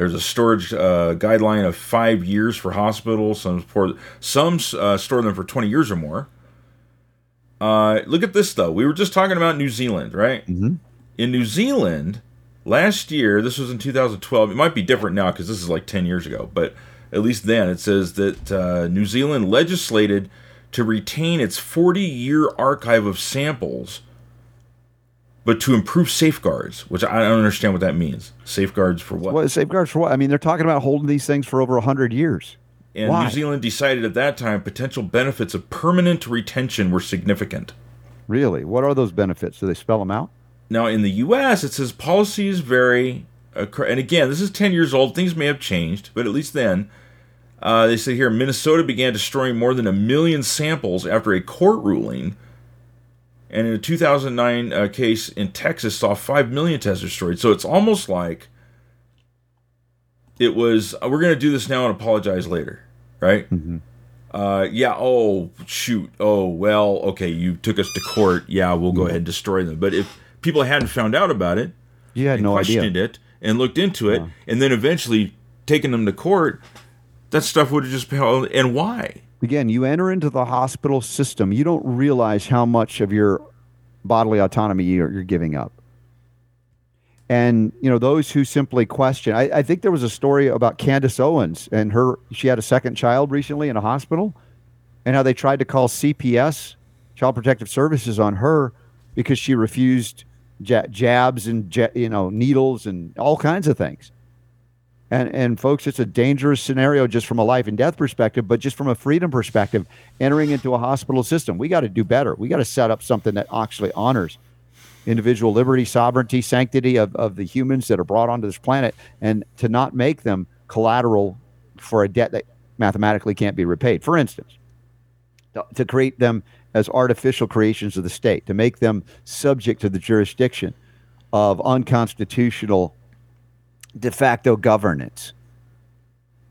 There's a storage uh, guideline of five years for hospitals. Some for, some uh, store them for 20 years or more. Uh, look at this though. We were just talking about New Zealand, right? Mm-hmm. in New Zealand last year, this was in 2012. It might be different now because this is like 10 years ago, but at least then it says that uh, New Zealand legislated to retain its 40 year archive of samples, but to improve safeguards, which I don't understand what that means. Safeguards for what? What safeguards for what? I mean, they're talking about holding these things for over hundred years. and why? New Zealand decided at that time potential benefits of permanent retention were significant. Really? What are those benefits? Do they spell them out? Now, in the U.S., it says policies vary. acro- And again, this is 10 years old. Things may have changed, but at least then, uh, they say here Minnesota began destroying more than a million samples after a court ruling. And in a 2009 uh, case in Texas, saw 5 million tests destroyed. So it's almost like it was, uh, we're going to do this now and apologize later, right? Uh, yeah. Oh, shoot. Oh, well. Okay, you took us to court. Yeah, we'll go ahead and destroy them. But if people hadn't found out about it, You had and no idea. it, and looked into it, and then eventually taken them to court, that stuff would have just been. held- And why? Again, you enter into the hospital system, you don't realize how much of your bodily autonomy you're, you're giving up. And you know those who simply question. I, I think there was a story about Candace Owens and her. She had a second child recently in a hospital, and how they tried to call CPS, Child Protective Services, on her because she refused ja- jabs and you know needles and all kinds of things. And and folks, it's a dangerous scenario just from a life and death perspective, but just from a freedom perspective, entering into a hospital system, we got to do better. We got to set up something that actually honors individual liberty, sovereignty, sanctity of, of the humans that are brought onto this planet, and to not make them collateral for a debt that mathematically can't be repaid. For instance, to- to create them as artificial creations of the state, to make them subject to the jurisdiction of unconstitutional de facto governance.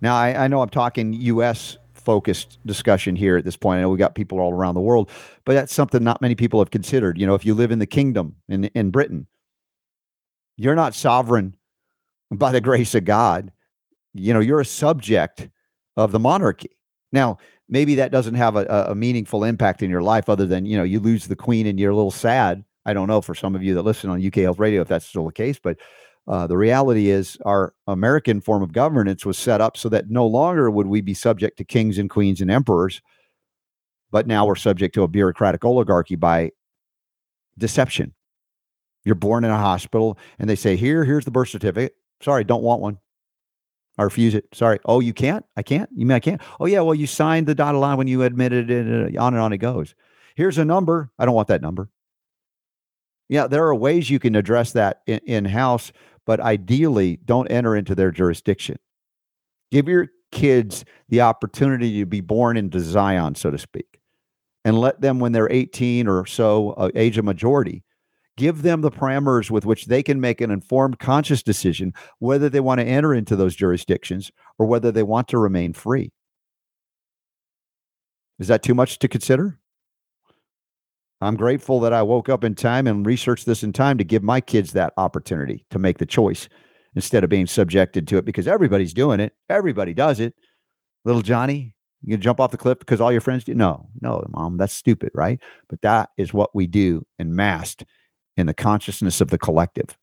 Now, I, I know I'm talking U.S. focused discussion here at this point. I know we got people all around the world, but that's something not many people have considered. You know, if you live in the kingdom in, in Britain, you're not sovereign by the grace of God. You know, you're a subject of the monarchy. Now, maybe that doesn't have a, a- a meaningful impact in your life other than, you know, you lose the queen and you're a little sad. I don't know for some of you that listen on UK Health Radio if that's still the case, but Uh, the reality is, our American form of governance was set up so that no longer would we be subject to kings and queens and emperors, but now we're subject to a bureaucratic oligarchy by deception. You're born in a hospital and they say, Here, here's the birth certificate. Sorry, don't want one. I refuse it. Sorry. Oh, you can't? I can't? You mean I can't? Oh, yeah. Well, you signed the dotted line when you admitted it. On and on it goes. Here's a number. I don't want that number. Yeah, there are ways you can address that in house, but ideally, don't enter into their jurisdiction. Give your kids the opportunity to be born into Zion, so to speak, and let them, when they're 18 or so, uh, age of majority, give them the parameters with which they can make an informed, conscious decision whether they want to enter into those jurisdictions or whether they want to remain free. Is that too much to consider? I'm grateful that I woke up in time and researched this in time to give my kids that opportunity to make the choice instead of being subjected to it because everybody's doing it. Everybody does it. Little Johnny, you can jump off the cliff because all your friends do. No, no, mom, that's stupid, right? But that is what we do in massed in the consciousness of the collective.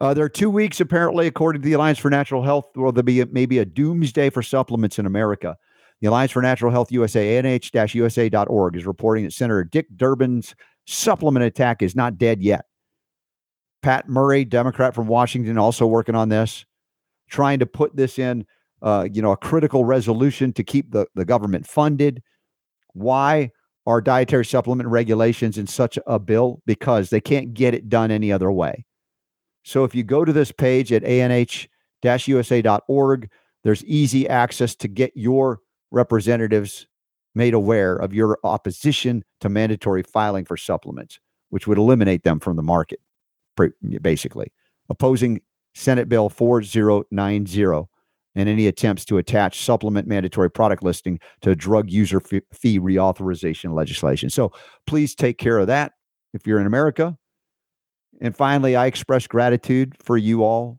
Uh, there are two weeks, apparently, according to the Alliance for Natural Health, where there'll be a, maybe a doomsday for supplements in America. The Alliance for Natural Health USA, anh-usa.org, is reporting that Senator Dick Durbin's supplement attack is not dead yet. Pat Murray, Democrat from Washington, also working on this, trying to put this in, uh, you know, a critical resolution to keep the, the government funded. Why? are dietary supplement regulations in such a bill because they can't get it done any other way. So if you go to this page at anh-usa.org, there's easy access to get your representatives made aware of your opposition to mandatory filing for supplements, which would eliminate them from the market, basically. Opposing Senate Bill 4090 and any attempts to attach supplement mandatory product listing to drug user fee reauthorization legislation. So please take care of that if you're in America. And finally, I express gratitude for you all,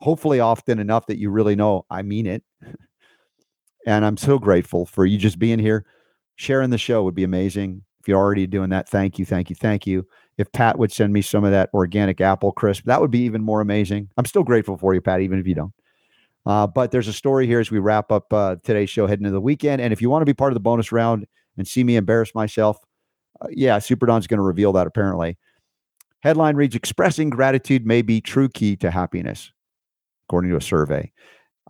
hopefully often enough that you really know I mean it. and I'm so grateful for you just being here. Sharing the show would be amazing. If you're already doing that, thank you, thank you, thank you. If Pat would send me some of that organic apple crisp, that would be even more amazing. I'm still grateful for you, Pat, even if you don't. Uh, but there's a story here as we wrap up uh, today's show heading into the weekend. And if you want to be part of the bonus round and see me embarrass myself, uh, yeah, Super Don's going to reveal that apparently. Headline reads Expressing gratitude may be true key to happiness, according to a survey.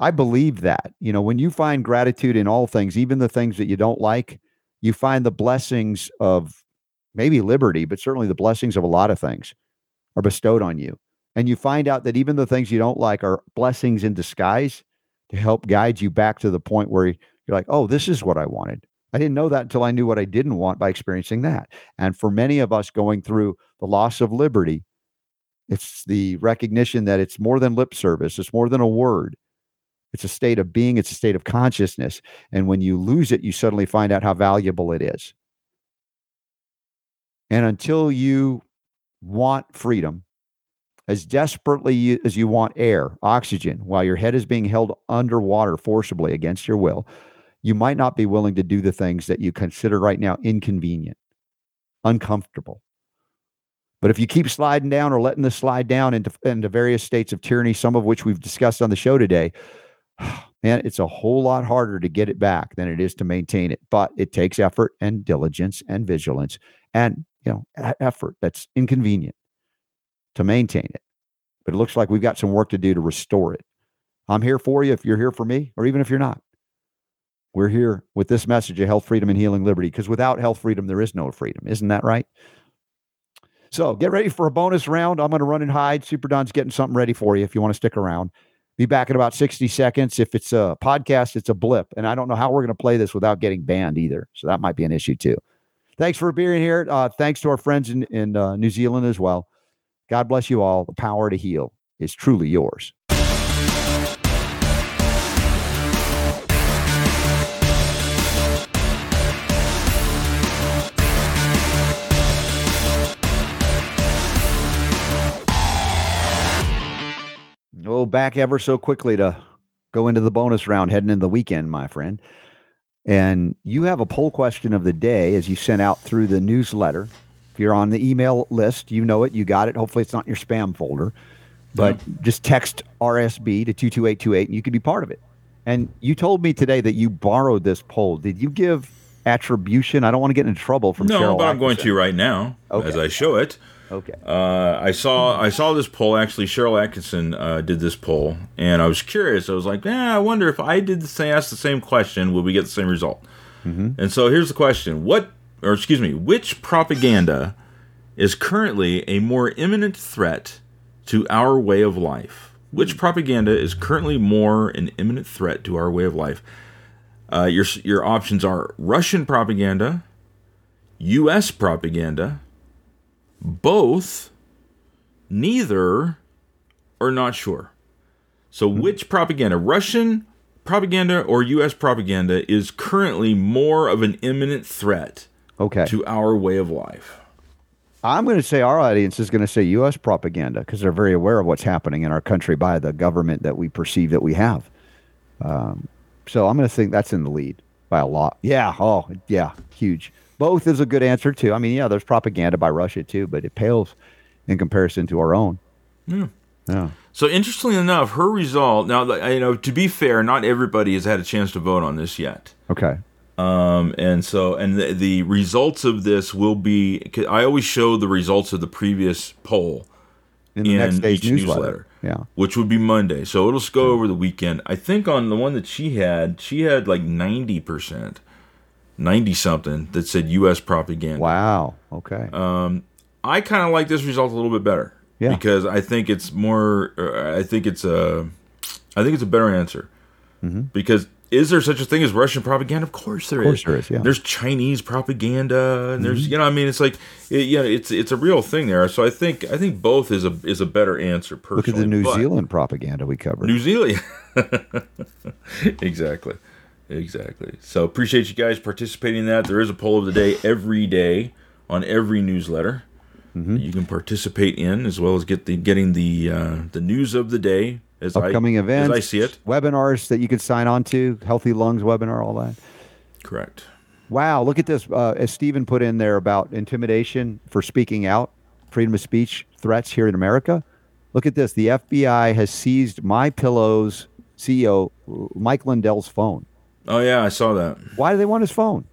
I believe that. You know, when you find gratitude in all things, even the things that you don't like, you find the blessings of maybe liberty, but certainly the blessings of a lot of things are bestowed on you and you find out that even the things you don't like are blessings in disguise to help guide you back to the point where you're like, oh, this is what I wanted. I didn't know that until I knew what I didn't want by experiencing that. And for many of us going through the loss of liberty, it's the recognition that it's more than lip service, it's more than a word. It's a state of being, it's a state of consciousness. And when you lose it, you suddenly find out how valuable it is. And until you want freedom, as desperately as you want air, oxygen, while your head is being held underwater forcibly against your will, you might not be willing to do the things that you consider right now inconvenient, uncomfortable. But if you keep sliding down or letting this slide down into, into various states of tyranny, some of which we've discussed on the show today, man, it's a whole lot harder to get it back than it is to maintain it. But it takes effort and diligence and vigilance and you know effort that's inconvenient to maintain it. But it looks like we've got some work to do to restore it. I'm here for you if you're here for me, or even if you're not. We're here with this message of health, freedom, and healing liberty, because without health freedom, there is no freedom. Isn't that right? So get ready for a bonus round. I'm going to run and hide. Super Don's getting something ready for you if you want to stick around. Be back in about 60 seconds. If it's a podcast, it's a blip. And I don't know how we're going to play this without getting banned either. So that might be an issue too. Thanks for being here. Uh, thanks to our friends in, in uh, New Zealand as well. God bless you all. The power to heal is truly yours. Back ever so quickly to go into the bonus round heading into the weekend, my friend. And you have a poll question of the day as you sent out through the newsletter If you're on the email list, you know it, you got it. Hopefully, it's not your spam folder. But just text RSB to 22828 and you could be part of it. And you told me today that you borrowed this poll. Did you give attribution? I don't want to get into trouble from No, Sharyl but I'm going Attkisson. to right now Okay. as I show it. Okay. Uh, I saw I saw this poll. Actually, Sharyl Attkisson uh, did this poll, and I was curious. I was like, eh, I wonder if I did the same, ask the same question, will we get the same result? And so here's the question: What, or excuse me, which propaganda is currently a more imminent threat to our way of life? Which propaganda is currently more an imminent threat to our way of life? Uh, your your options are Russian propaganda, U.S. propaganda, both, neither, or not sure. So, which propaganda, Russian propaganda or U.S. propaganda, is currently more of an imminent threat Okay. to our way of life? I'm going to say our audience is going to say U.S. propaganda because they're very aware of what's happening in our country by the government that we perceive that we have. Um, so I'm going to think that's in the lead by a lot. Yeah. Oh, yeah. Huge. Both is a good answer too. I mean, yeah, there's propaganda by Russia too, but it pales in comparison to our own. Yeah. Yeah. So interestingly enough, her result. Now, you know, to be fair, not everybody has had a chance to vote on this yet. Okay. Um, and so, and the, the results of this will be. I always show the results of the previous poll In the next day's each newsletter. Yeah. which would be Monday. So it'll go over the weekend. I think on the one that she had, she had like ninety percent, ninety something that said U.S. propaganda. Wow. Okay. I kind of like this result a little bit better. Yeah. Because I think it's more. Uh, I think it's a. I think it's a better answer. Because is there such a thing as Russian propaganda? Of course there is. Mm-hmm. course there is, yeah. Mm-hmm. There's Chinese propaganda, and there's you know I mean it's like it, yeah it's it's a real thing there. So I think I think both is a is a better answer. Personally, Look at the New But- Zealand propaganda we covered. New Zealand. exactly. Exactly. So appreciate you guys participating in that. There is a poll of the day every day on every newsletter Mm-hmm. you can participate in, as well as get the getting the uh, the news of the day as Upcoming I, events, as I see it. webinars that you can sign on to, Healthy Lungs webinar, all that. Correct. Wow, look at this. Uh, as Stephen put in there about intimidation for speaking out, freedom of speech threats here in America. Look at this. The FBI has seized My Pillow's CEO Mike Lindell's phone. Oh yeah, I saw that. Why do they want his phone?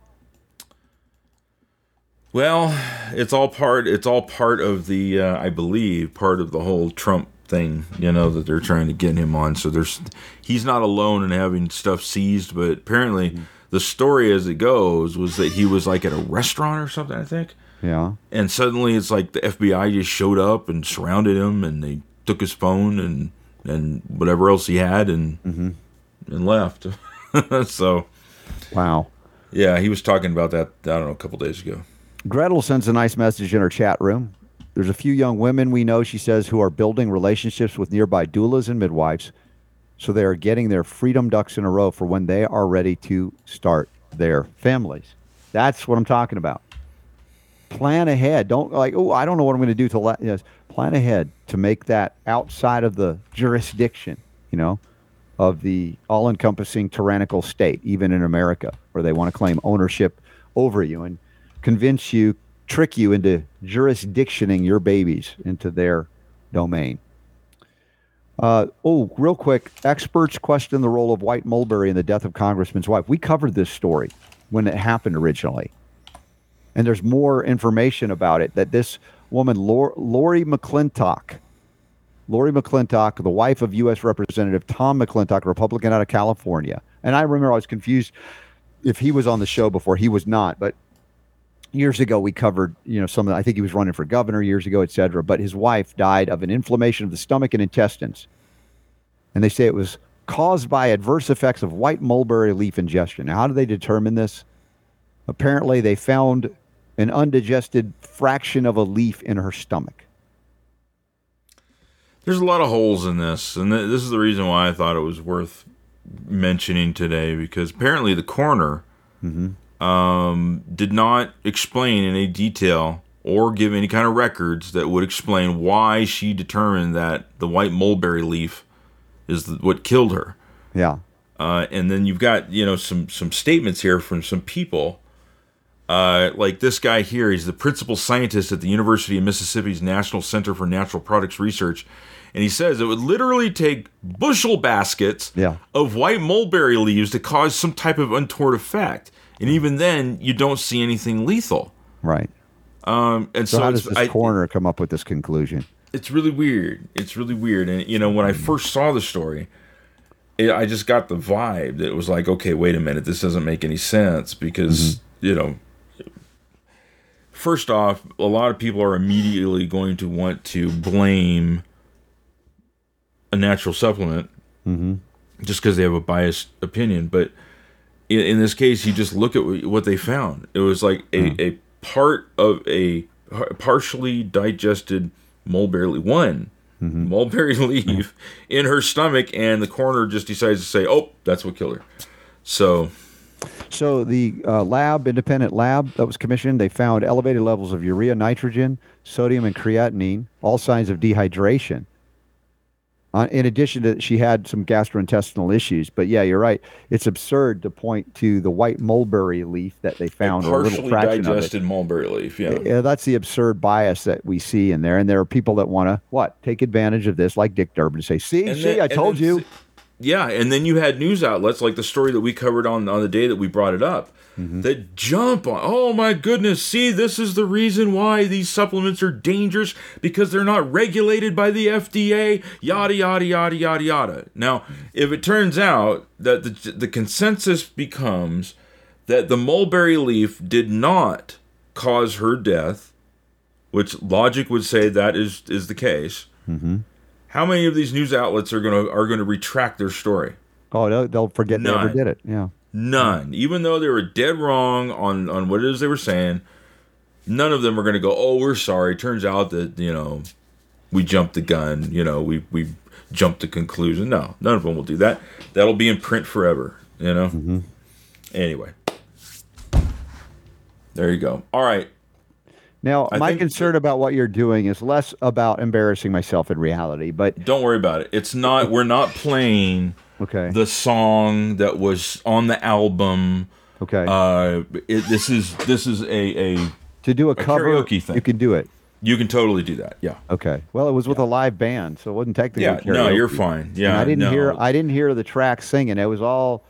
Well, it's all part. It's all part of the. Uh, I believe part of the whole Trump thing. You know that they're trying to get him on. So there's. He's not alone in having stuff seized, but apparently the story as it goes was that he was like at a restaurant or something. I think, Yeah. and suddenly it's like the FBI just showed up and surrounded him, and they took his phone and and whatever else he had, and and left. so Wow. yeah, he was talking about that. I don't know, a couple days ago. Gretel sends a nice message in her chat room. There's a few young women we know, she says, who are building relationships with nearby doulas and midwives. So they are getting their freedom ducks in a row for when they are ready to start their families. That's what I'm talking about. Plan ahead. Don't like, oh, I don't know what I'm going to do to let. yes. Plan ahead to make that outside of the jurisdiction, you know, of the all encompassing tyrannical state, even in America, where they want to claim ownership over you and convince you, trick you into jurisdictioning your babies into their domain. Uh, oh, real quick, experts question the role of White Mulberry in the death of Congressman's wife. We covered this story when it happened originally, and there's more information about it. That this woman, Lor- Lori McClintock, Lori McClintock, the wife of U.S. Representative Tom McClintock, Republican out of California, and I remember I was confused if he was on the show before. He was not, but years ago we covered you know some of the, i think he was running for governor years ago et cetera. But his wife died of an inflammation of the stomach and intestines. And they say it was caused by adverse effects of white mulberry leaf ingestion. Now how do they determine this? Apparently they found an undigested fraction of a leaf in her stomach There's a lot of holes in this, and th- this is the reason why I thought it was worth mentioning today because apparently the coroner um, did not explain in any detail or give any kind of records that would explain why she determined that the white mulberry leaf is what killed her. yeah Uh, and then you've got you know some some statements here from some people Uh, like this guy here, he's the principal scientist at the University of Mississippi's National Center for Natural Products Research. And he says it would literally take bushel baskets Yeah. of white mulberry leaves to cause some type of untoward effect. And even then, you don't see anything lethal. Right. Um, and So, so, how does this I- coroner come up with this conclusion? it's really weird. It's really weird. And you know, when I first saw the story, it, I just got the vibe that it was like, okay, wait a minute, this doesn't make any sense because you know, first off, a lot of people are immediately going to want to blame a natural supplement just because they have a biased opinion. But in, in this case, you just look at what they found. It was like a, a part of a partially digested mulberry leaf, one mulberry leaf in her stomach, and the coroner just decides to say, "Oh, that's what killed her." So So the uh, lab, independent lab that was commissioned, they found elevated levels of urea, nitrogen, sodium, and creatinine, all signs of dehydration. Uh, in addition to, she had some gastrointestinal issues. But yeah, you're right. It's absurd to point to the white mulberry leaf that they found, a or a little fraction of it. digested mulberry leaf. Yeah. Yeah, that's the absurd bias that we see in there. And there are people that want to what take advantage of this, like Dick Durbin, to say, "See, And see, then- I told then you." Yeah, and then you had news outlets like the story that we covered on on the day that we brought it up Mm-hmm. that jump on. Oh my goodness! See, this is the reason why these supplements are dangerous because they're not regulated by the FDA. Yada yada yada yada yada. Now, if it turns out that the the consensus becomes that the mulberry leaf did not cause her death, which logic would say that is is the case. How many of these news outlets are gonna are gonna retract their story? Oh, they'll, they'll forget they ever did it. Yeah. None. Even though they were dead wrong on on what it is they were saying, none of them are gonna go, "Oh, we're sorry." Turns out that you know we jumped the gun. You know, we we jumped the conclusion. No, none of them will do that. That'll be in print forever. You know. Mm-hmm. Anyway, there you go. All right. Now, I my concern about what you're doing is less about embarrassing myself in reality, but Don't worry about it. It's not. We're not playing okay, the song that was on the album. okay. Uh, it, this is this is a a to do a cover, karaoke thing. you can do it. you can totally do that. Yeah. Okay. Well, it was with a live band, so it wasn't technically. Yeah. No, you're fine. And Yeah. I didn't no. hear. I didn't hear the track singing. It was all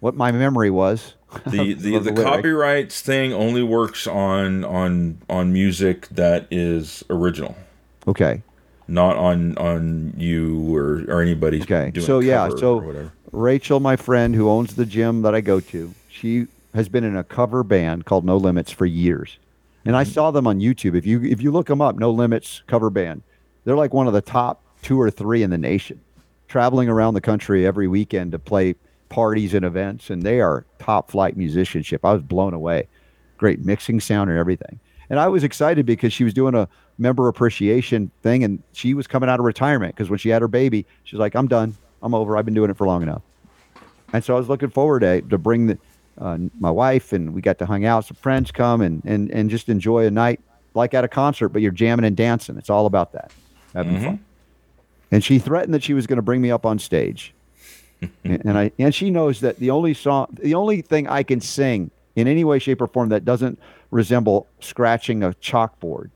what my memory was. the the, of the copyrights thing only works on on on music that is original, Okay. Not on on you or or anybody. Okay. Doing So yeah. So. Rachel, my friend who owns the gym that I go to, she has been in a cover band called No Limits for years. And Mm-hmm. I saw them on YouTube. If you if you look them up, No Limits cover band, they're like one of the top two or three in the nation, traveling around the country every weekend to play parties and events, and they are top flight musicianship. I was blown away. Great mixing sound and everything. And I was excited because she was doing a member appreciation thing, and she was coming out of retirement because when she had her baby, she was like, "I'm done. I'm over. I've been doing it for long enough." And so I was looking forward to to bring the, uh, my wife, and we got to hang out. Some friends come and and and just enjoy a night like at a concert, but you're jamming and dancing. It's all about that, having fun. And she threatened that she was going to bring me up on stage, and I and she knows that the only song, the only thing I can sing in any way, shape, or form that doesn't resemble scratching a chalkboard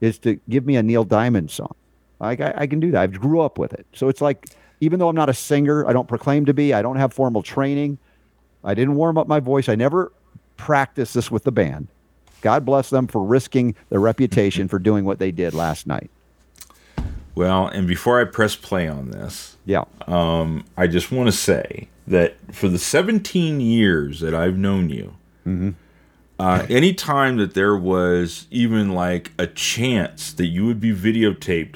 is to give me a Neil Diamond song. Like I, I can do that. I grew up with it. So it's like, even though I'm not a singer, I don't proclaim to be. I don't have formal training. I didn't warm up my voice. I never practiced this with the band. God bless them for risking their reputation for doing what they did last night. Well, and before I press play on this, Yeah. um, I just want to say that for the 17 years that I've known you, uh, anytime that there was even like a chance that you would be videotaped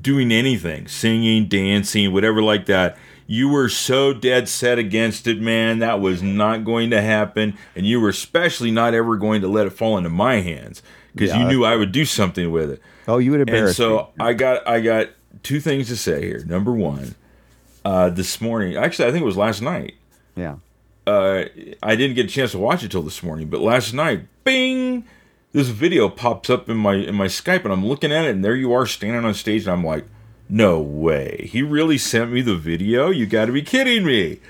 doing anything, singing, dancing, whatever like that, you were so dead set against it, man. That was not going to happen. And you were especially not ever going to let it fall into my hands because Yeah, you knew I would do something with it. Oh, you would And embarrass so me. I got I got two things to say here. Number one, uh, this morning, actually, I think it was last night. Yeah. Uh, I didn't get a chance to watch it till this morning, but last night, Bing, this video pops up in my in my Skype, and I'm looking at it, and there you are standing on stage, and I'm like, no way, he really sent me the video. You got to be kidding me.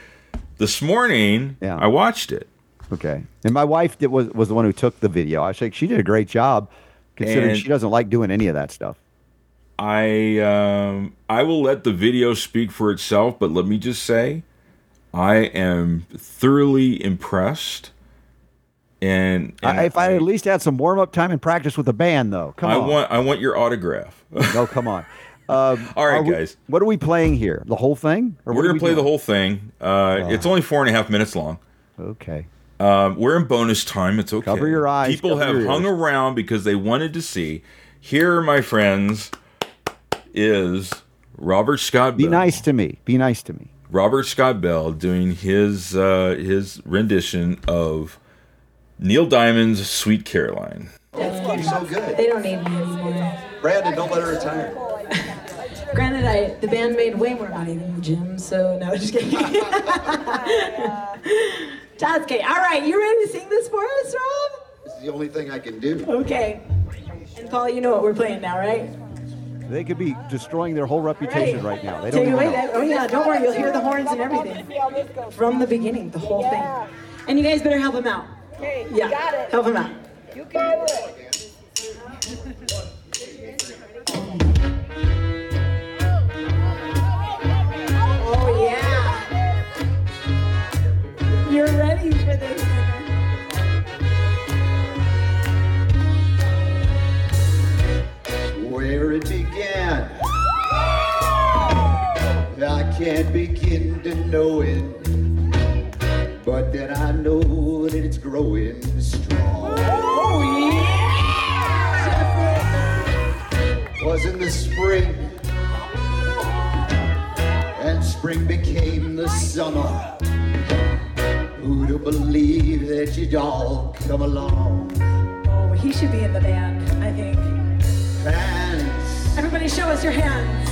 This morning, Yeah. I watched it, Okay. And my wife did, was was the one who took the video. I was like, she did a great job, considering And- she doesn't like doing any of that stuff. I um, I will let the video speak for itself, but let me just say, I am thoroughly impressed. And, and I, if I at least had some warm up time and practice with the band, though, come I on. want I want your autograph. no, come on. Um, All right, we- guys. what are we playing here? The whole thing? Or We're gonna we play the whole thing. Uh, It's only four and a half minutes long. Okay. Um, we're in bonus time. It's okay. Cover your eyes, People have hung ears. around because they wanted to see. Here, my friends, is Robert Scott. Be Bell. nice to me. Be nice to me. Robert Scott Bell doing his uh, his rendition of Neil Diamond's "Sweet Caroline." so good. They don't need me anymore. Brandon, don't let her retire. Granted, I the band made way more money than the gym, so no, just kidding. Just kidding. All right, you ready to sing this for us, Rob? This is the only thing I can do. Okay. And Paul, you know what we're playing now, right? They could be destroying their whole reputation right, now. They don't Take even away know. that. Oh yeah, don't worry, you'll hear the horns and everything from the beginning, the whole thing. And you guys better help him out. Okay, Yeah, you got it. help him out. You got it. Oh yeah. You're ready for this. Where it can't begin to know it. But then I know that it's growing strong. Oh Was in the spring, and spring became the summer. Who'd have believed that you'd all come along? Oh, he should be in the band, I think. Hands, Everybody show us your hands.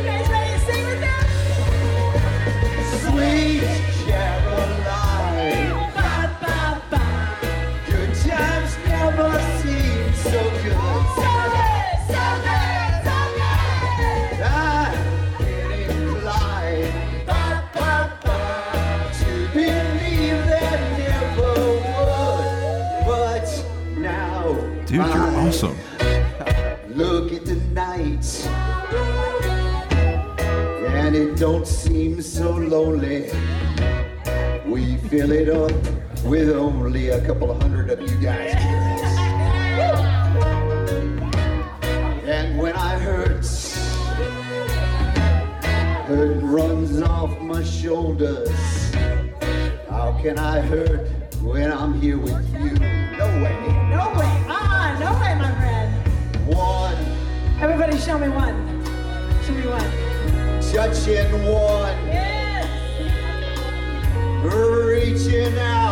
Reaching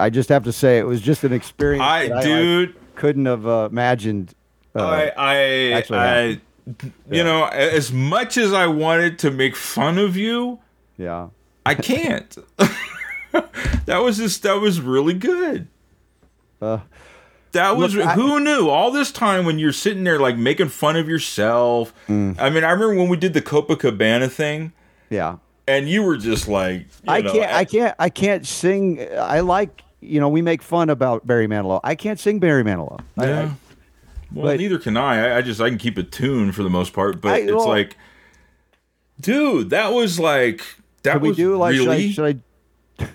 I just have to say, it was just an experience. I, dude, couldn't have uh, imagined. Uh, I, I, actually I, happened. you know, as much as I wanted to make fun of you, yeah. I can't. that was just that was really good. Uh, That was Look, I- who knew all this time when you're sitting there like making fun of yourself. Mm. I mean, I remember when we did the Copacabana thing, yeah. and you were just like, you I know, can't. I can't. I can't sing. I like. You know, we make fun about Barry Manilow. I can't sing Barry Manilow. Yeah. I- Well, but- neither can I. I. I just I can keep a tune for the most part, but I- it's well- like, dude, that was like that was do like? really Should I, should I?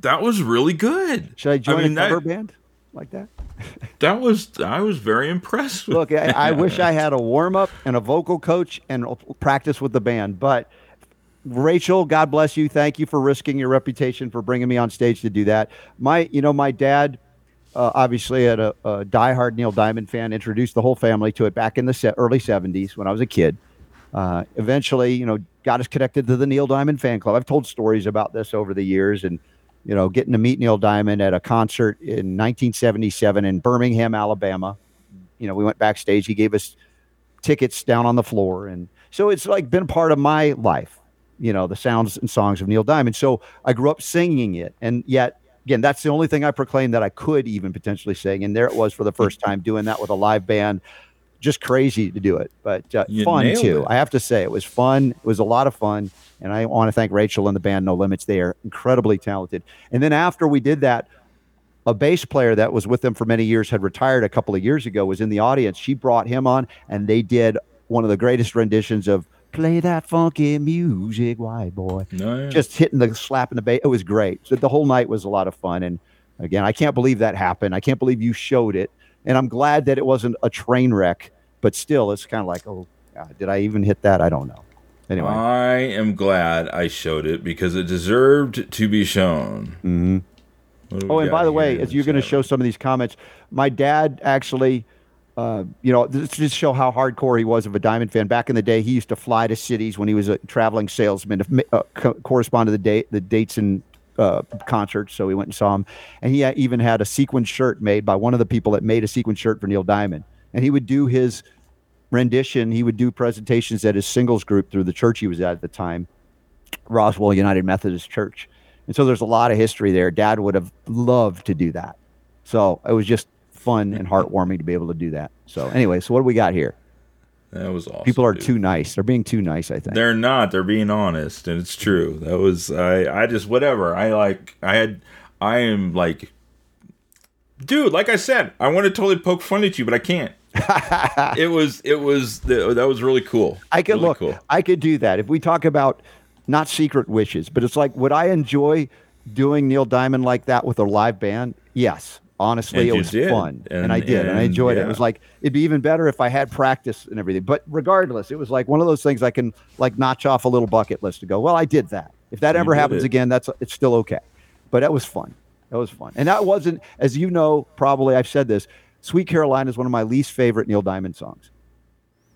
that was really good. Should I join mean, a cover that, band like that? that was I was very impressed. With Look, I. I wish I had a warm up and a vocal coach and practice with the band. But Rachel, God bless you. Thank you for risking your reputation for bringing me on stage to do that. My, you know, my dad, uh, obviously, had a, a diehard Neil Diamond fan. Introduced the whole family to it back in the se- early '70s when I was a kid. Uh, eventually, you know, got us connected to the Neil Diamond fan club. I've told stories about this over the years, and you know, getting to meet Neil Diamond at a concert in 1977 in Birmingham, Alabama. You know, we went backstage. He gave us tickets down on the floor, and so it's like been part of my life. You know, the sounds and songs of Neil Diamond. So I grew up singing it, and yet again, that's the only thing I proclaimed that I could even potentially sing. And there it was for the first time doing that with a live band. Just crazy to do it, but uh, fun too. it. I have to say, it was fun. It was a lot of fun, and I want to thank Rachel and the band No Limits. They are incredibly talented. And then after we did that, a bass player that was with them for many years had retired a couple of years ago was in the audience. She brought him on, and they did one of the greatest renditions of "Play That Funky Music, White Boy." No, yeah. Just hitting the slapping the bass. It was great. So the whole night was a lot of fun. And again, I can't believe that happened. I can't believe you showed it, and I'm glad that it wasn't a train wreck. But still, it's kind of like, oh, God, did I even hit that? I don't know. Anyway, I am glad I showed it because it deserved to be shown. hmm we Oh, and by the way, as you're going to show some of these comments, my dad actually, uh, you know, just show how hardcore he was of a Diamond fan. Back in the day, he used to fly to cities when he was a traveling salesman to uh, co- correspond to the date, the dates and uh, concerts. So we went and saw him, and he even had a sequin shirt made by one of the people that made a sequin shirt for Neil Diamond, and he would do his rendition. He would do presentations at his singles group through the church he was at at the time. Roswell United Methodist Church. And so there's a lot of history there. Dad would have loved to do that. So it was just fun and heartwarming to be able to do that. So anyway, so what do we got here? That was awesome. People are dude. too nice. They're being too nice, I think. They're not. They're being honest, and it's true. That was I. I just whatever. I like. I had. I am like, dude. Like I said, I want to totally poke fun at you, but I can't. it was. It was. That was really cool. I could Really look. Cool. I could do that if we talk about not secret wishes, but it's like would I enjoy doing Neil Diamond like that with a live band? Yes, honestly, it was did. fun, and, And- I did, and, I and, enjoyed it. It was like it'd be even better if I had practice and everything. But regardless, it was like one of those things I can like notch off a little bucket list to go. Well, I did that. If that You ever happens it. again, that's it's still okay. But that was fun. That was fun, and that wasn't, as you know, probably I've said this. Sweet Caroline is one of my least favorite Neil Diamond songs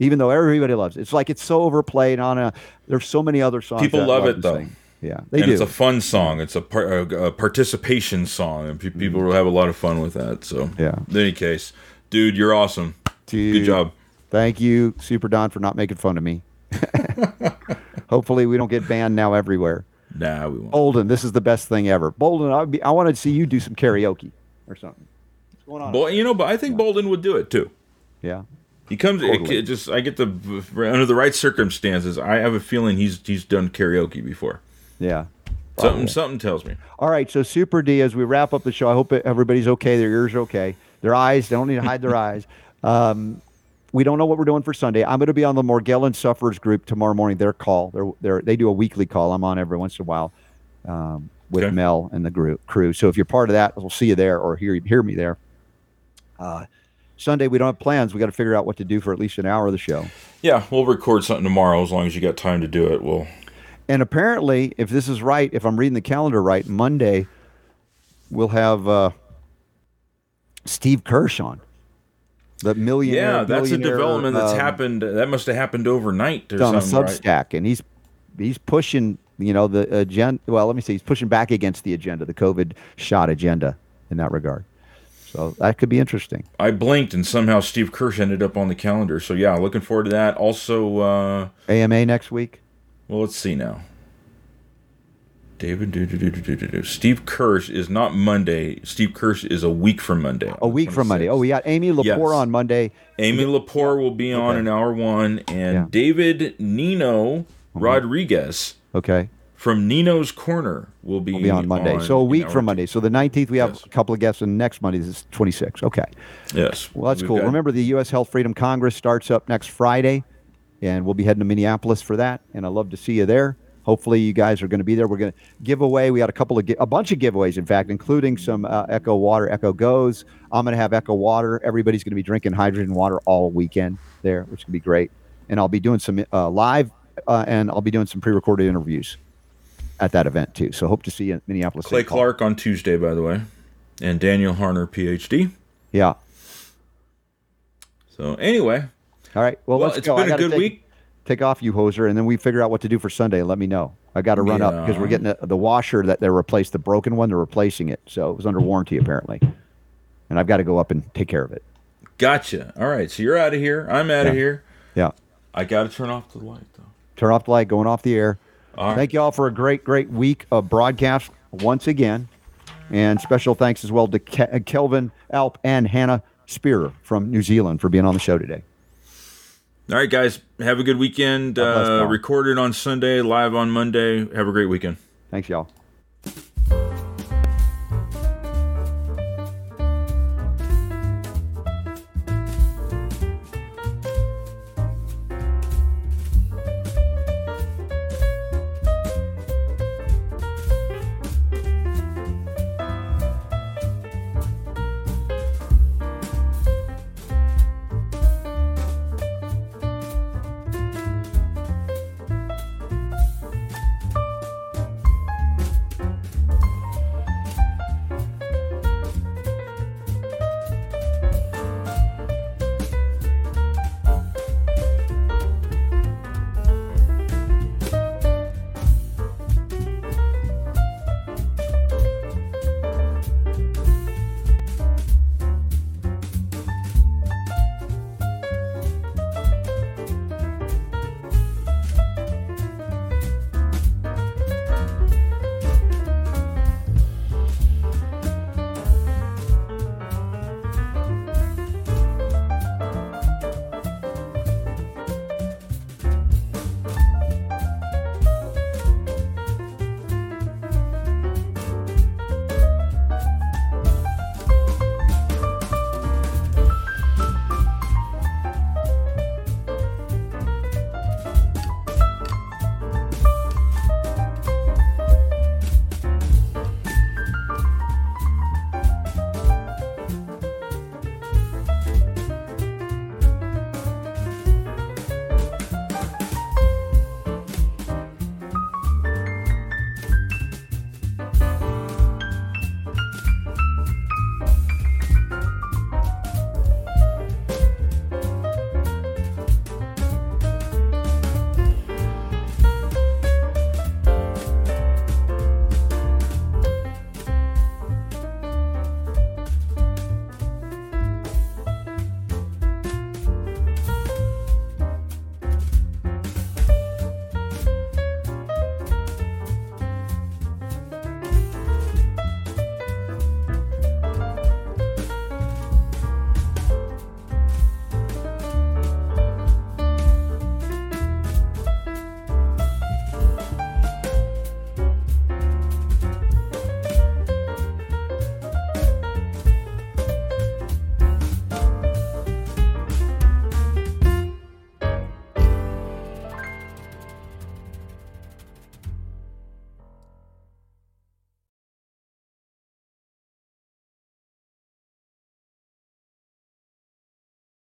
even though everybody loves it. It's like it's so overplayed on a. There's so many other songs. People I love it, though. Yeah, they and do. it's a fun song. It's a, par- a, a participation song, and pe- people will have a lot of fun with that. So. Yeah. In any case, dude, you're awesome. Dude, Good job. Thank you, Super Don, for not making fun of me. Hopefully, we don't get banned now everywhere. Nah, we won't. Boldin, this is the best thing ever. Boldin, I, be, I want to see you do some karaoke or something. What's going on? Well, you know, but I think Boldin would do it too. Yeah. He comes. it- It, just I get the under the right circumstances. I have a feeling he's he's done karaoke before. Yeah. Something something tells me. All right, so Super D, as we wrap up the show, I hope everybody's okay. Their ears are okay. Their eyes, they don't need to hide their eyes. Um, we don't know what we're doing for Sunday. I'm going to be on the Morgellon Sufferers group tomorrow morning. Their call, they're, they're, they do a weekly call. I'm on every once in a while um, with Okay. Mel and the group crew. So if you're part of that, we'll see you there or hear hear me there. Uh, Sunday, we don't have plans. We got to figure out what to do for at least an hour of the show. Yeah, we'll record something tomorrow as long as you got time to do it. We'll. And apparently, if this is right, if I'm reading the calendar right, Monday we'll have uh, Steve Kirsch on The millionaire. Yeah, that's a development that's um, happened. That must have happened overnight or on a right? Substack, and he's he's pushing. You know the agenda. Well, let me see. he's pushing back against the agenda, the COVID shot agenda, in that regard. So that could be interesting. I blinked and somehow Steve Kirsch ended up on the calendar. So yeah, looking forward to that. Also, uh, AMA next week. Well, let's see now. David, do, do, do, do, do, do, do. Steve Kirsch is not Monday. Steve Kirsch is a week from Monday. A week from Monday. Oh, we got Amy Lepore Yes. on Monday. Amy Lepore will be on Okay. in hour one, and Yeah. David Nino mm-hmm. Rodriguez Okay, from Nino's Corner will be, we'll be on Monday. so a week from. Monday. So the 19th, we have Yes. a couple of guests, and next Monday is 26. Okay. Yes. Well, that's We've cool. Remember, the U.S. Health Freedom Congress starts up next Friday, and we'll be heading to Minneapolis for that. And I'd love to see you there. Hopefully, you guys are going to be there. We're going to give away. We had a couple of, a bunch of giveaways, in fact, including some uh, Echo Water, Echo Goes. I'm going to have Echo Water. Everybody's going to be drinking hydrogen water all weekend there, which can be great. And I'll be doing some uh, live, uh, and I'll be doing some pre-recorded interviews at that event too. So hope to see you in Minneapolis. Clay Clark on Tuesday, by the way, and Daniel Harner, PhD. Yeah. So anyway, All right. Well, well, let's it's go. I been a good take- week. take off you hoser and then we figure out what to do for sunday let me know i got to run up because we're getting the, the washer that they replaced the broken one they're replacing it so it was under warranty apparently and i've got to go up and take care of it Gotcha. All right, so you're out of here. I'm out of Yeah. here. yeah I got to turn off the light though. turn off the light going off the air All right. thank you all for a great great week of broadcast once again and special thanks as well to Ke- kelvyn alp and hannah spierer from new zealand for being on the show today All right, guys. Have a good weekend. Uh, recorded on Sunday, live on Monday. Have a great weekend. thanks y'all